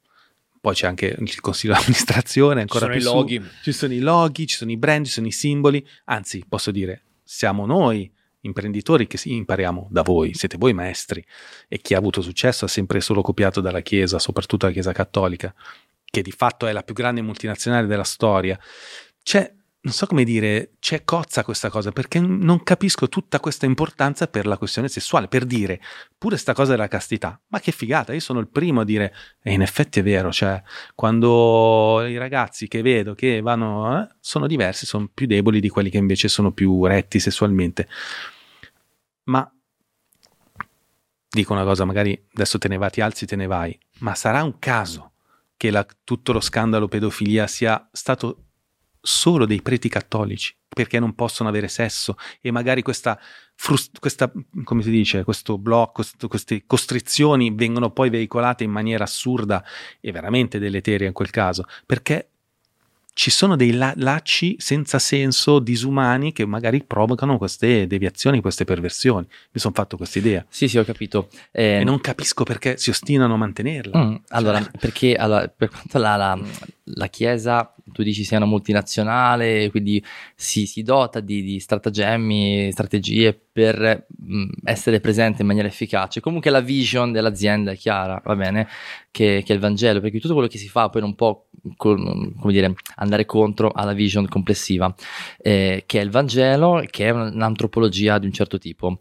poi c'è anche il consiglio di amministrazione, ancora sono più i su. loghi. Ci sono i loghi, ci sono i brand, ci sono i simboli. Anzi, posso dire, siamo noi imprenditori che sì, impariamo da voi, siete voi maestri. E chi ha avuto successo ha sempre solo copiato dalla Chiesa, soprattutto la Chiesa cattolica, che di fatto è la più grande multinazionale della storia. C'è, non so come dire, c'è cozza questa cosa, perché non capisco tutta questa importanza per la questione sessuale, per dire pure sta cosa della castità. Ma che figata, io sono il primo a dire, e in effetti è vero, cioè quando i ragazzi che vedo che vanno, eh, sono diversi, sono più deboli di quelli che invece sono più retti sessualmente. Ma dico una cosa, magari adesso te ne vai, ti alzi, te ne vai, ma sarà un caso che la- tutto lo scandalo pedofilia sia stato solo dei preti cattolici perché non possono avere sesso e magari questa, frust- questa come si dice, questo blocco, queste costrizioni vengono poi veicolate in maniera assurda e veramente deleteria in quel caso, perché ci sono dei la- lacci senza senso, disumani, che magari provocano queste deviazioni, queste perversioni. Mi sono fatto questa idea. Sì, sì, ho capito. Eh, E non capisco perché si ostinano a mantenerla. Mm, allora, Cioè- perché allora, per quanto la, la- la Chiesa, tu dici sia una multinazionale, quindi si, si dota di, di stratagemmi, strategie per mm, essere presente in maniera efficace, comunque la vision dell'azienda è chiara, va bene, che, che è il Vangelo, perché tutto quello che si fa poi non può come dire, andare contro alla vision complessiva, eh, che è il Vangelo, che è un- un'antropologia di un certo tipo.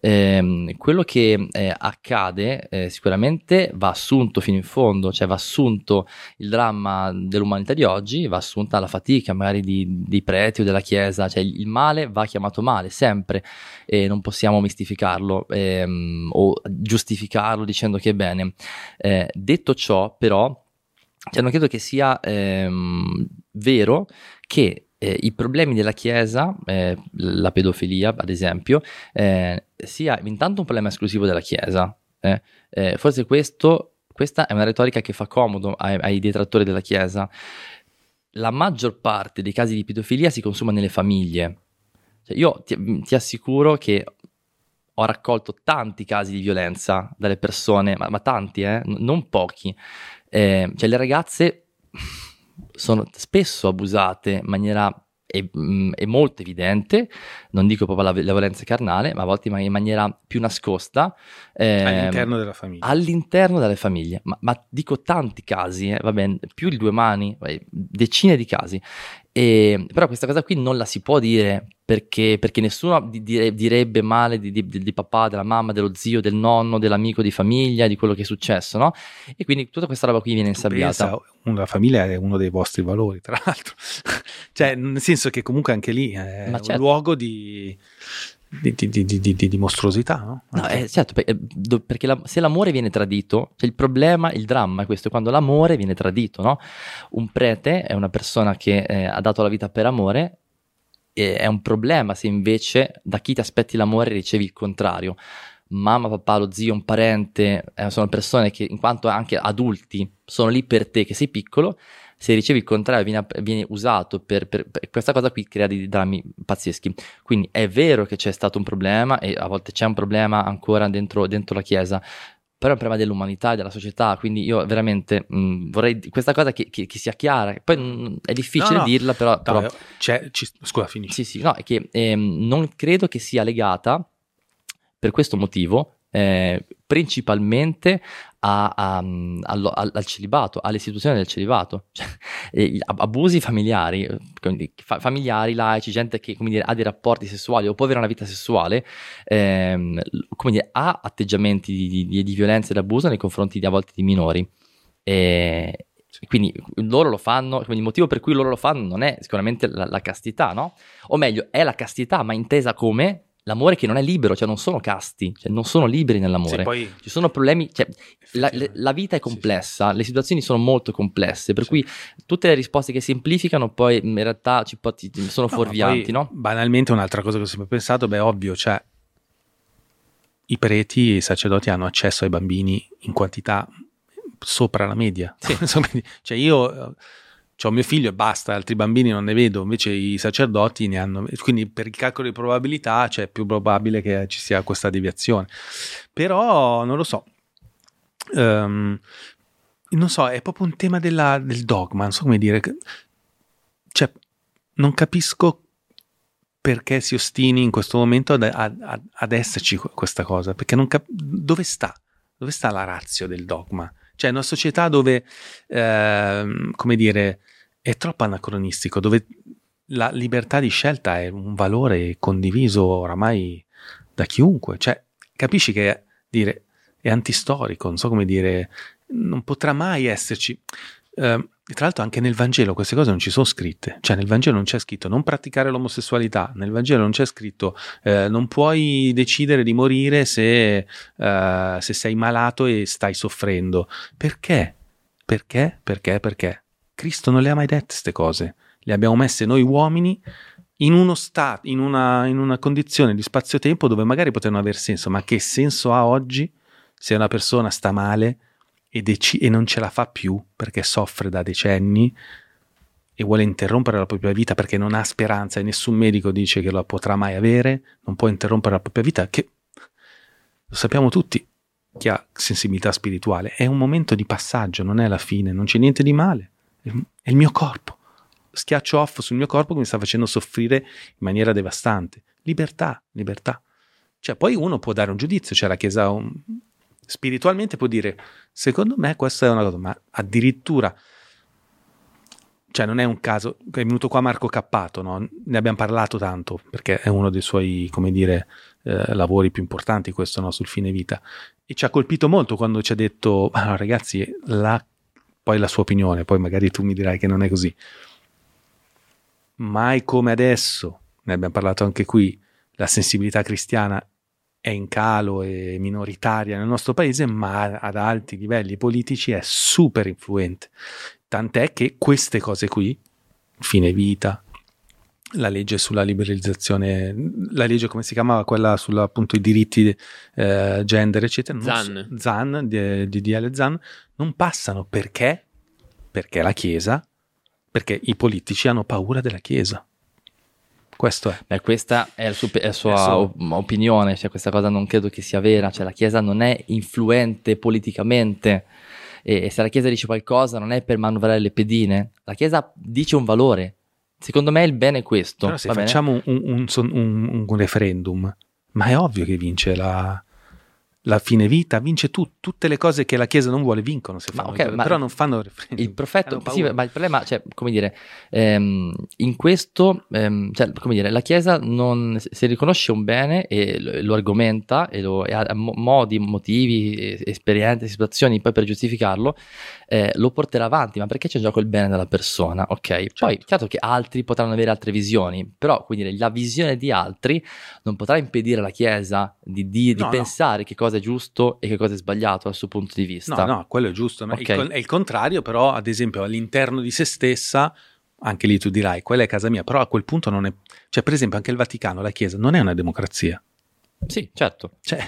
Ehm, quello che eh, accade eh, sicuramente va assunto fino in fondo, cioè va assunto il dramma dell'umanità di oggi, va assunta la fatica magari di, dei preti o della Chiesa, cioè il il male va chiamato male sempre e non possiamo mistificarlo ehm, o giustificarlo dicendo che è bene. Eh, detto ciò, però, cioè, non credo che sia ehm, vero che eh, i problemi della Chiesa, eh, la pedofilia ad esempio, eh, sia intanto un problema esclusivo della Chiesa. eh. Eh, forse questo, questa è una retorica che fa comodo ai, ai detrattori della Chiesa. La maggior parte dei casi di pedofilia si consuma nelle famiglie. Cioè, io ti, ti assicuro che ho raccolto tanti casi di violenza dalle persone, ma, ma tanti, eh, n- non pochi. Eh, cioè, le ragazze sono spesso abusate in maniera e, mm, è molto evidente, non dico proprio la, la violenza carnale, ma a volte in maniera più nascosta. ehm, all'interno della famiglia. all'interno delle famiglie, ma, ma dico tanti casi, eh, va bene, più di due mani, decine di casi. E, però questa cosa qui non la si può dire perché, perché nessuno di- dire- direbbe male di, di- di papà, della mamma, dello zio, del nonno, dell'amico di famiglia, di quello che è successo, no? E quindi tutta questa roba qui viene insabbiata. Pensa, una famiglia è uno dei vostri valori, tra l'altro. Cioè, nel senso che comunque anche lì è Ma un certo. luogo di, di, di- di- mostruosità, no? No, eh, certo, per- eh, perché la- se l'amore viene tradito, cioè il problema, il dramma è questo, è quando l'amore viene tradito, no? Un prete è una persona che eh, ha dato la vita per amore, è un problema se invece da chi ti aspetti l'amore ricevi il contrario. Mamma, papà, lo zio, un parente, eh, sono persone che in quanto anche adulti sono lì per te che sei piccolo, se ricevi il contrario viene, viene usato per, per- per- questa cosa qui crea dei drammi pazzeschi. Quindi è vero che c'è stato un problema e a volte c'è un problema ancora dentro, dentro la Chiesa, però è un problema dell'umanità, della società, quindi io veramente mh, vorrei questa cosa che, che- che sia chiara, poi mh, è difficile No, no. dirla, però, No, però ci- scusa, finisci. sì, sì, no, è che ehm, non credo che sia legata per questo motivo eh, principalmente a- a- allo- al, al celibato, all'istituzione del celibato, cioè, abusi familiari, familiari, laici, gente che come dire, ha dei rapporti sessuali o può avere una vita sessuale, ehm, dire, ha atteggiamenti di, di- di violenza ed abuso nei confronti di, a volte di minori. E, quindi loro lo fanno, quindi il motivo per cui loro lo fanno non è sicuramente la, la castità, no? O meglio, è la castità, ma intesa come l'amore che non è libero, cioè non sono casti, cioè non sono liberi nell'amore. Sì, poi Ci sono problemi, cioè, la, la vita è Sì, sì. complessa, le situazioni sono molto complesse, per Sì. cui tutte le risposte che semplificano poi in realtà ci ti- sono No, fuorvianti, no? Banalmente un'altra cosa che ho sempre pensato, beh, ovvio, cioè i preti e i sacerdoti hanno accesso ai bambini in quantità sopra la media. Insomma, cioè io ho mio figlio e basta, altri bambini non ne vedo, invece i sacerdoti ne hanno, quindi per il calcolo di probabilità c'è più probabile che ci sia questa deviazione. Però non lo so. Ehm, non so, è proprio un tema della- del dogma, non so come dire. Cioè, non capisco perché si ostini in questo momento ad, ad- ad esserci que- questa cosa, perché non cap- dove sta? Dove sta la razio del dogma? Cioè, una società dove, ehm, come dire, è troppo anacronistico, dove la libertà di scelta è un valore condiviso oramai da chiunque. Cioè, capisci che dire è antistorico, non so come dire, non potrà mai esserci. Eh, tra l'altro anche nel Vangelo queste cose non ci sono scritte, cioè nel Vangelo non c'è scritto non praticare l'omosessualità, nel Vangelo non c'è scritto eh, non puoi decidere di morire se, eh, se sei malato e stai soffrendo. Perché? Perché? Perché? Perché? Cristo non le ha mai dette queste cose, le abbiamo messe noi uomini in uno stato, in una, in una condizione di spazio-tempo dove magari potevano aver senso, ma che senso ha oggi se una persona sta male e, deci- e non ce la fa più perché soffre da decenni e vuole interrompere la propria vita perché non ha speranza e nessun medico dice che la potrà mai avere, non può interrompere la propria vita, che lo sappiamo tutti, chi ha sensibilità spirituale, è un momento di passaggio, non è la fine, non c'è niente di male, è il mio corpo. Schiaccio off sul mio corpo che mi sta facendo soffrire in maniera devastante. Libertà, libertà. Cioè, poi uno può dare un giudizio, cioè la Chiesa um, spiritualmente può dire, secondo me questa è una cosa, ma addirittura, cioè non è un caso, è venuto qua Marco Cappato, no? ne abbiamo parlato tanto, perché è uno dei suoi, come dire, eh, lavori più importanti questo no? sul fine vita, e ci ha colpito molto quando ci ha detto, "Ah, ragazzi, la- poi la sua opinione, poi magari tu mi dirai che non è così, mai come adesso, ne abbiamo parlato anche qui, la sensibilità cristiana è in calo e minoritaria nel nostro paese, ma ad alti livelli politici è super influente. Tant'è che queste cose qui, fine vita, la legge sulla liberalizzazione, la legge come si chiamava, quella sulla appunto i diritti eh, gender, eccetera, Zan. so- Zan, di- DDL Zan, non passano perché? Perché la Chiesa, perché i politici hanno paura della Chiesa. Questo è. Beh, questa è la, sua- è la sua È solo- op- opinione, cioè questa cosa non credo che sia vera, cioè la Chiesa non è influente politicamente e, e se la Chiesa dice qualcosa non è per manovrare le pedine, la Chiesa dice un valore. Secondo me il bene è questo. Però se facciamo un, un- un un- referendum, ma è ovvio che vince la, la fine vita, vince tu, tutte le cose che la Chiesa non vuole vincono, se Ma fanno, ok, ma però non fanno referendum. Il profeta, Hanno sì, ma il problema, cioè, come dire, ehm, in questo, ehm, cioè, come dire, la Chiesa non, se riconosce un bene e lo, lo argomenta e, lo, e ha mo- modi, motivi, esperienze, situazioni poi per giustificarlo, eh, lo porterà avanti, ma perché c'è in gioco il bene della persona, ok? Poi, Certo. chiaro che altri potranno avere altre visioni, però, quindi, la visione di altri non potrà impedire alla Chiesa di, di- di No, no. pensare che cosa è giusto e che cosa è sbagliato dal suo punto di vista. No, no, quello è giusto. ma Ok. il è il contrario, però, ad esempio, all'interno di se stessa, anche lì tu dirai, quella è casa mia, però a quel punto non è... Cioè, per esempio, anche il Vaticano, la Chiesa, non è una democrazia. Sì, certo. Cioè,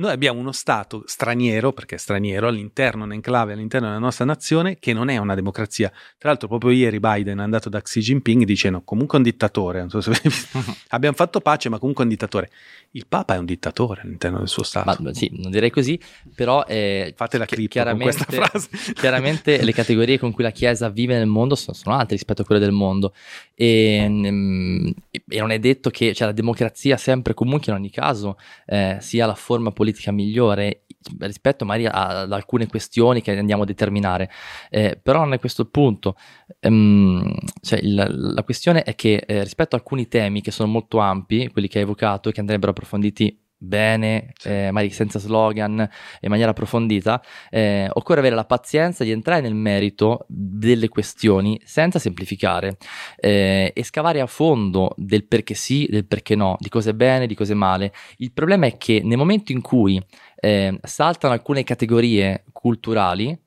noi abbiamo uno Stato straniero, perché è straniero, all'interno, un enclave all'interno della nostra nazione, che non è una democrazia. Tra l'altro, proprio ieri Biden è andato da Xi Jinping dicendo comunque un dittatore. Non so. Abbiamo fatto pace, ma comunque un dittatore. Il Papa è un dittatore all'interno del suo Stato. Ma, sì, non direi così, però eh, Fate la chi- frase. chiaramente le categorie con cui la Chiesa vive nel mondo sono, sono altre rispetto a quelle del mondo e, mm, e non è detto che cioè, la democrazia sempre comunque in ogni caso eh, sia la forma politica migliore rispetto magari ad alcune questioni che andiamo a determinare, Eh, però non è questo il punto. Ehm, cioè, il- la questione è che eh, rispetto a alcuni temi che sono molto ampi, quelli che hai evocato e che andrebbero approfonditi bene, eh, magari senza slogan, in maniera approfondita, eh, occorre avere la pazienza di entrare nel merito delle questioni senza semplificare eh, e scavare a fondo del perché sì, del perché no, di cosa è bene, di cosa è male. Il problema è che nel momento in cui eh, saltano alcune categorie culturali,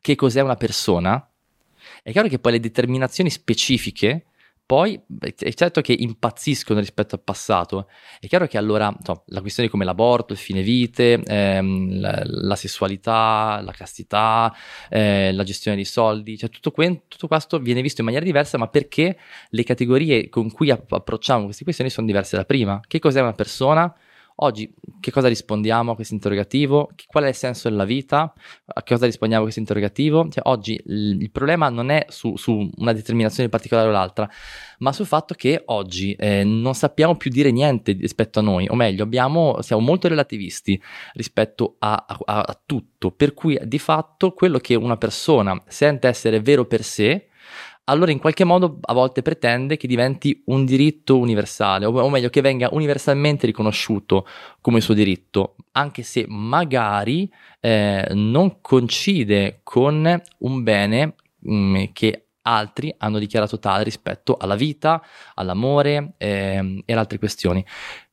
che cos'è una persona, è chiaro che poi le determinazioni specifiche poi è certo che impazziscono rispetto al passato. È chiaro che allora no, la questione come l'aborto, il fine vite, ehm, la, la sessualità, la castità, eh, la gestione dei soldi, cioè tutto, que- tutto questo viene visto in maniera diversa, ma perché le categorie con cui app- approcciamo queste questioni sono diverse da prima. Che cos'è una persona? Oggi che cosa rispondiamo a questo interrogativo? Qual è il senso della vita? A che cosa rispondiamo a questo interrogativo? Cioè, oggi il problema non è su, su una determinazione particolare o l'altra, ma sul fatto che oggi eh, non sappiamo più dire niente rispetto a noi, o meglio, abbiamo, siamo molto relativisti rispetto a, a- a tutto, per cui di fatto quello che una persona sente essere vero per sé, allora in qualche modo a volte pretende che diventi un diritto universale, o meglio che venga universalmente riconosciuto come suo diritto, anche se magari eh, non coincide con un bene mm, che altri hanno dichiarato tale rispetto alla vita, all'amore ehm, e ad altre questioni.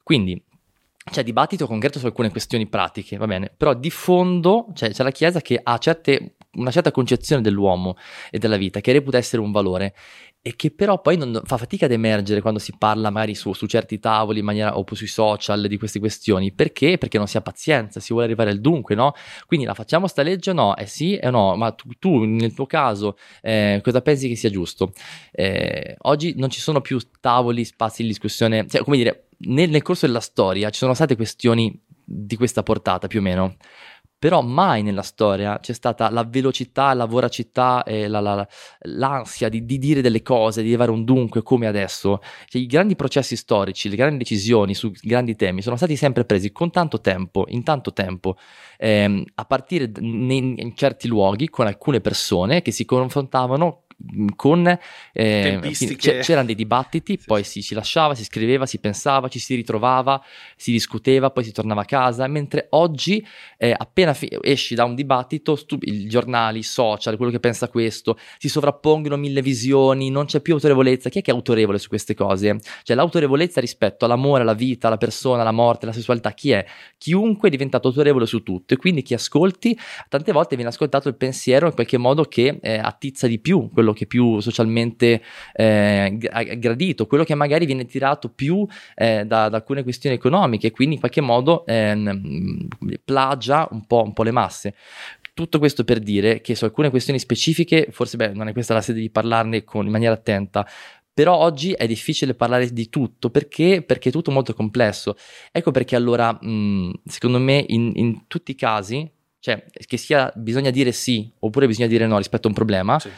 Quindi c'è dibattito concreto su alcune questioni pratiche, va bene, però di fondo cioè, c'è la Chiesa che ha certe- una certa concezione dell'uomo e della vita che reputa essere un valore e che però poi non, fa fatica ad emergere quando si parla magari su, su certi tavoli in maniera, o sui social di queste questioni. Perché? Perché non si ha pazienza, si vuole arrivare al dunque, no? Quindi la facciamo sta legge o no? Eh sì e no, ma tu, tu, nel tuo caso eh, cosa pensi che sia giusto? Eh, oggi non ci sono più tavoli, spazi di discussione, cioè come dire, nel, nel corso della storia ci sono state questioni di questa portata più o meno. Però mai nella storia c'è stata la velocità, la voracità e la- la- la- l'ansia di, di dire delle cose, di arrivare un dunque come adesso. Cioè, I grandi processi storici, le grandi decisioni su grandi temi sono stati sempre presi con tanto tempo, in tanto tempo, ehm, a partire in, in certi luoghi con alcune persone che si confrontavano con eh, c'erano dei dibattiti, Sì, poi si, si lasciava, si scriveva, si pensava, ci si ritrovava, si discuteva, poi si tornava a casa, mentre oggi eh, appena fi- esci da un dibattito, stu- i giornali, i social, quello che pensa questo, si sovrappongono mille visioni, non c'è più autorevolezza. Chi è che è autorevole su queste cose? Cioè l'autorevolezza rispetto all'amore, alla vita, alla persona, alla morte, alla sessualità, chi è? Chiunque è diventato autorevole su tutto e quindi chi ascolti, tante volte viene ascoltato il pensiero in qualche modo che eh, attizza di più quello che è più socialmente eh, gra- gradito, quello che magari viene tirato più eh, da, da alcune questioni economiche quindi in qualche modo ehm, plagia un po', un po' le masse. Tutto questo per dire che su alcune questioni specifiche, forse beh, non è questa la sede di parlarne con- in maniera attenta, però oggi è difficile parlare di tutto perché, perché è tutto molto complesso. Ecco perché allora, mh, secondo me, in, in tutti i casi, cioè che sia bisogna dire sì oppure bisogna dire no rispetto a un problema, Sì.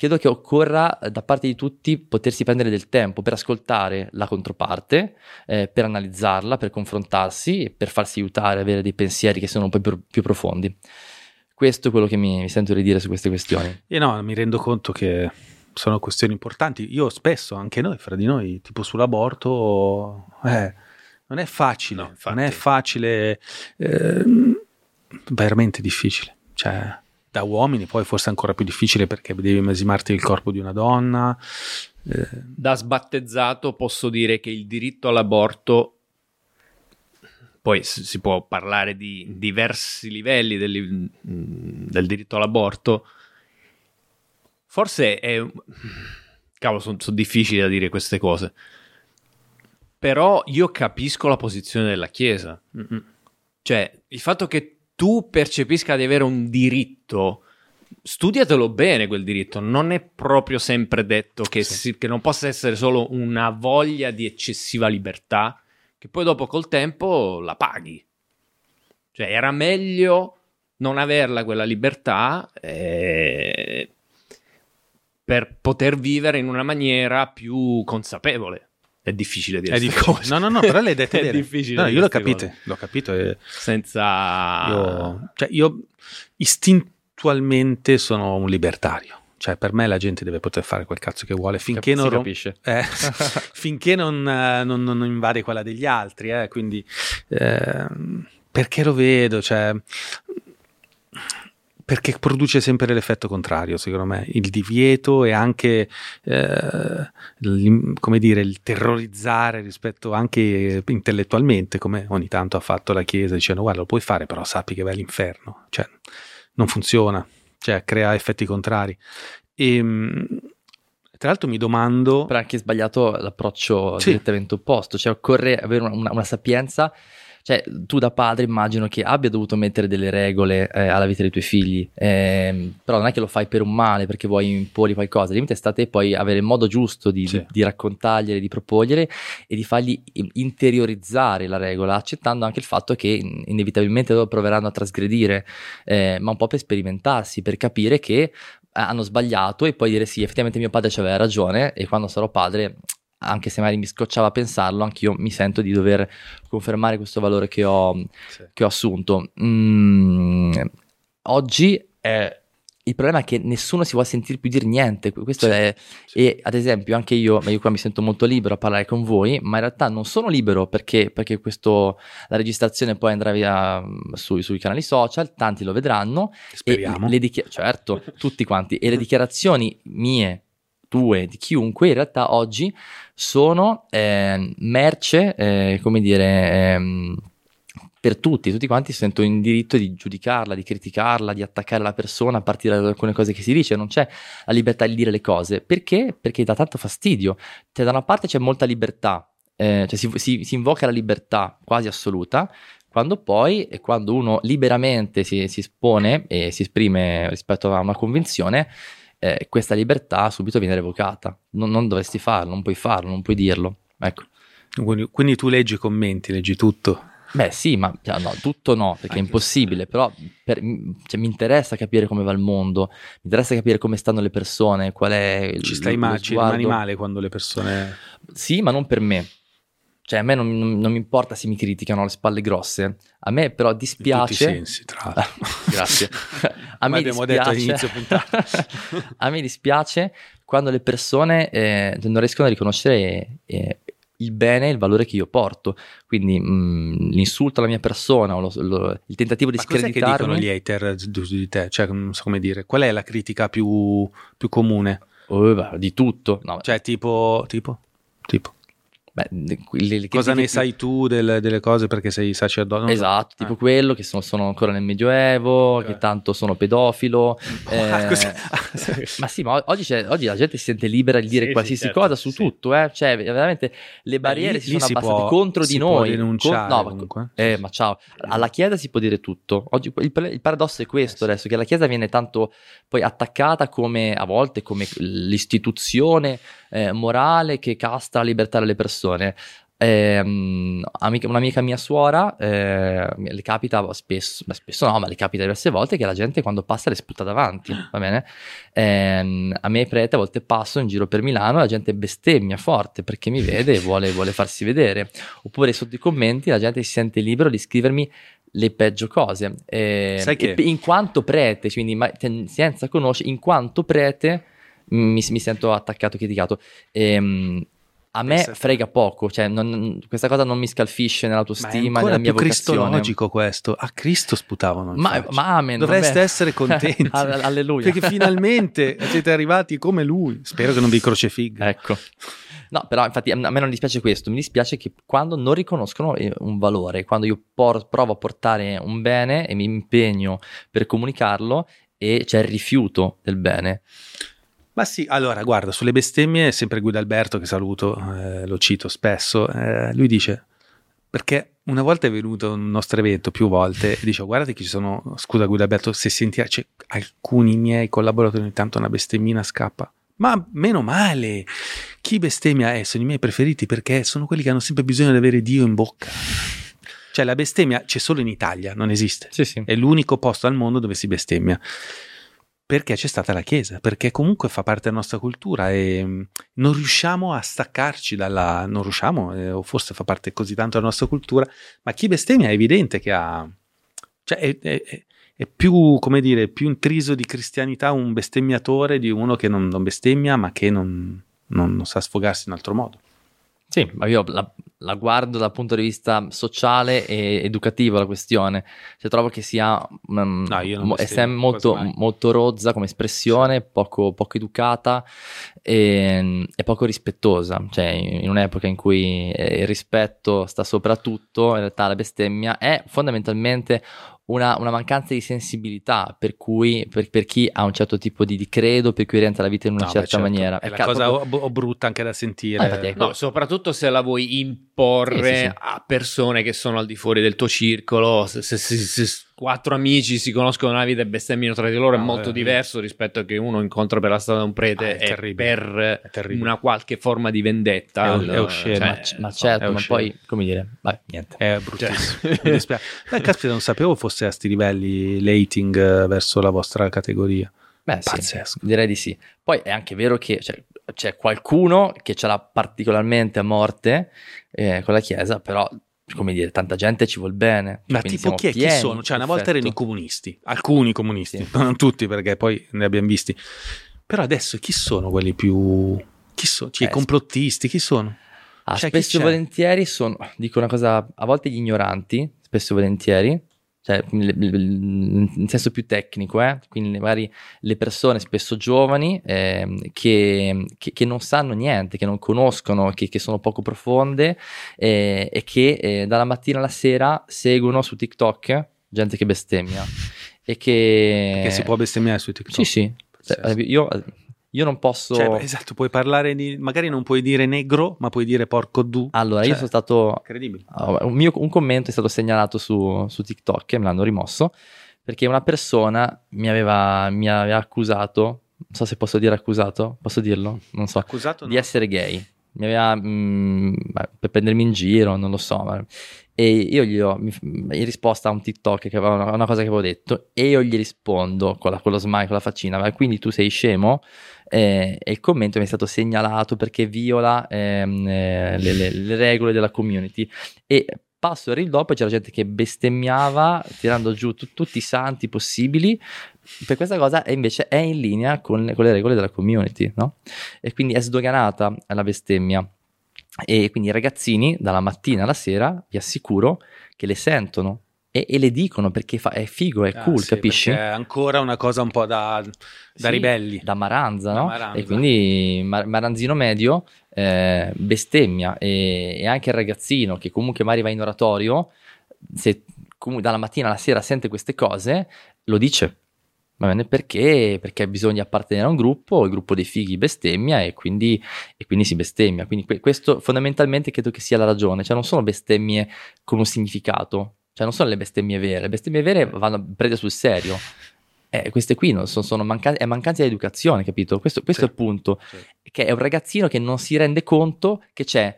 Credo che occorra eh, da parte di tutti potersi prendere del tempo per ascoltare la controparte, eh, per analizzarla, per confrontarsi e per farsi aiutare, avere dei pensieri che sono un po' più, più profondi. Questo è quello che mi, mi sento di dire su queste questioni. E no, mi rendo conto che sono questioni importanti. Io spesso, anche noi, fra di noi, tipo sull'aborto, eh, non è facile, No, non è facile, ehm, veramente difficile. Cioè, da uomini poi forse ancora più difficile perché devi mesimarti il corpo di una donna. eh, Da sbattezzato posso dire che il diritto all'aborto, poi si può parlare di diversi livelli del, del diritto all'aborto, forse è... Cavolo, sono difficili da dire queste cose. Però io capisco la posizione della Chiesa. Cioè, il fatto che tu percepisca di avere un diritto, studiatelo bene quel diritto. Non è proprio sempre detto che, Sì. si- che non possa essere solo una voglia di eccessiva libertà, che poi dopo col tempo la paghi. Cioè, era meglio non averla quella libertà eh, per poter vivere in una maniera più consapevole. È difficile dire è difficile. No, no, no, però le hai dette È bene. difficile No, io l'ho capito, cose. l'ho capito. e Senza... io, cioè, io istintualmente sono un libertario. Cioè, per me la gente deve poter fare quel cazzo che vuole finché Cap- non rom- eh, finché non, eh, non- non invade quella degli altri, eh, quindi ehm, perché lo vedo, cioè, perché produce sempre l'effetto contrario, secondo me, il divieto e anche, eh, come dire, il terrorizzare rispetto anche intellettualmente, come ogni tanto ha fatto la Chiesa, dicendo guarda lo puoi fare, però sappi che vai all'inferno, cioè non funziona, cioè crea effetti contrari. E, mh, tra l'altro mi domando... Però è anche sbagliato l'approccio Sì. direttamente opposto, cioè occorre avere una, una- una sapienza cioè tu da padre immagino che abbia dovuto mettere delle regole eh, alla vita dei tuoi figli, ehm, però non è che lo fai per un male, perché vuoi imporre qualcosa, il limite sta a te poi avere il modo giusto di, Sì. di, di raccontargliele, di proporgliele e di fargli in- interiorizzare la regola, accettando anche il fatto che in- inevitabilmente loro proveranno a trasgredire, eh, ma un po' per sperimentarsi, per capire che eh, hanno sbagliato e poi dire sì, effettivamente mio padre aveva ragione e quando sarò padre, anche se magari mi scocciava a pensarlo, anch'io mi sento di dover confermare questo valore che ho, Sì. che ho assunto. Mm, oggi eh, il problema è che nessuno si vuole sentire più dire niente. Questo Sì, è, e ad esempio anche io, io qua mi sento molto libero a parlare con voi, ma in realtà non sono libero perché, perché questo, la registrazione poi andrà via mm, sui, sui canali social, tanti lo vedranno. Speriamo. E le dichi- certo, tutti quanti. E le dichiarazioni mie, tue, di chiunque, in realtà oggi sono eh, merce, eh, come dire, ehm, per tutti, tutti quanti sentono in diritto di giudicarla, di criticarla, di attaccare la persona a partire da alcune cose che si dice, non c'è la libertà di dire le cose. Perché? Perché dà tanto fastidio. Cioè, da una parte c'è molta libertà, eh, cioè si, si- si invoca la libertà quasi assoluta, quando poi, e quando uno liberamente si, si espone e si esprime rispetto a una convinzione, eh, questa libertà subito viene revocata. Non, non dovresti farlo, non puoi farlo, non puoi dirlo. Ecco. Quindi, quindi tu leggi i commenti, leggi tutto. Beh sì, ma cioè, no, tutto no, perché è Anche impossibile, però per- cioè, mi interessa capire come va il mondo, mi interessa capire come stanno le persone, qual è il Ci stai lo ma- ci rimani male quando le persone... Sì, ma non per me. Cioè a me non, non- non mi importa se mi criticano le spalle grosse, a me però In tutti i dispiace... sensi, tra l'altro. Grazie. A me abbiamo detto dispiace- all'inizio puntata. a me dispiace quando le persone eh, non riescono a riconoscere eh, il bene e il valore che io porto. Quindi mh, l'insulto alla mia persona o lo- lo- il tentativo di Ma cos'è che screditarmi. dicono gli hater di te? Cioè, non so come dire. Qual è la critica più, più comune? Oh, di tutto. No, Cioè, tipo... Tipo? Tipo? Beh, le Cosa ne sai tu del- delle cose perché sei sacerdote? Non so. Esatto, tipo Eh. quello che sono, sono ancora nel Medioevo, che Eh. tanto sono pedofilo. Ah, eh, ma sì, ma oggi, oggi la gente si sente libera di dire Sì, sì, qualsiasi certo, cosa su sì. tutto, eh? cioè veramente le barriere lì- si lì sono si abbassate può- contro di noi. Con- no, ma- comunque. eh, ma ciao, alla Chiesa si può dire tutto. Oggi il, il paradosso è questo adesso, che la Chiesa viene tanto poi attaccata come a volte come l'istituzione eh, morale che casta la libertà delle persone. Ehm, amica- un'amica mia suora eh, le capita spesso, spesso no, ma le capita diverse volte che la gente quando passa le sputa davanti, va bene? Ehm, a me prete a volte passo in giro per Milano e la gente bestemmia forte perché mi vede e vuole, vuole farsi vedere. Oppure sotto i commenti la gente si sente libero di scrivermi le peggio cose. Eh, Sai che- in quanto prete, quindi ma- senza conoscere, in quanto prete mi, mi sento attaccato, criticato. Ehm, a me frega poco, cioè non- questa cosa non mi scalfisce Ma è nell'autostima, nella mia più vocazione. cristologico questo. A Cristo sputavano. Ma, ma amen. Dovreste vabbè. essere contenti. All- Alleluia. Perché finalmente siete arrivati come lui. Spero che non vi crocefigga. Ecco. No, però infatti a me non dispiace questo, mi dispiace che quando non riconoscono eh, un valore, quando io por- provo a portare un bene e mi impegno per comunicarlo e c'è il rifiuto del bene. Ma sì, allora guarda, sulle bestemmie, sempre Guido Alberto, che saluto, eh, lo cito spesso, eh, lui dice, perché una volta è venuto a un nostro evento più volte e dice, guardate che ci sono, scusa Guido Alberto, se senti, c'è alcuni miei collaboratori ogni tanto una bestemmina scappa. Ma meno male, chi bestemmia eh, sono i miei preferiti perché sono quelli che hanno sempre bisogno di avere Dio in bocca. Cioè la bestemmia c'è solo in Italia, non esiste. Sì, sì. È l'unico posto al mondo dove si bestemmia. Perché c'è stata la Chiesa, perché comunque fa parte della nostra cultura e mm, non riusciamo a staccarci dalla... non riusciamo, eh, o forse fa parte così tanto della nostra cultura, ma chi bestemmia è evidente che ha... cioè è, è- è- più, come dire, più intriso di cristianità un bestemmiatore di uno che non, non bestemmia ma che non, non- non sa sfogarsi in altro modo. Sì, ma io la, la guardo dal punto di vista sociale e educativo la questione. Cioè, trovo che sia mm, No, è sempre molto, molto rozza come espressione, poco, poco educata e, e poco rispettosa. Cioè, in un'epoca in cui eh, il rispetto sta sopra tutto, in realtà la bestemmia è fondamentalmente una, una mancanza di sensibilità per cui per, per chi ha un certo tipo di, di credo, per cui orienta la vita in una No, certo, maniera. È la ca- cosa proprio- brutta anche da sentire. Ah, infatti, ecco. No, soprattutto se la vuoi imporre Sì, sì, sì. a persone che sono al di fuori del tuo circolo. Se, se- se- se quattro amici si conoscono nella vita e bestemmiano tra di loro No, è molto eh, diverso rispetto a che uno incontra per la strada un prete Ah, è e terribile. per È terribile. una qualche forma di vendetta. È- è allora, osceno. cioè, ma, c- ma no, certo, è ma poi, come dire, vai, niente. È bruttissimo. Mi dispiace. Beh, caspita, non sapevo fosse a sti livelli l'ating eh, verso la vostra categoria. Beh, sì, Pazzesco. direi di sì. Poi è anche vero che cioè, c'è qualcuno che ce l'ha particolarmente a morte eh, con la Chiesa, però, come dire, tanta gente ci vuol bene. Ma tipo chi, è, chi pieni, sono? Cioè, una volta erano i perfetto. comunisti, alcuni comunisti, Sì. non tutti perché poi ne abbiamo visti. Però adesso chi sono quelli più... Chi sono? Cioè, Eh, I complottisti, chi sono? Ah, Cioè, chi spesso e volentieri sono, dico una cosa, a volte gli ignoranti, spesso e volentieri, cioè in senso più tecnico, eh? quindi magari le persone spesso giovani ehm, che, che- che non sanno niente, che non conoscono, che, che sono poco profonde eh, e che eh, dalla mattina alla sera seguono su TikTok gente che bestemmia e che... Che si può bestemmiare su TikTok. Sì, sì. Cioè, Pazzesco. io, io non posso... Cioè, esatto, puoi parlare di... Magari non puoi dire negro, ma puoi dire porco du. Allora, Cioè, io sono stato Incredibile. Ah, Un, mio, un commento è stato segnalato su, su TikTok e me l'hanno rimosso perché una persona mi aveva, mi aveva accusato, non so se posso dire accusato, posso dirlo? Non so, Accusato di no. essere gay. Mi aveva mm, beh, per prendermi in giro, non lo so. ma- E io gli ho in risposta a un TikTok che aveva una, una cosa che avevo detto, e io gli rispondo con, la- con lo smile, con la faccina, ma quindi tu sei scemo? Eh, e il commento mi è stato segnalato perché viola ehm, eh, le, le- le regole della community. E passo il reel dopo c'era gente che bestemmiava tirando giù tu- tutti i santi possibili per questa cosa e invece è in linea con, con le regole della community, no? E quindi è sdoganata la bestemmia. E quindi i ragazzini dalla mattina alla sera vi assicuro che le sentono e, e le dicono perché fa- è figo, è Ah, cool, sì, capisci? È ancora una cosa un po' da, da Sì, ribelli. Da Maranza, Da no? Maranza. E quindi Mar- Maranzino medio eh, bestemmia e, e anche il ragazzino che comunque magari va in oratorio, se dalla mattina alla sera sente queste cose, lo dice. Va bene? Perché? Perché bisogna appartenere a un gruppo, il gruppo dei fighi bestemmia e quindi, e quindi si bestemmia. Quindi que- questo fondamentalmente credo che sia la ragione, cioè non sono bestemmie con un significato, cioè non sono le bestemmie vere, le bestemmie vere vanno prese sul serio. Eh, queste qui non sono, sono manca- è mancanza di educazione, capito? Questo, questo Sì. è il punto. Sì. Che è un ragazzino che non si rende conto che c'è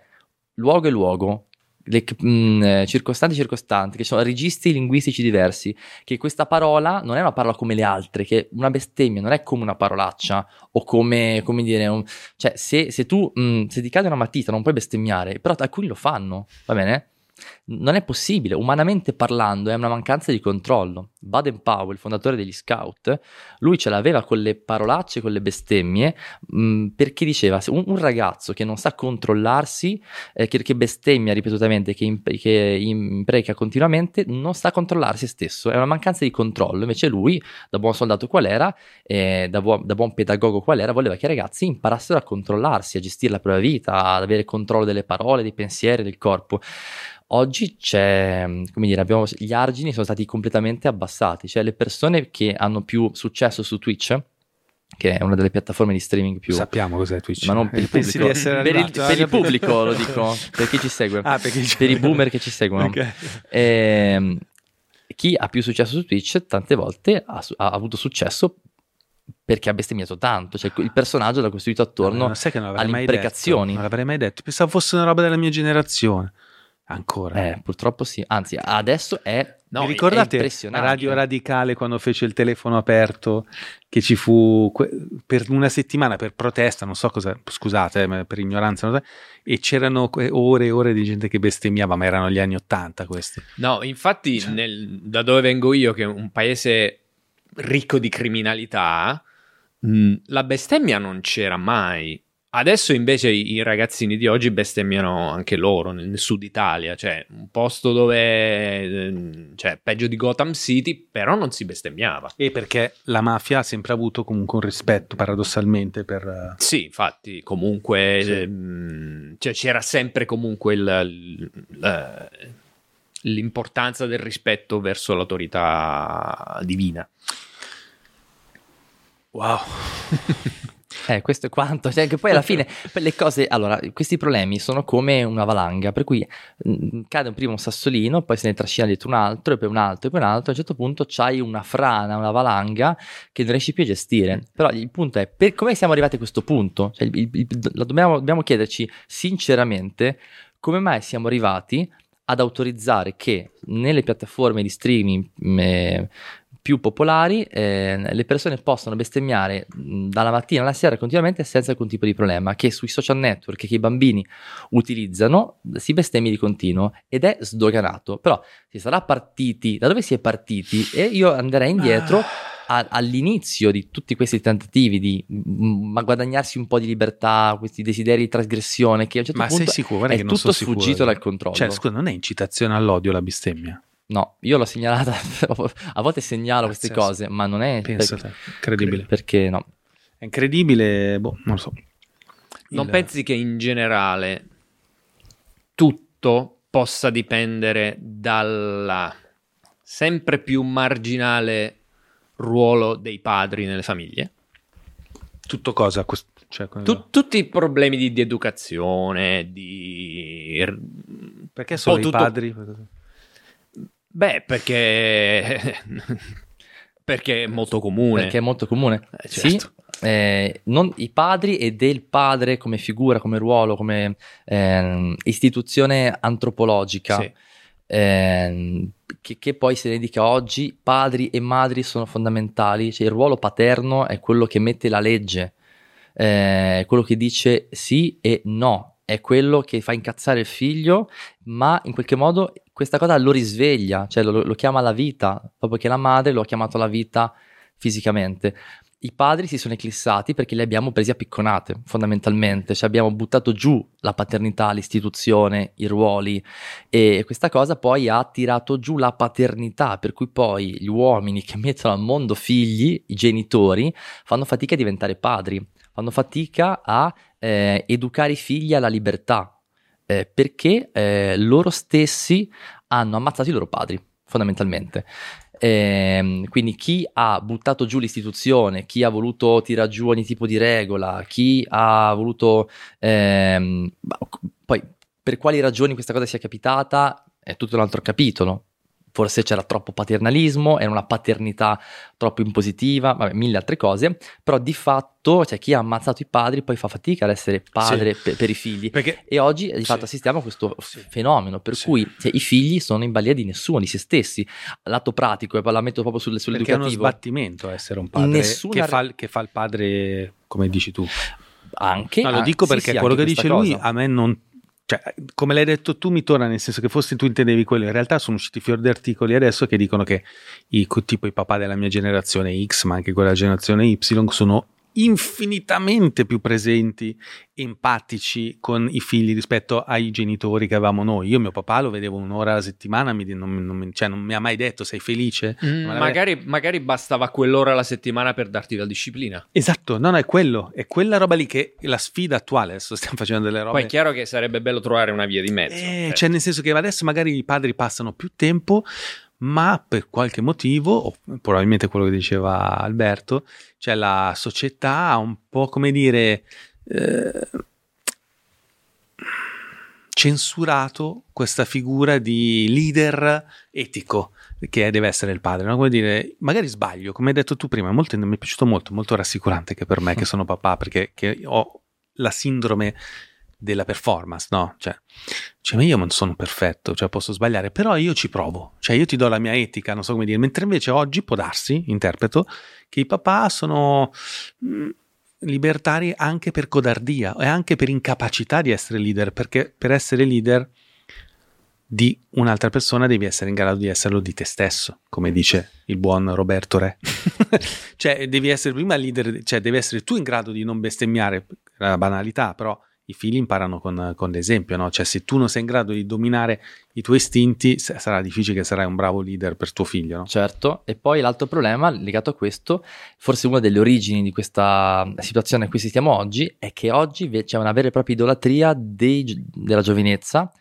luogo e luogo, le mm, eh, circostanti circostanti, che sono registri linguistici diversi, che questa parola non è una parola come le altre, che una bestemmia non è come una parolaccia o come, come dire, un- cioè se, se tu, mm, se ti cade una matita non puoi bestemmiare, però alcuni lo fanno, va bene? Non è possibile, umanamente parlando è una mancanza di controllo. Baden Powell, fondatore degli scout, lui ce l'aveva con le parolacce, con le bestemmie, mh, perché diceva, un, un ragazzo che non sa controllarsi, eh, che, che bestemmia ripetutamente, che, imp- che impreca continuamente, non sa controllare se stesso, è una mancanza di controllo. Invece lui, da buon soldato qual era, eh, da, buon, da buon pedagogo qual era, voleva che i ragazzi imparassero a controllarsi, a gestire la propria vita, ad avere controllo delle parole, dei pensieri, del corpo. Oggi c'è, come dire, abbiamo, gli argini sono stati completamente abbassati, cioè le persone che hanno più successo su Twitch, che è una delle piattaforme di streaming più... Sappiamo cos'è Twitch. Ma non per il pubblico, per il, per il pubblico lo dico, per chi ci segue, Ah, per i boomer che ci seguono. Ok. Ehm, chi ha più successo su Twitch tante volte ha, ha avuto successo perché ha bestemmiato tanto, cioè il personaggio l'ha costruito attorno No, l'avrei alle imprecazioni. Non l'avrei mai detto. Pensavo fosse una roba della mia generazione. Ancora. Eh, purtroppo sì, anzi adesso è, No, Vi ricordate. Radio Radicale quando fece il telefono aperto che ci fu que- per una settimana per protesta, non so cosa, scusate eh, per ignoranza, so, e c'erano que- ore e ore di gente che bestemmiava, ma erano gli anni Ottanta questi. No, infatti, Cioè- nel- da dove vengo io, che è un paese ricco di criminalità, mh, la bestemmia non c'era mai. Adesso invece i, ragazzini di oggi bestemmiano anche loro nel, sud Italia, cioè un posto dove, ehm, cioè peggio di Gotham City, però non si bestemmiava. E perché la mafia ha sempre avuto comunque un rispetto paradossalmente per... Sì, infatti, comunque Sì. ehm, cioè, c'era sempre comunque il- il- eh, l'importanza del rispetto verso l'autorità divina. Wow. Eh, questo è quanto, cioè che poi alla fine le cose, allora, questi problemi sono come una valanga, per cui mh, cade prima un sassolino, poi se ne trascina dietro un altro, e poi un altro, e poi un altro, a un certo punto c'hai una frana, una valanga che non riesci più a gestire. Però il punto è, per, come siamo arrivati a questo punto? Cioè, il- il- dobbiamo, dobbiamo chiederci sinceramente come mai siamo arrivati ad autorizzare che nelle piattaforme di streaming mh, eh, più popolari eh, le persone possano bestemmiare dalla mattina alla sera continuamente senza alcun tipo di problema, che sui social network che i bambini utilizzano si bestemmia di continuo ed è sdoganato. Però si sarà partiti, da dove si è partiti? E io andrei indietro a- all'inizio di tutti questi tentativi di ma guadagnarsi un po' di libertà, questi desideri di trasgressione che a un certo Ma sei punto sicuro? Guarda è che non tutto sicuro. sfuggito dal controllo. Cioè, scusa, non è incitazione all'odio la bestemmia? No, io l'ho segnalata, a volte segnalo queste Pazzesco. cose, ma non è Pensa per- te, incredibile. perché no. È incredibile, boh, non lo so. Non Il- pensi che in generale tutto possa dipendere dal sempre più marginale ruolo dei padri nelle famiglie? Tutto cosa? Quest- cioè, Tu- tutti i problemi di, di educazione, di... Perché solo Oh, i tutto- padri? Beh, perché... perché è molto comune. Perché è molto comune. Eh, certo. Sì, eh, non- i padri e del padre come figura, come ruolo, come ehm, istituzione antropologica, Sì. ehm, che, che poi si dedica oggi, padri e madri sono fondamentali, cioè il ruolo paterno è quello che mette la legge, eh, è quello che dice sì e no, è quello che fa incazzare il figlio, ma in qualche modo questa cosa lo risveglia, cioè lo, lo chiama alla vita, proprio che la madre lo ha chiamato alla vita fisicamente. I padri si sono eclissati perché li abbiamo presi a picconate, fondamentalmente, cioè abbiamo buttato giù la paternità, l'istituzione, i ruoli e questa cosa poi ha tirato giù la paternità, per cui poi gli uomini che mettono al mondo figli, i genitori, fanno fatica a diventare padri, fanno fatica a eh, educare i figli alla libertà, eh, perché eh, loro stessi hanno ammazzato i loro padri, fondamentalmente. Ehm, quindi chi ha buttato giù l'istituzione, chi ha voluto tirare giù ogni tipo di regola, chi ha voluto... ehm, poi per quali ragioni questa cosa sia capitata è tutto un altro capitolo. Forse c'era troppo paternalismo, era una paternità troppo impositiva, vabbè, mille altre cose, però di fatto, cioè chi ha ammazzato i padri poi fa fatica ad essere padre pe- per i figli. Perché E oggi di Sì. fatto assistiamo a questo Sì. fenomeno per Sì. cui cioè, i figli sono in balia di nessuno, di se stessi. Lato pratico, e la metto proprio sul, perché è uno sull'educativo. sbattimento essere un padre nessuna che, fa, che fa il padre come dici tu. Anche, No, lo dico sì, perché sì, quello che anche dice questa lui cosa. a me non... Cioè, come l'hai detto tu mi torna nel senso che forse tu intendevi quello, in realtà sono usciti fior di articoli adesso che dicono che i, tipo i papà della mia generazione X, ma anche quella generazione Y, sono infinitamente più presenti, empatici con i figli rispetto ai genitori che avevamo noi. Io mio papà lo vedevo un'ora alla settimana, mi, non, non mi- cioè, non mi ha mai detto sei felice? Mm, magari, magari bastava quell'ora alla settimana per darti la disciplina. Esatto, no, no, è quello, è quella roba lì che è la sfida attuale, adesso stiamo facendo delle robe... Poi è chiaro che sarebbe bello trovare una via di mezzo. Eh, Cioè, cioè, nel senso che adesso magari i padri passano più tempo, ma per qualche motivo, o probabilmente quello che diceva Alberto, cioè la società ha un po' come dire eh, censurato questa figura di leader etico che deve essere il padre, no? come dire, magari sbaglio, come hai detto tu prima, molto, mi è piaciuto molto, molto rassicurante che per me che sono papà, perché che ho la sindrome della performance, no? Cioè, cioè, ma io non sono perfetto, cioè posso sbagliare, però io ci provo, cioè io ti do la mia etica, non so come dire, mentre invece oggi può darsi, interpreto, che i papà sono mh, libertari anche per codardia e anche per incapacità di essere leader, perché per essere leader di un'altra persona devi essere in grado di esserlo di te stesso, come dice il buon Roberto Re. cioè, devi essere prima leader, cioè devi essere tu in grado di non bestemmiare, una banalità, però i figli imparano con, con l'esempio, no? Cioè, se tu non sei in grado di dominare i tuoi istinti, sarà difficile che sarai un bravo leader per tuo figlio, no? Certo, e poi l'altro problema legato a questo, forse una delle origini di questa situazione a cui stiamo oggi, è che oggi c'è una vera e propria idolatria dei della giovinezza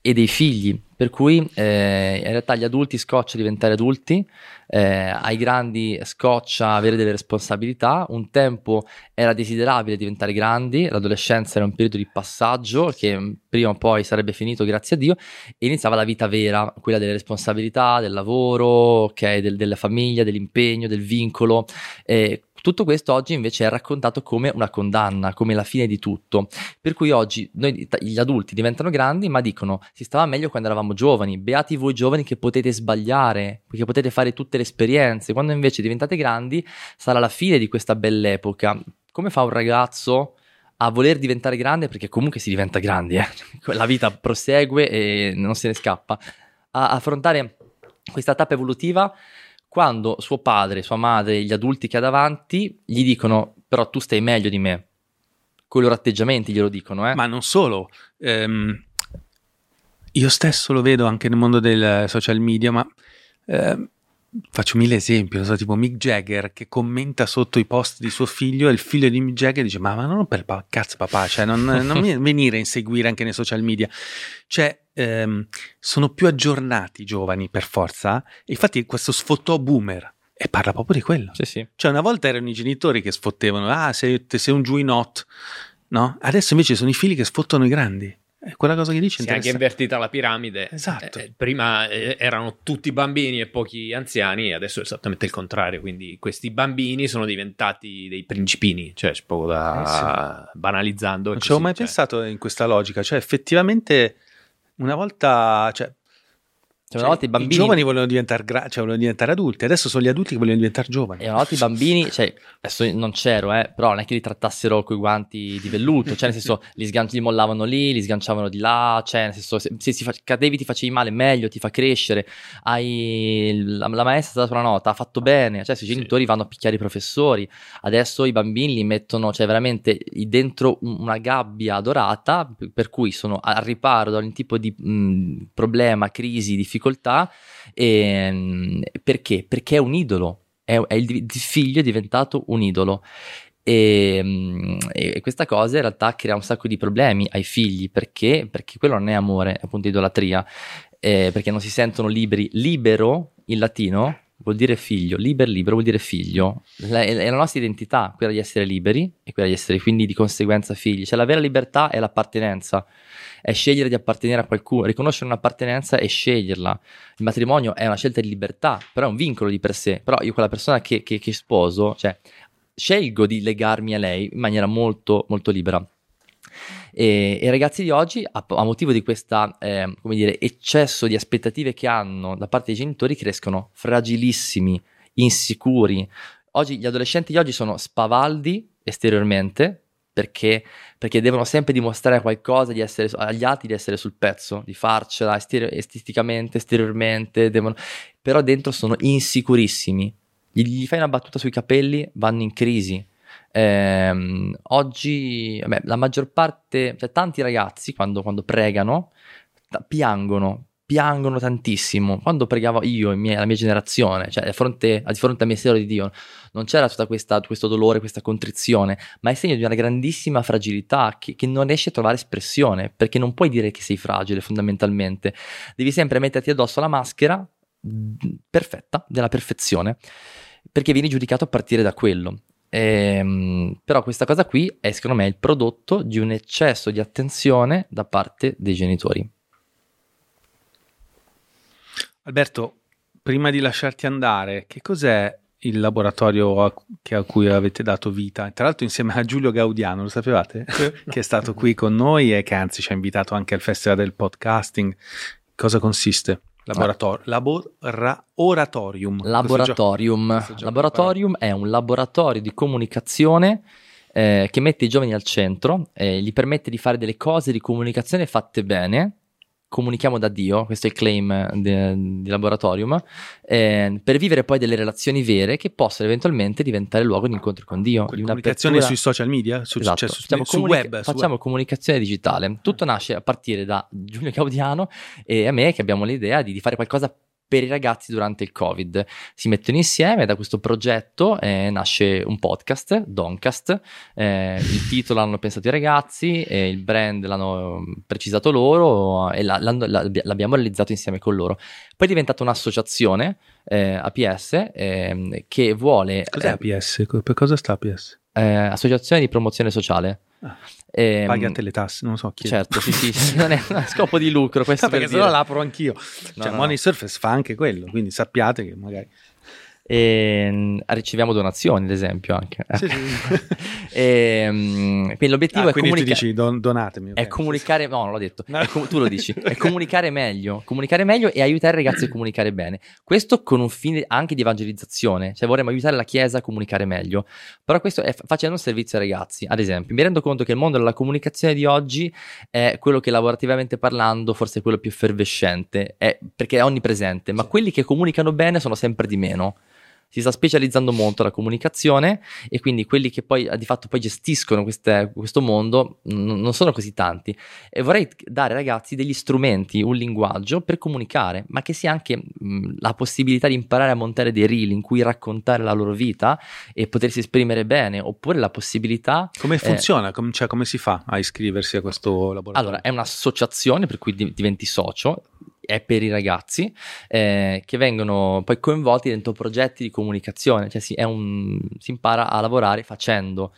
e dei figli, Per cui eh, in realtà agli adulti scoccia diventare adulti, eh, ai grandi scoccia avere delle responsabilità. Un tempo era desiderabile diventare grandi, l'adolescenza era un periodo di passaggio che prima o poi sarebbe finito, grazie a Dio, e iniziava la vita vera, quella delle responsabilità, del lavoro, okay, del- della famiglia, dell'impegno, del vincolo. Eh, tutto questo oggi invece è raccontato come una condanna, come la fine di tutto. Per cui oggi noi, gli adulti diventano grandi, ma dicono si stava meglio quando eravamo giovani. Beati voi giovani che potete sbagliare, perché potete fare tutte le esperienze. Quando invece diventate grandi, sarà la fine di questa bella epoca. Come fa un ragazzo a voler diventare grande? Perché comunque si diventa grandi, eh? la vita prosegue e non se ne scappa. A affrontare questa tappa evolutiva quando suo padre, sua madre, gli adulti che ha davanti gli dicono però tu stai meglio di me. Con i loro atteggiamenti glielo dicono, eh? Ma non solo, ehm, io stesso lo vedo anche nel mondo del social media, ma ehm, faccio mille esempi, non so, tipo Mick Jagger che commenta sotto i post di suo figlio e il figlio di Mick Jagger dice ma, ma non per pa- cazzo papà, cioè non, non venire a inseguire anche nei social media. Cioè, ehm, sono più aggiornati i giovani per forza e infatti questo sfottò boomer e parla proprio di quello. Sì, sì. Cioè, una volta erano i genitori che sfottevano, ah, sei, sei un giuinot, no? Adesso invece sono i figli che sfottano i grandi. È quella cosa che dice Si è anche invertita la piramide. Esatto. Eh, prima eh, erano tutti bambini e pochi anziani, adesso è esattamente il contrario. Quindi questi bambini sono diventati dei principini, cioè c'è poco da banalizzando. è Non ci avevo mai cioè. pensato in questa logica, cioè effettivamente una volta, cioè, Cioè, una volta i bambini... giovani volevano diventare, gra- cioè, volevano diventare adulti, adesso sono gli adulti che vogliono diventare giovani. E una volta i bambini, cioè, adesso non c'ero, eh, però non è che li trattassero coi guanti di velluto, cioè, nel senso, li, sgan- li mollavano lì, li sganciavano di là, cioè, nel senso, se, se si fa- cadevi ti facevi male, meglio, ti fa crescere, hai, la, la maestra ha dato una nota, ha fatto bene, cioè, se i Sì. genitori vanno a picchiare i professori, adesso i bambini li mettono, cioè, veramente dentro un- una gabbia dorata, per- per cui sono al riparo da ogni tipo di mh, problema, crisi, difficoltà, e, mm, perché? Perché è un idolo, è, è il, figlio è diventato un idolo. E, mm, e questa cosa in realtà crea un sacco di problemi ai figli perché? Perché quello non è amore, è appunto idolatria, eh, perché non si sentono liberi. Libero in latino vuol dire figlio, liber libero vuol dire figlio. La- è la nostra identità, quella di essere liberi e quella di essere quindi di conseguenza figli. Cioè la vera libertà è l'appartenenza, è scegliere di appartenere a qualcuno, riconoscere un'appartenenza e sceglierla. Il matrimonio è una scelta di libertà, però è un vincolo di per sé. Però io quella persona che, che- che sposo, cioè scelgo di legarmi a lei in maniera molto, molto libera. E, i ragazzi di oggi, a, a motivo di questo dire, eccesso di aspettative che hanno da parte dei genitori, crescono fragilissimi, insicuri. Oggi, gli adolescenti di oggi sono spavaldi esteriormente perché, perché devono sempre dimostrare qualcosa di essere, agli altri di essere sul pezzo, di farcela estere- esteticamente, esteriormente, devono- però dentro sono insicurissimi. Gli, gli fai una battuta sui capelli, vanno in crisi. Ehm, oggi, vabbè, la maggior parte, cioè tanti ragazzi quando, quando pregano, ta- piangono, piangono tantissimo. Quando pregavo io, miei- la mia generazione, cioè di fronte, fronte al mistero di Dio, non c'era questa, questo dolore, questa contrizione, ma è segno di una grandissima fragilità che, che non riesce a trovare espressione, perché non puoi dire che sei fragile fondamentalmente. Devi sempre metterti addosso la maschera perfetta, della perfezione, perché vieni giudicato a partire da quello. Ehm, però questa cosa qui è secondo me il prodotto di un eccesso di attenzione da parte dei genitori. Alberto, prima di lasciarti andare, che cos'è il laboratorio a, che- a cui avete dato vita? Tra l'altro insieme a Giulio Gaudiano, lo sapevate? che è stato qui con noi e che anzi ci ha invitato anche al Festival del Podcasting. Cosa consiste? Laboratorio, labora- oratorium. Laboratorium. questo gioco Laboratorium è un laboratorio di comunicazione eh, che mette i giovani al centro, eh, gli permette di fare delle cose di comunicazione fatte bene. Comunichiamo da Dio, questo è il claim de- di Laboratorium, eh, per vivere poi delle relazioni vere che possono eventualmente diventare luogo di incontro con Dio. di Comunicazione sui social media? Su, Esatto, cioè su, facciamo, su comunica- web? facciamo web. comunicazione digitale. Tutto nasce a partire da Giulio Gaudiano e a me che abbiamo l'idea di, di fare qualcosa per i ragazzi durante il Covid. Si mettono insieme e da questo progetto eh, nasce un podcast, Doncast. Eh, il titolo l'hanno pensato i ragazzi, e il brand l'hanno precisato loro e la- la- l'abbiamo realizzato insieme con loro. Poi è diventata un'associazione, eh, APS, ehm, che vuole... Cos'è eh, APS? Per cosa sta APS? eh, Associazione di Promozione Sociale. Ah. Ehm, Paghi a te le tasse, non lo so. chiedo. Certo, sì, sì, sì, non è a scopo di lucro questo Ah, perché per se no l'apro anch'io. No, cioè, no, Money no. Surface fa anche quello, quindi sappiate che magari... Ehm, riceviamo donazioni, ad esempio, anche. Sì, sì. Ehm, quindi l'obiettivo Ah, è, quindi comunica- dici don- donatemi. è ok. comunicare, no, non l'ho detto, No. È com- tu lo dici, è comunicare meglio, comunicare meglio e aiutare i ragazzi a comunicare bene. Questo con un fine anche di evangelizzazione, cioè vorremmo aiutare la Chiesa a comunicare meglio, però questo è f- facendo un servizio ai ragazzi. Ad esempio, mi rendo conto che il mondo della comunicazione di oggi è quello che lavorativamente parlando forse è quello più effervescente, è- perché è onnipresente, ma Sì. quelli che comunicano bene sono sempre di meno. Si sta specializzando molto la comunicazione e quindi quelli che poi di fatto poi gestiscono queste- questo mondo n- non sono così tanti. E vorrei dare ai ragazzi degli strumenti, un linguaggio per comunicare, ma che sia anche mh, la possibilità di imparare a montare dei reel in cui raccontare la loro vita e potersi esprimere bene, oppure la possibilità Come Eh, funziona? Com- cioè, come si fa a iscriversi a questo laboratorio? Allora, è un'associazione per cui di- diventi socio, è per i ragazzi eh, che vengono poi coinvolti dentro progetti di comunicazione, cioè si, un- si impara a lavorare facendo.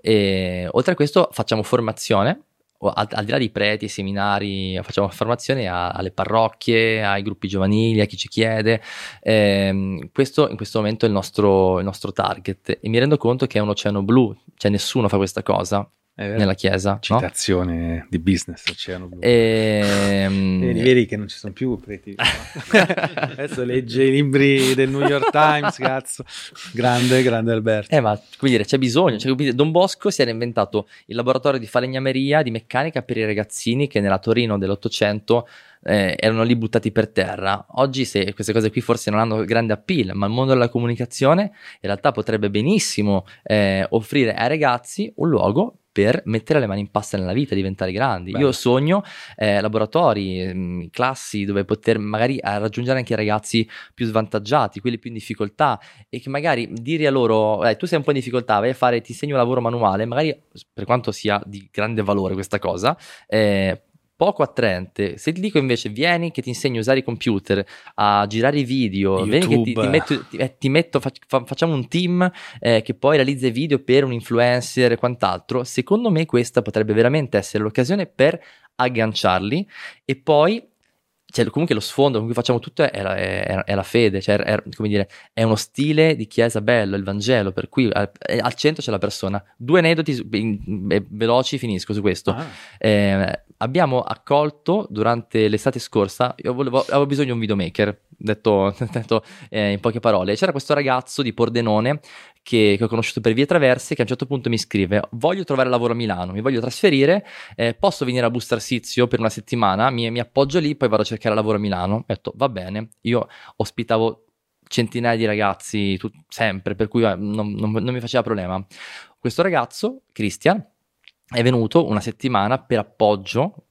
E, oltre a questo facciamo formazione. Al, al di là di preti seminari, facciamo formazione a- alle parrocchie, ai gruppi giovanili, a chi ci chiede. Ehm, questo in questo momento è il nostro, il nostro target e mi rendo conto che è un oceano blu, cioè nessuno fa questa cosa Nella chiesa. no? Citazione di business, Oceano Blu. Ehm, Vedi, vedi che non ci sono più preti. Adesso legge i libri del New York Times, cazzo. Grande, grande Alberto. Eh, ma come dire, c'è bisogno. Cioè, Don Bosco si era inventato il laboratorio di falegnameria, di meccanica per i ragazzini che nella Torino dell'Ottocento eh, erano lì buttati per terra. Oggi, se queste cose qui forse non hanno grande appeal, ma il mondo della comunicazione in realtà potrebbe benissimo eh, offrire ai ragazzi un luogo per mettere le mani in pasta nella vita, diventare grandi. Bello. Io sogno eh, laboratori, ehm, classi dove poter magari eh, raggiungere anche i ragazzi più svantaggiati, quelli più in difficoltà e che magari dire a loro, "Eh, tu sei un po' in difficoltà, vai a fare, ti insegno un lavoro manuale, magari per quanto sia di grande valore questa cosa, eh, poco attraente. Se ti dico invece vieni che ti insegno a usare i computer, a girare i video, vieni che ti, YouTube. ti metto, ti- eh, ti metto- fa- facciamo un team eh, che poi realizza i video per un influencer e quant'altro, secondo me questa potrebbe veramente essere l'occasione per agganciarli e poi cioè, comunque lo sfondo con cui facciamo tutto è la, è- è la fede, cioè è, come dire, è uno stile di chiesa bello, il Vangelo, per cui al, al centro c'è la persona. Due aneddoti eh, veloci, finisco su questo. Ah, Eh, abbiamo accolto durante l'estate scorsa, io volevo, avevo bisogno di un videomaker, detto, detto, eh, in poche parole. C'era questo ragazzo di Pordenone che, che ho conosciuto per vie traverse che a un certo punto mi scrive voglio trovare lavoro a Milano, mi voglio trasferire, eh, posso venire a Busto Arsizio per una settimana, mi, mi appoggio lì, poi vado a cercare lavoro a Milano. Ho detto va bene, io ospitavo centinaia di ragazzi tut- sempre, per cui eh, non, non- non mi faceva problema. Questo ragazzo, Christian, è venuto una settimana per appoggio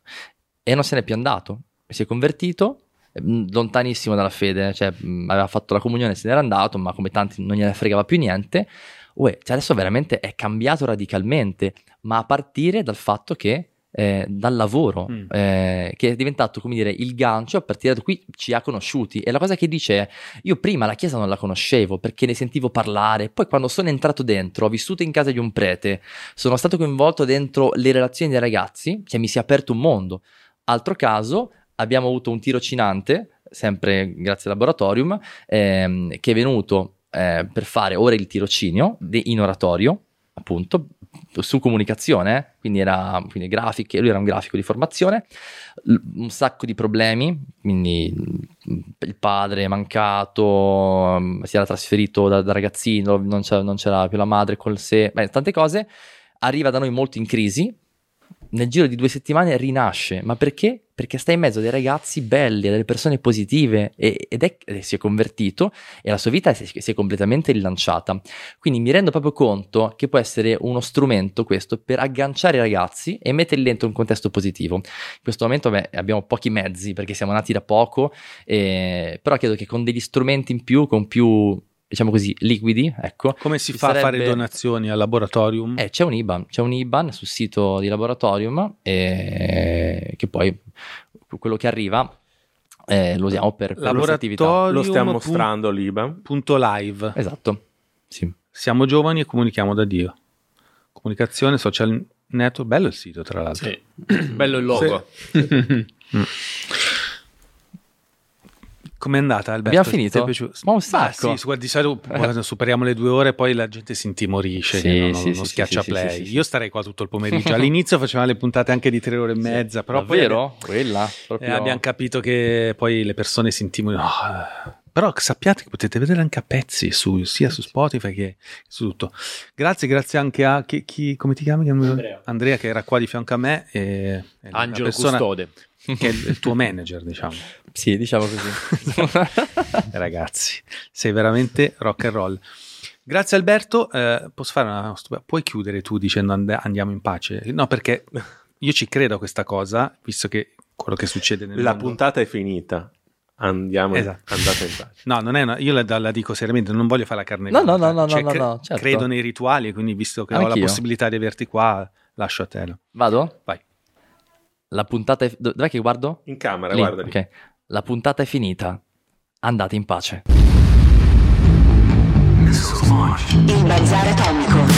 e non se n'è più andato. Si è convertito, lontanissimo dalla fede, cioè aveva fatto la comunione se n'era andato, ma come tanti non gliene fregava più niente. Uè, cioè adesso veramente è cambiato radicalmente, ma a partire dal fatto che eh, dal lavoro, Mm. eh, che è diventato, come dire, il gancio, a partire da qui ci ha conosciuti. E la cosa che dice è, io prima la chiesa non la conoscevo perché ne sentivo parlare, poi quando sono entrato dentro, ho vissuto in casa di un prete, sono stato coinvolto dentro le relazioni dei ragazzi, cioè mi si è aperto un mondo. Altro caso, abbiamo avuto un tirocinante, sempre grazie al laboratorium, ehm, che è venuto eh, per fare ora il tirocinio de- in oratorio, appunto, su comunicazione, eh, quindi era quindi grafiche, lui era un grafico di formazione, un sacco di problemi, quindi mh, il padre è mancato, mh, si era trasferito da, da ragazzino, non c'era, non c'era più la madre con sé, beh, tante cose, arriva da noi molto in crisi, nel giro di due settimane rinasce. Ma perché? Perché sta in mezzo a dei ragazzi belli, a delle persone positive e- ed è, ed si è convertito e la sua vita si, si è completamente rilanciata. Quindi mi rendo proprio conto che può essere uno strumento questo per agganciare i ragazzi e metterli dentro un contesto positivo. In questo momento beh, abbiamo pochi mezzi perché siamo nati da poco, eh, però credo che con degli strumenti in più, con più diciamo così, liquidi, ecco. Come si Ci fa a fare sarebbe- donazioni al laboratorium? Eh, c'è un IBAN, c'è un IBAN sul sito di Laboratorium e che poi quello che arriva eh, lo usiamo per, per nostre attività. Lo stiamo mostrando l'IBAN. Punto live. Esatto, sì. Siamo giovani e comunichiamo da Dio. Comunicazione, social network, bello il sito tra l'altro. Sì. Bello il logo. Com'è andata Alberto? Abbiamo finito? Ti è piaciuto? Ma un Ah, sacco. sì, guardi, di solito quando superiamo le due ore poi la gente si intimorisce, Sì, non, sì, non sì, schiaccia sì, play. sì, sì, sì. Io starei qua tutto il pomeriggio. All'inizio facevamo le puntate anche di tre ore e mezza, però poi Davvero? Quella? abbiamo, Proprio... eh, abbiamo capito che poi le persone si intimorano. Oh, però sappiate che potete vedere anche a pezzi su- sia su Spotify che su tutto. Grazie, grazie anche a chi, chi- come ti chiami? Andrea. Andrea che era qua di fianco a me e, Angelo persona Custode. che è il tuo manager, diciamo. Sì, diciamo così. Ragazzi, sei veramente rock and roll. Grazie Alberto, Eh, posso fare una stup- puoi chiudere tu dicendo and- andiamo in pace? No, perché io ci credo a questa cosa, visto che quello che succede nel La mondo- puntata è finita. Andiamo, Esatto. andate in pace. No, non è una- io la, la dico seriamente, non voglio fare la carne No, no, no, no, Cioè, no, no, certo. Credo nei rituali quindi visto che ho la Anch'io. possibilità di averti qua, lascio a te. Vado? Vai. La puntata è... do- Dov'è che guardo? In camera, Lì, guarda lì. ok. La puntata è finita. Andate in pace. Il Bazar Atomico.